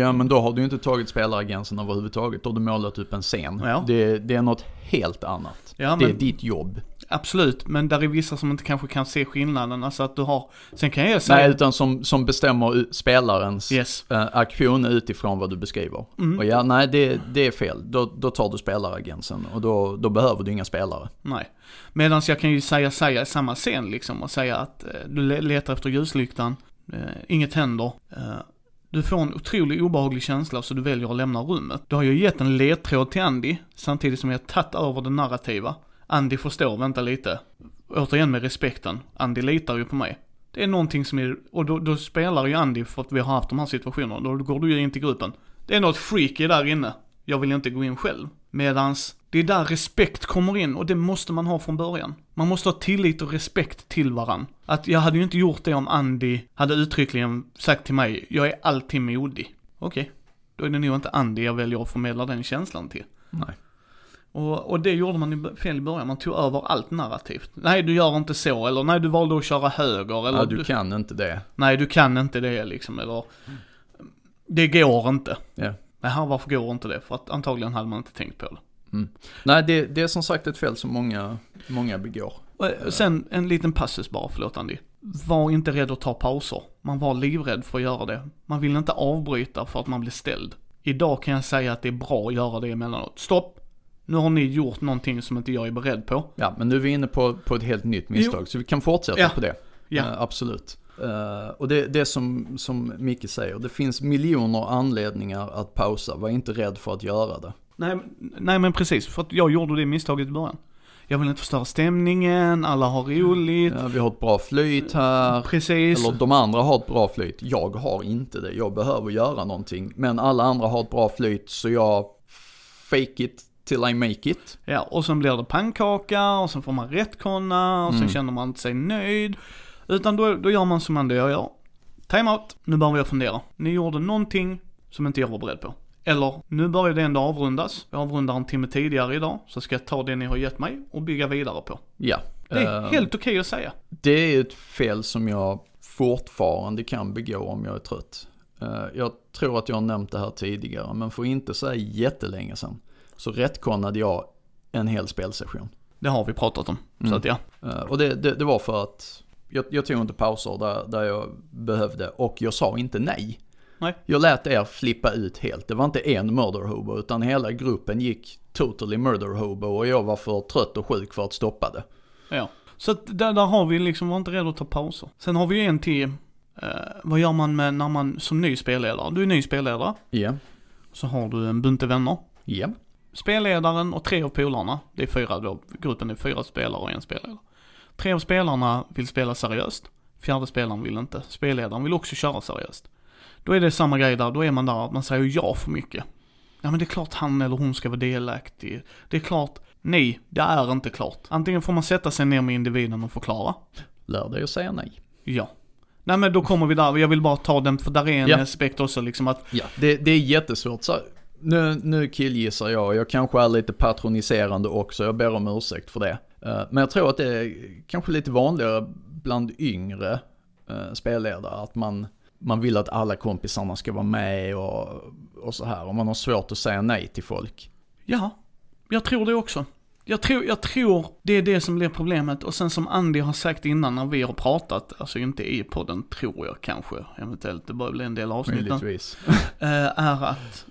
Ja men då har du ju inte tagit spelaragensen överhuvudtaget. Då har du målat upp en scen. Ja. Det, det är något helt annat. Ja, Det är men, ditt jobb. Absolut, men där är vissa som inte kanske kan se skillnaden, alltså att du har, sen kan jag säga, Nej, utan som, som bestämmer spelarens yes, eh, aktion utifrån vad du beskriver. Mm. Och ja, nej det, det är fel. Då, då tar du spelaragensen och då, då behöver du inga spelare. nej. Medan jag kan ju säga, säga samma scen liksom och säga att eh, du le- letar efter ljuslyktan, eh, inget händer. Eh, du får en otroligt obehaglig känsla så du väljer att lämna rummet. Du har ju gett en ledtråd till Andy, samtidigt som jag tagit över det narrativa. Andy förstår, vänta lite. Återigen med respekten, Andy litar ju på mig. Det är någonting som är, och då, då spelar ju Andy för att vi har haft de här situationerna, då går du ju in till gruppen. Det är något freaky där inne. Jag vill inte gå in själv. Medans det är där respekt kommer in och det måste man ha från början. Man måste ha tillit och respekt till varann. Att jag hade ju inte gjort det om Andy hade uttryckligen sagt till mig, jag är alltid modig. Okej, då är det nog inte Andy jag väljer att förmedla den känslan till. Nej. Och, och det gjorde man i fel i början, man tog över allt narrativt. Nej, du gör inte så, eller nej, du valde att köra höger, eller Ja, du kan inte det. nej, du kan inte det liksom, eller det går inte. Ja. Nej, här, varför går inte det? För att antagligen hade man inte tänkt på det. Nej, det, det är som sagt ett fel som många, många begår. Och eh, sen en liten passus bara, förlåt Andy. Var inte rädd att ta pauser. Man var livrädd för att göra det. Man vill inte avbryta för att man blir ställd. Idag kan jag säga att det är bra att göra det emellanåt. Stopp! Nu har ni gjort någonting som inte jag är beredd på. Ja, men nu är vi inne på, på ett helt nytt misstag, så vi kan fortsätta Ja. på det. Ja. Eh, absolut. Eh, och det, det som, som Micke säger, det finns miljoner anledningar att pausa. Var inte rädd för att göra det. Nej, nej men precis, för att jag gjorde det misstaget i början. Jag vill inte förstöra stämningen, alla har roligt. Ja, vi har ett bra flyt här. Precis. Eller de andra har ett bra flyt. Jag har inte det. Jag behöver göra någonting. Men alla andra har ett bra flyt så jag fake it till I make it. Ja, och sen blir det pannkaka och sen får man rättkonna och sen Mm. känner man inte sig nöjd. Utan då, då gör man som man gör. gör. Time out, nu börjar vi fundera. Ni gjorde någonting som inte jag var beredd på. Eller, nu börjar det ändå avrundas. Jag avrundar en timme tidigare idag, så ska jag ta det ni har gett mig och bygga vidare på. Ja. Det är Eh, helt okej att säga. Det är ett fel som jag fortfarande kan begå om jag är trött. Eh, Jag tror att jag har nämnt det här tidigare, men för inte här jättelänge sedan så rättkonnade jag en hel spelsession. Det har vi pratat om. Så Mm. att ja. Eh, Och det, det, det var för att jag, jag tog inte pauser där, där jag behövde och jag sa inte nej. Nej. Jag lät er flippa ut helt. Det var inte en murder hobo utan hela gruppen gick totally murder hobo och jag var för trött och sjuk för att stoppa det. Ja. Så att där, där har vi liksom, var inte rädd att ta pauser. Sen har vi ju en till, eh, vad gör man med när man, som ny spelledare? Du är ny spelledare, Ja. så har du en bunte vänner. Ja. Spelledaren och tre av polarna, det är fyra då, gruppen är fyra spelare och en spelledare. Tre av spelarna vill spela seriöst, fjärde spelaren vill inte. Spelledaren vill också köra seriöst. Då är det samma grej där, då är man där att man säger ja för mycket. Ja men det är klart han eller hon ska vara delaktig. Det är klart, nej, det är inte klart. Antingen får man sätta sig ner med individen och förklara. Lär dig att säga nej. Ja. Nej men då kommer vi där, jag vill bara ta den, för där är en Ja. aspekt också liksom att, Ja, det, det är jättesvårt. Så, nu, nu killgissar jag, jag kanske är lite patroniserande också, jag ber om ursäkt för det. Eh, Men jag tror att det är kanske lite vanligare bland yngre eh, spelledare, att man, man vill att alla kompisarna ska vara med och, och så här, och man har svårt att säga nej till folk. ja, jag tror det också. Jag tror, jag tror det är det som blir problemet och sen som Andy har sagt innan när vi har pratat, alltså inte i podden tror jag kanske, eventuellt, det börjar bli en del avsnitt, Möjligtvis. eh, är att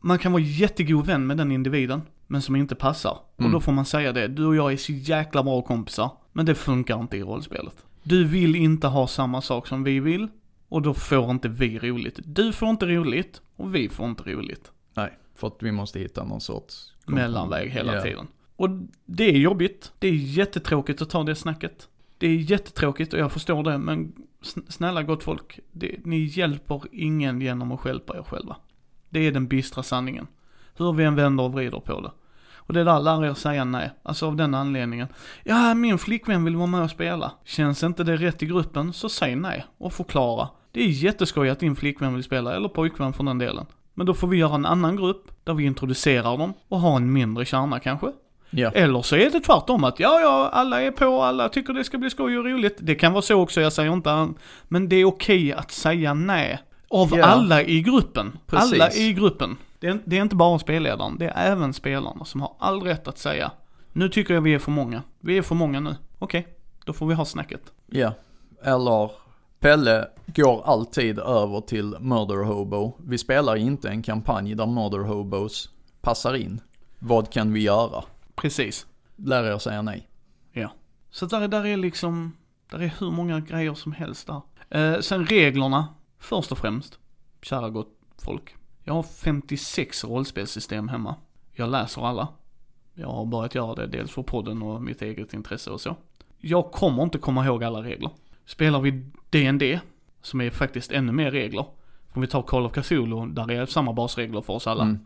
man kan vara jättegod vän med den individen, men som inte passar. Och Mm. då får man säga det, du och jag är så jäkla bra kompisar, men det funkar inte i rollspelet. Du vill inte ha samma sak som vi vill, och då får inte vi roligt. Du får inte roligt, och vi får inte roligt. Nej, för att vi måste hitta någon sorts... Mellanväg hela Ja. tiden. Och det är jobbigt, det är jättetråkigt att ta det snacket. Det är jättetråkigt och jag förstår det, men sn- snälla gott folk, det, ni hjälper ingen genom att stjälpa er själva. Det är den bistra sanningen. Hur vi än vänder och vrider på det. Och det där lär er säga nej. Alltså av den anledningen. Ja, min flickvän vill vara med och spela. Känns inte det rätt i gruppen, så säg nej och förklara. Det är jätteskoj att din flickvän vill spela, eller pojkvän för den delen. Men då får vi göra en annan grupp, där vi introducerar dem och har en mindre kärna kanske. Ja, Eller så är det tvärtom att ja, ja, alla är på, alla tycker det ska bli skoj och roligt. Det kan vara så också, jag säger inte Men det är okej att säga nej. Av Ja. alla i gruppen. Precis. Alla i gruppen. Det är, det är inte bara spelledaren, det är även spelarna som har all rätt att säga nu tycker jag vi är för många. Vi är för många nu. Okej, då får vi ha snacket. ja. Eller Pelle går alltid över till Murder Hobo. Vi spelar inte en kampanj där Murder Hobos passar in. Vad kan vi göra? Precis. Lär er säga nej. Ja. Så där, där är liksom, där är hur många grejer som helst där. Eh, sen reglerna, först och främst, kära gott folk. Jag har 56 rollspelssystem hemma. Jag läser alla. Jag har börjat göra det dels för podden och mitt eget intresse och så. Jag kommer inte komma ihåg alla regler. Spelar vi D&D som är faktiskt ännu mer regler. Om vi tar Call of Cthulhu, där är samma basregler för oss alla. Mm.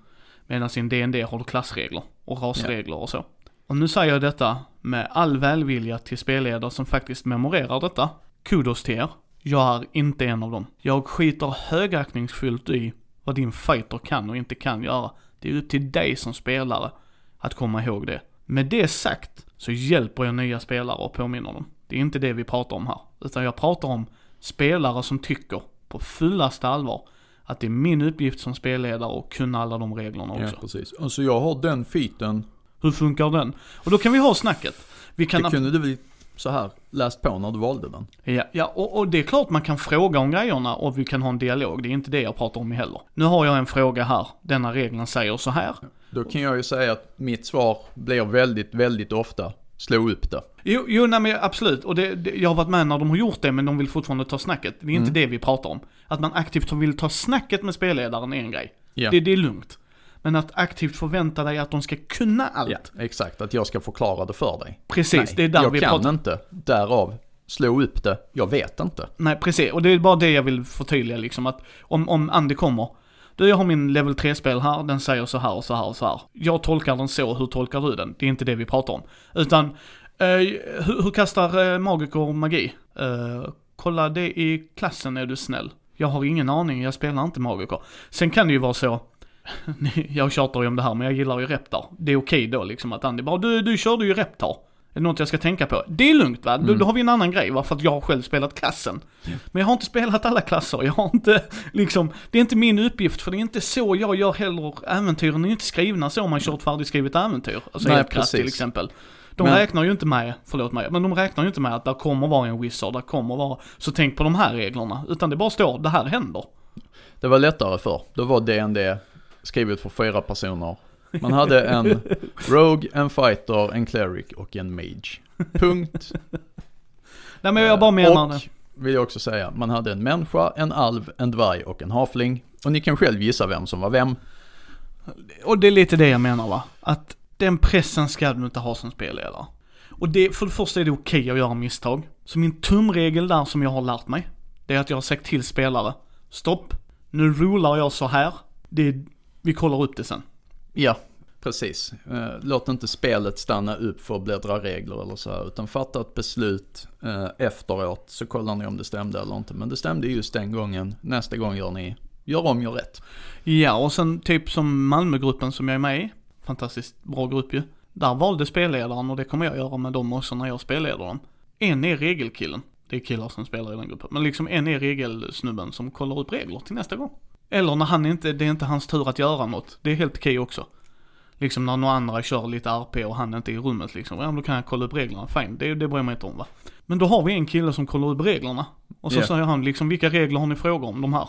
Medan i en D&D har du klassregler och rasregler och så. Och nu säger jag detta med all välvilja till spelledare som faktiskt memorerar detta. Kudos till er. Jag är inte en av dem. Jag skiter högaktningsfullt i vad din fighter kan och inte kan göra. Det är upp till dig som spelare att komma ihåg det. Med det sagt så hjälper jag nya spelare och påminner dem. Det är inte det vi pratar om här. Utan jag pratar om spelare som tycker på fullaste allvar att det är min uppgift som spelledare att kunna alla de reglerna också. Ja, precis. Alltså jag har den feeten. Hur funkar den? Och då kan vi ha snacket. Vi kan... Det kunde du väl så här läst på när du valde den? Ja, ja och, och det är klart man kan fråga om grejerna och vi kan ha en dialog. Det är inte det jag pratar om heller. Nu har jag en fråga här. Denna regeln säger så här. Då kan jag ju säga att mitt svar blir väldigt, väldigt ofta slå upp det. Jo, jo nej men absolut. Och det, det, jag har varit med när de har gjort det men de vill fortfarande ta snacket. Det är inte det vi pratar om. Att man aktivt vill ta snacket med spelledaren är en grej. Ja. Det, det är lugnt. Men att aktivt förvänta dig att de ska kunna allt. Ja, exakt. Att jag ska förklara det för dig. Precis, Nej, det är där jag vi kan pratar. inte. Därav, slå upp det. Jag vet inte. Nej, precis. Och det är bara det jag vill förtydliga liksom att om, om Andy kommer. Du, jag har min level 3-spel här, den säger så här och så här och så här. Jag tolkar den så, hur tolkar du den? Det är inte det vi pratar om. Utan, eh, hur, hur kastar eh, magiker magi? Eh, kolla det i klassen är du snäll. Jag har ingen aning, jag spelar inte magiker. Sen kan det ju vara så, jag tjatar ju om det här men jag gillar ju Reptar. Det är okej då liksom att Andy bara, du, du körde ju Reptar. Är det något jag ska tänka på? Det är lugnt va? Då, då har vi en annan grej va? För att jag har själv spelat klassen. Men jag har inte spelat alla klasser. Jag har inte, liksom, det är inte min uppgift för det är inte så jag gör heller. Äventyren är inte skrivna så om man kör ett färdigskrivet äventyr. Alltså Nej, krasst till exempel. De Men- räknar ju inte med, förlåt mig, men de räknar ju inte med att det kommer vara en wizard, det kommer vara, så tänk på de här reglerna. Utan det bara står, det här händer. Det var lättare för. Då var DND skrivet för fyra personer. Man hade en Rogue, en Fighter, en Cleric och en Mage. Punkt. Nej men jag bara menar och, det. vill jag också säga, man hade en människa, en alv, en dvärg och en hafling. Och ni kan själv gissa vem som var vem. Och det är lite det jag menar va. Att den pressen ska du inte ha som spelledare. Och det, för det första är det okej att göra misstag. Så min tumregel där som jag har lärt mig, det är att jag har sagt till spelare, stopp, nu rolar jag så här, det, vi kollar upp det sen. Ja, precis. Eh, Låt inte spelet stanna upp för att bläddra regler eller så här, utan fatta ett beslut eh, efteråt så kollar ni om det stämde eller inte. Men det stämde just den gången, nästa gång gör ni, gör om, gör rätt. Ja, och sen typ som Malmögruppen som jag är med i, fantastiskt bra grupp ju. Där valde spelledaren och det kommer jag göra med dem också när jag spelleder dem. En är regelkillen. Det är killar som spelar i den gruppen. Men liksom en är regelsnubben som kollar upp regler till nästa gång. Eller när han inte, det är inte hans tur att göra något. Det är helt okej också. Liksom när några andra kör lite RP och han inte är i rummet liksom. Ja, då kan jag kolla upp reglerna. Fine, det, det bryr jag mig inte om va. Men då har vi en kille som kollar upp reglerna. Och så Ja. säger han liksom, vilka regler har ni frågor om de här?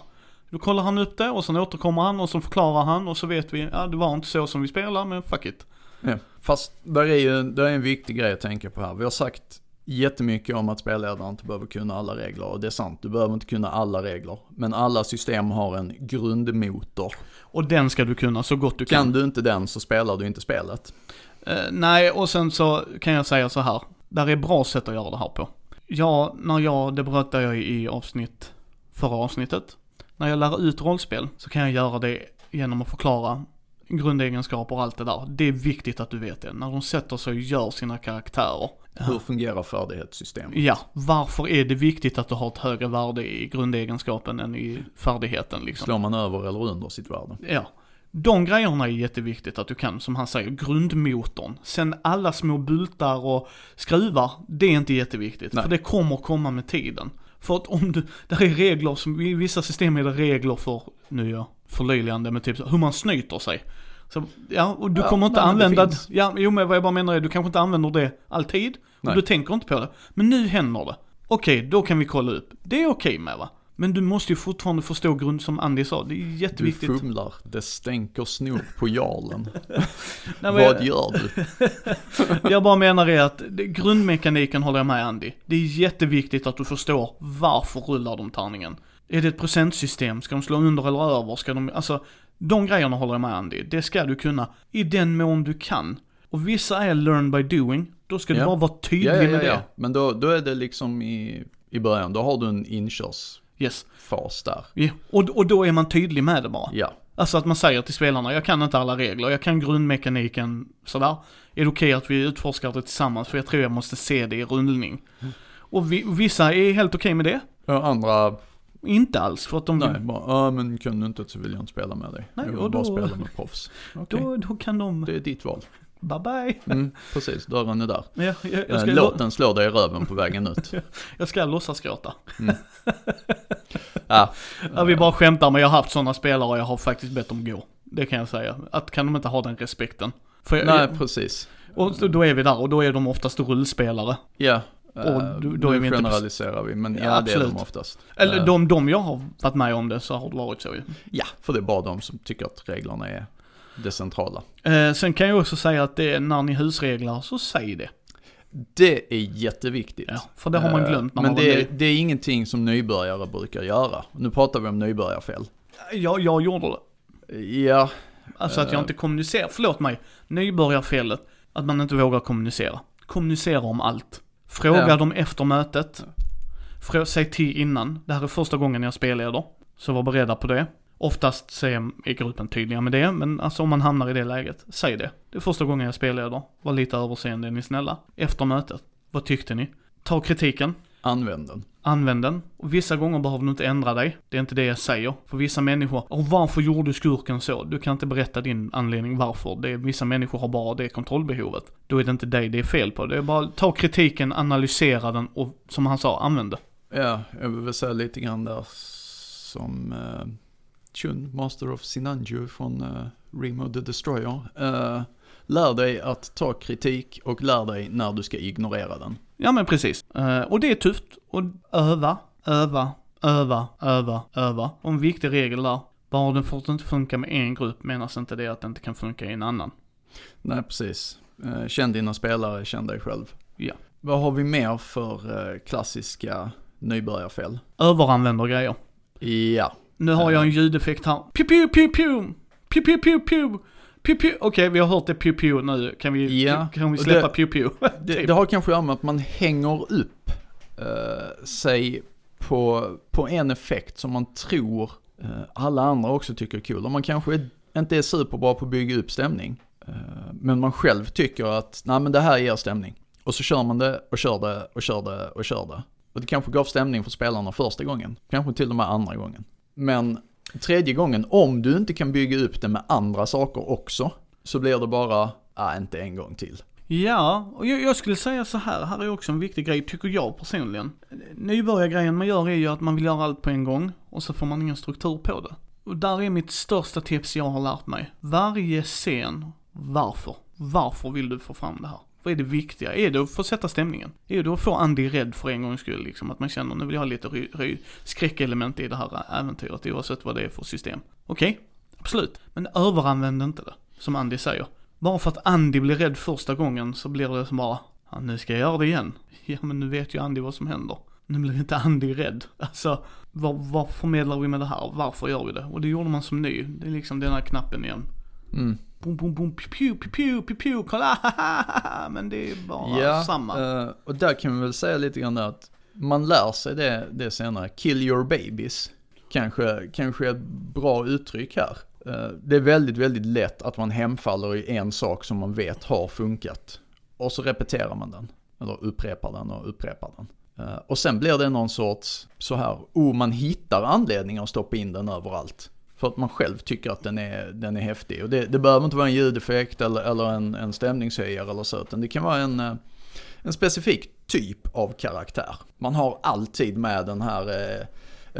Då kollar han upp det och sen återkommer han och så förklarar han och så vet vi, ja det var inte så som vi spelar men fuck it. Ja. Fast där är ju där är en viktig grej att tänka på här. Vi har sagt jättemycket om att spelledaren inte behöver kunna alla regler och det är sant, du behöver inte kunna alla regler. Men alla system har en grundmotor. Och den ska du kunna så gott du kan. Kan du inte den så spelar du inte spelet. Eh, nej, och sen så kan jag säga så här. Där är bra sätt att göra det här på. Ja, när jag, det berättade jag i avsnitt, förra avsnittet. När jag lär ut rollspel så kan jag göra det genom att förklara grundegenskaper och allt det där. Det är viktigt att du vet det. När de sätter sig och gör sina karaktärer. Hur fungerar färdighetssystemet? Ja, varför är det viktigt att du har ett högre värde i grundegenskapen än i färdigheten liksom? Slår man över eller under sitt värde? Ja. De grejerna är jätteviktigt att du kan, som han säger, grundmotorn. Sen alla små bultar och skruvar, det är inte jätteviktigt. Nej. För det kommer komma med tiden. För att om du, där är regler som, i vissa system är det regler för, nu är jag förlöjligande, men typ hur man snyter sig. Så, ja, och du Ja, kommer inte nej, använda, ja, jo men vad jag bara menar är, du kanske inte använder det alltid. Nej. Och du tänker inte på det. Men nu händer det. Okej, då kan vi kolla upp. Det är okej med va? Men du måste ju fortfarande förstå grund, som Andy sa, det är Du jätteviktigt. fumlar, det stänker snor på jarlen. Nej, Vad gör du? jag bara menar är att grundmekaniken håller jag med Andy. Det är jätteviktigt att du förstår varför rullar de tärningen. Är det ett procentsystem? Ska de slå under eller över? Ska de, alltså, de grejerna håller jag med Andy. Det ska du kunna i den mån du kan. Och vissa är learn by doing. Då ska du Ja. bara vara tydlig Ja, ja, ja, med det. Men då, då är det liksom i, i början, då har du en inkörsfas Yes. där. Ja. Och, och då är man tydlig med det bara. Ja, Alltså att man säger till spelarna, jag kan inte alla regler, jag kan grundmekaniken sådär. Är det okej att vi utforskar det tillsammans? För jag tror jag måste se det i rullning. Och vi, vissa är helt okej med det. och andra, Inte alls, för att de nej, bara, ja men kan du inte så vill jag inte spela med dig. Nej, jag vill och bara då- spela med proffs. Okej, då, då kan de, det är ditt val. bye bye. Mm, precis, dörren är där. Ja, jag, jag, Eh, ska, Låt den slå dig i röven på vägen ut. jag ska låtsas gråta. Ja, Ja, vi bara skämtar, men jag har haft sådana spelare och jag har faktiskt bett dem gå. Det kan jag säga. Att kan de inte ha den respekten? Jag, nej precis. och då är vi där och då är de oftast rullspelare. Ja, Och eh, då- då är nu vi inte- generaliserar vi, men ja, Ja, det är de oftast. Eller Eh, de, de jag har varit med om det så har det varit så ju. Ja, för det är bara de som tycker att reglerna är det centrala. Eh, sen kan jag också säga att det är när ni husreglar så säg det. Det är jätteviktigt. Ja, för det har man Eh, glömt när Men man det, ny. är, det är ingenting som nybörjare brukar göra. Nu pratar vi om nybörjarfel. Jag, jag gjorde det. Ja, Alltså att jag inte kommunicerar, förlåt mig, nybörjarfelet, att man inte vågar kommunicera. Kommunicera om allt. Fråga Ja. dem efter mötet. Frå, säg till innan, det här är första gången jag spelleder. Så var beredda på det. Oftast är är gruppen tydliga med det, men alltså om man hamnar i det läget, säg det. Det är första gången jag spelleder. Var lite överseende, är ni snälla. Efter mötet, vad tyckte ni? Ta kritiken, använd den. Använd den. Och vissa gånger behöver du inte ändra dig. Det är inte det jag säger. För vissa människor, och varför gjorde skurken så? Du kan inte berätta din anledning varför. Det är, vissa människor har bara det kontrollbehovet. Då är det inte dig det är fel på. Det är bara ta kritiken, analysera den och som han sa, använd det. Ja, jag vill säga lite grann där som uh, Chun, Master of Sinanju från eh, uh, Remo the Destroyer. Eh, lär dig att ta kritik och lär dig när du ska ignorera den. Ja men precis. Eh, och det är tufft. Och öva, öva, öva, öva, öva. Och en viktig regel där. Bara den får inte funka med en grupp menas inte det att det inte kan funka i en annan. Nej, precis. Eh, Känn dina spelare, känn dig själv. Ja. Vad har vi mer för eh, klassiska nybörjarfel? Överanvänder grejer. Ja. Nu har jag en ljudeffekt här. Pew pew pew pew! Pew pew pew pew! Pew pew! Okej, vi har hört det pew pew nu. Kan vi, Ja, kan vi släppa det- pew pew? Det, Typ. det har kanske att göra med att man hänger upp eh, sig på, på en effekt som man tror eh, alla andra också tycker är cool. Och man kanske är, inte är superbra på att bygga upp stämning. Eh, men man själv tycker att, nej men det här ger stämning. Och så kör man det och kör det och kör det och kör det. Och det kanske gav stämning för spelarna första gången. Kanske till och med andra gången. Men tredje gången, om du inte kan bygga upp det med andra saker också, så blir det bara, ah, inte en gång till. Ja, och jag, jag skulle säga så här, här är också en viktig grej, tycker jag personligen. Nybörjargrejen man gör är ju att man vill göra allt på en gång och så får man ingen struktur på det. Och där är mitt största tips jag har lärt mig. Varje scen, varför? Varför vill du få fram det här? Vad är det viktiga? Är det att få sätta stämningen? Är det att få Andy rädd för en gångs skull liksom? Att man känner, nu vill jag ha lite ry, ry, skräckelement i det här äventyret oavsett vad det är för system. Okej, absolut. Men överanvänd inte det, som Andy säger. Bara för att Andy blir rädd första gången så blir det som bara, ja, nu ska jag göra det igen. Ja men nu vet ju Andy vad som händer. Nu blir inte Andy rädd. Alltså, vad, vad förmedlar vi med det här? Varför gör vi det? Och det gjorde man som ny. Det är liksom den här knappen igen. Mm. Boom, boom, boom, pew, pew, pew, pew, pew, pew, kolla, men det är bara samma. eh, och där kan vi väl säga lite grann att man lär sig det, det senare. Kill your babies. Kanske, kanske ett bra uttryck här. Eh, det är väldigt, väldigt lätt att man hemfaller i en sak som man vet har funkat. Och så repeterar man den. Eller upprepar den och upprepar den. Eh, och sen blir det någon sorts så här, oh man hittar anledningar att stoppa in den överallt. För att man själv tycker att den är, den är häftig. Och det, det behöver inte vara en ljudeffekt eller, eller en, en stämningshöjare eller så. Utan det kan vara en, eh, en specifik typ av karaktär. Man har alltid med den här eh,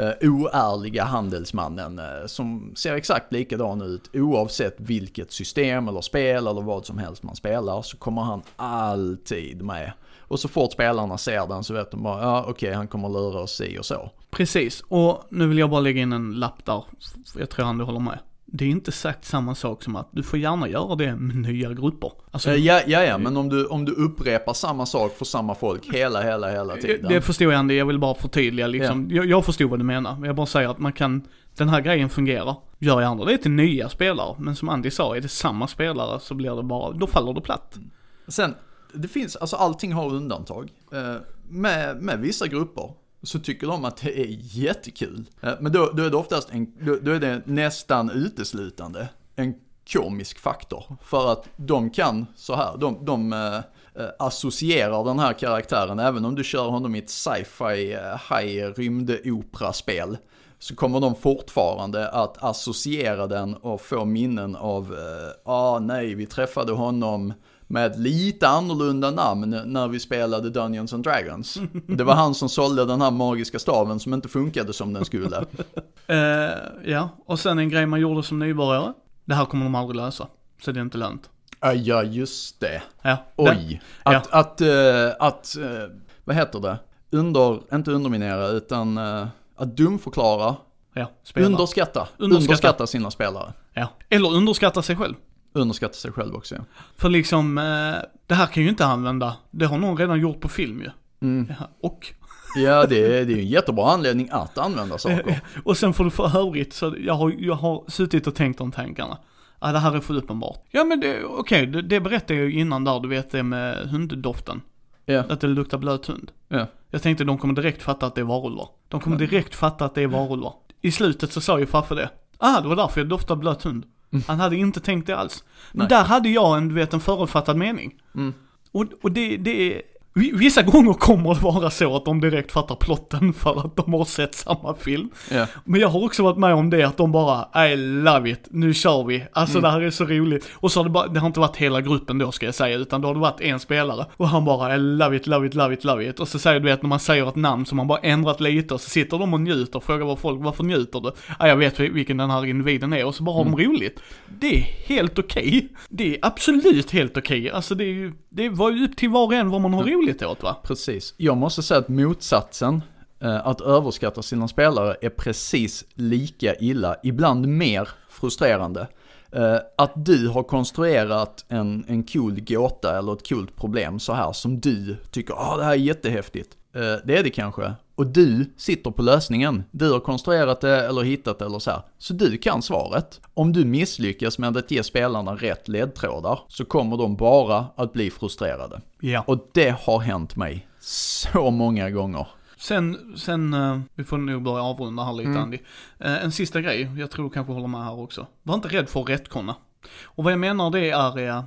eh, oärliga handelsmannen eh, som ser exakt likadan ut oavsett vilket system eller spel eller vad som helst man spelar så kommer han alltid med. Och så fort spelarna ser den så vet de bara, ja okej han kommer lura oss si och så. Precis, och nu vill jag bara lägga in en lapp där, jag tror han du håller med. Det är inte sagt samma sak som att du får gärna göra det med nya grupper. Alltså, Eh, Ja, ja, ja, men om du, om du upprepar samma sak för samma folk hela, hela, hela tiden. det förstår jag Andy, jag vill bara förtydliga liksom. Jag, jag förstod vad du menar, men jag bara säger att man kan, den här grejen fungerar. Gör gärna det till nya spelare, men som Andy sa, är det samma spelare så blir det bara, då faller det platt. Sen, det finns, alltså allting har undantag. Eh, med, med vissa grupper så tycker de att det är jättekul. Eh, men då, då är det oftast en, då, då är det nästan uteslutande en komisk faktor. För att de kan så här, de, de eh, eh associerar den här karaktären, även om du kör honom i ett sci-fi eh, high rymdopera-spel. Så kommer de fortfarande att associera den och få minnen av, eh, ah nej, vi träffade honom med lite annorlunda namn när vi spelade Dungeons and Dragons. Det var han som sålde den här magiska staven som inte funkade som den skulle. Eh, ja, och sen en grej man gjorde som nybörjare. Det här kommer de aldrig lösa, så det är inte lönt. Ah, ja, just det. Ja, Oj. Ja. Att, att, eh, att, eh, vad heter det? Under, inte underminera, utan att dumförklara, ja, underskatta, Underskatta. underskatta sina spelare. Ja. Eller underskatta sig själv. Underskatta sig själv också, ja. För liksom, eh, det här kan ju inte använda, det har någon redan gjort på film ju. Mm. Ja, och? Ja, det är, det är en jättebra anledning att använda saker. Och sen får du för övrigt, så jag har, jag har suttit och tänkt de tankarna. Ja, det här är för uppenbart. Ja men det, okej, det, det berättade jag ju innan där, du vet det med hunddoften. Ja, Att det luktar blöt hund. ja. Jag tänkte de kommer direkt fatta att det är varulvar. De kommer direkt fatta att det är varulvar. I slutet så sa ju Faffe det. Ah, det var därför jag doftade blöt hund. Han hade inte tänkt det alls. Men Nej. där hade jag en, du vet, en förutfattad mening. Mm. Och, och det, det vissa gånger kommer det vara så att de direkt fattar plotten för att de har sett samma film. ja. Men jag har också varit med om det att de bara, I love it, nu kör vi. Alltså Mm. det här är så roligt. Och så har det bara, det har inte varit hela gruppen då ska jag säga, utan då har det varit en spelare. Och han bara, I love it, love it, love it, love it. Och så säger du vet när man säger ett namn som man bara ändrat lite och så sitter de och njuter och frågar vad folk, varför njuter du? Ja, jag vet vilken den här individen är och så bara har Mm. de roligt. Det är helt okej. Det är absolut helt okej. Alltså det är ju, det var ju upp till var och en vad man har roligt åt va? Precis. Jag måste säga att motsatsen eh, Att överskatta sina spelare är precis lika illa, ibland mer frustrerande. Eh, att du har konstruerat en, en cool gåta eller ett coolt problem så här som du tycker, ah det här är jättehäftigt. Eh, det är det kanske. Och du sitter på lösningen. Du har konstruerat det eller hittat det eller så här. Så du kan svaret. Om du misslyckas med att ge spelarna rätt ledtrådar så kommer de bara att bli frustrerade. Ja. Och det har hänt mig så många gånger. Sen, sen, eh, vi får nog börja avrunda här lite Mm. Andy. Eh, en sista grej, jag tror du kanske håller med här också. Var inte rädd för att rättkonna. Och vad jag menar det är, eh,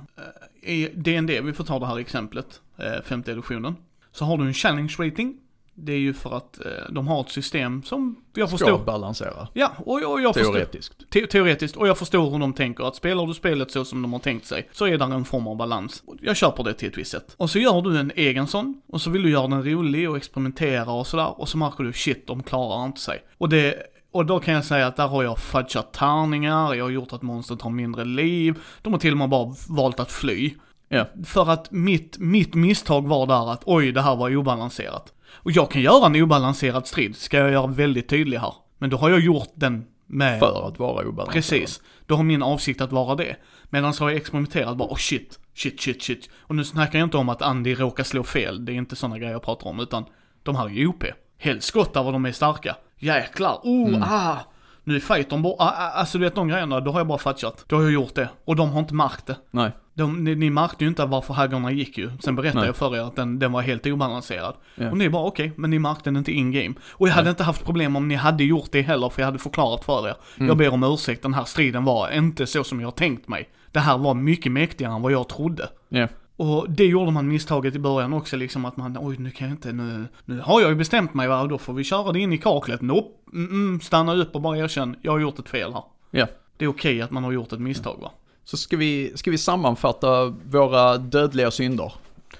i D&D, vi får ta det här exemplet, femte editionen. Så har du en challenge rating. Det är ju för att eh, de har ett system som jag Ska förstår. balansera. Ja, och, och jag förstår. Teoretiskt. Te teoretiskt, och jag förstår hur de tänker. Att spelar du spelet så som de har tänkt sig, så är där en form av balans. Jag köper det till ett visst sätt. Och så gör du en egen sån, och så vill du göra den rolig och experimentera och sådär, och så märker du shit, de klarar inte sig. Och det, och då kan jag säga att där har jag fudgat tärningar, jag har gjort att monstret har mindre liv, de har till och med bara valt att fly. Ja. För att mitt, mitt misstag var där att oj, det här var obalanserat. Och jag kan göra en obalanserad strid, ska jag göra väldigt tydlig här. Men då har jag gjort den med... För att vara obalanserad. Precis. Då har min avsikt att vara det. Medan så har jag experimenterat bara, oh shit, shit, shit, shit. Och nu snackar jag inte om att Andy råkar slå fel, det är inte sådana grejer jag pratar om, utan de här är ju OP. Helskotta vad de är starka. Jäklar, oh, ah. Nu är fightern bara, ah, ah, alltså du vet de grejerna, då har jag bara fattat. Då har jag gjort det. Och de har inte märkt det. Nej. De, ni, ni märkte ju inte varför haggarna gick ju. Sen berättade Nej. jag för er att den, den var helt obalanserad. Ja. Och ni bara okej, men ni märkte den inte in game. Och jag hade inte haft problem om ni hade gjort det heller, för jag hade förklarat för er. Mm. Jag ber om ursäkt, den här striden var inte så som jag tänkt mig. Det här var mycket mäktigare än vad jag trodde. Ja. Och det gjorde man misstaget i början också, liksom att man, oj nu kan jag inte, nu, nu har jag ju bestämt mig va, då får vi köra det in i kaklet. Nope, mm, mm, stanna upp och bara erkänn, jag har gjort ett fel här. Ja. Det är okej att man har gjort ett misstag va. Så ska vi, ska vi sammanfatta våra dödliga synder.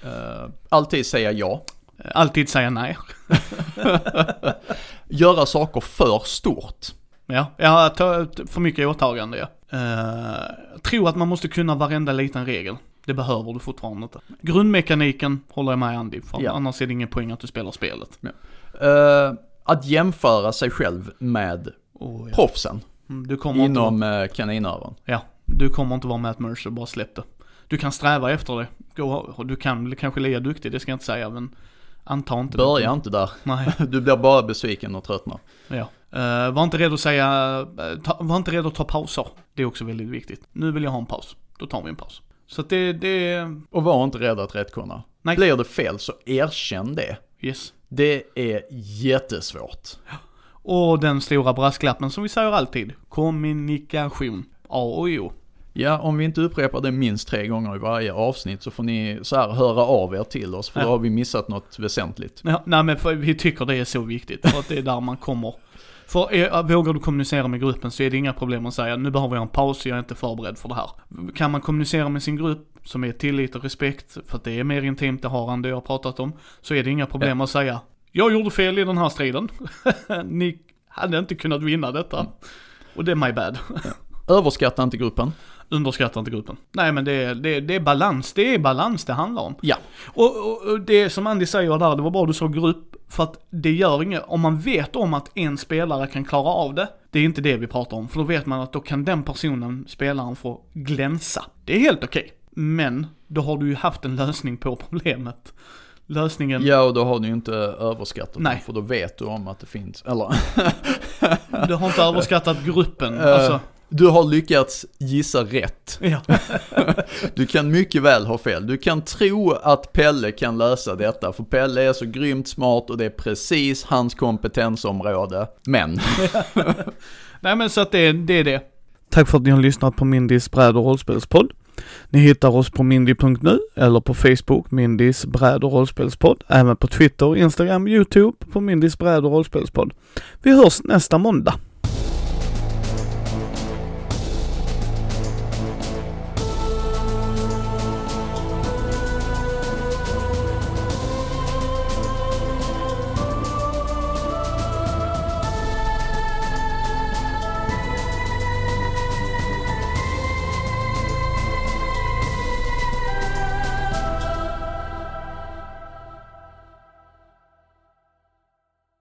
Eh, alltid säga ja. Alltid säga nej. Göra saker för stort. Ja, ja ta, för mycket åtagande ja. Uh, tro att man måste kunna varenda liten regel. Det behöver du fortfarande inte. Grundmekaniken håller jag med Andy, för Ja. annars är det ingen poäng att du spelar spelet. Eh, att jämföra sig själv med Och, ja. proffsen Mm, du kommer inom uh, kaninöron. ja, du kommer inte vara Matt Mercer, bara släpp det. Du kan sträva efter det. Gå, du kan kanske ligga duktig, det ska jag inte säga, men anta inte Börja det. inte där. Nej, Du blir bara besviken och tröttnar. ja. Eh, var inte rädd att säga, eh, ta, var inte rädd att ta pauser. Det är också väldigt viktigt. Nu vill jag ha en paus. Då tar vi en paus. Så att det, det, Och var inte rädd att rättkonna. Nej. Blir det fel så erkänn det. yes. Det är jättesvårt. Och den stora brasklappen som vi säger alltid, kommunikation. A och O. Ja, om vi inte upprepar det minst tre gånger i varje avsnitt så får ni så här höra av er till oss för då Ja. har vi missat något väsentligt. Ja, nej men för vi tycker det är så viktigt, för att det är där man kommer. För är, vågar du kommunicera med gruppen så är det inga problem att säga nu behöver jag en paus, jag är inte förberedd för det här. Kan man kommunicera med sin grupp, som är tillit och respekt, för att det är mer intimt, det har han det jag har pratat om, så är det inga problem att säga jag gjorde fel i den här striden. Ni hade inte kunnat vinna detta. Och det är my bad. Överskatta inte gruppen. Underskatta inte gruppen. Nej men det är, det, är, det är balans, det är balans det handlar om. Ja. Och, och, och det som Andy säger där, det var bra du sa grupp, för att det gör inget, om man vet om att en spelare kan klara av det, det är inte det vi pratar om, för då vet man att då kan den personen, spelaren, få glänsa. Det är helt okej. Men, då har du ju haft en lösning på problemet. Lösningen, Ja, och då har du ju inte överskattat Nej. för då vet du om att det finns, eller du har inte överskattat gruppen. Eh, Alltså, du har lyckats gissa rätt. ja. Du kan mycket väl ha fel. Du kan tro att Pelle kan lösa detta, för Pelle är så grymt smart och det är precis hans kompetensområde. Men, Nej men så att det, det är det. Tack för att ni har lyssnat på Mindys bräd och rollspelspodd. Ni hittar oss på mindy.nu eller på Facebook, Mindys bräd och rollspelspodd. Även på Twitter, Instagram, YouTube på Mindys bräd och rollspelspodd. Vi hörs nästa måndag.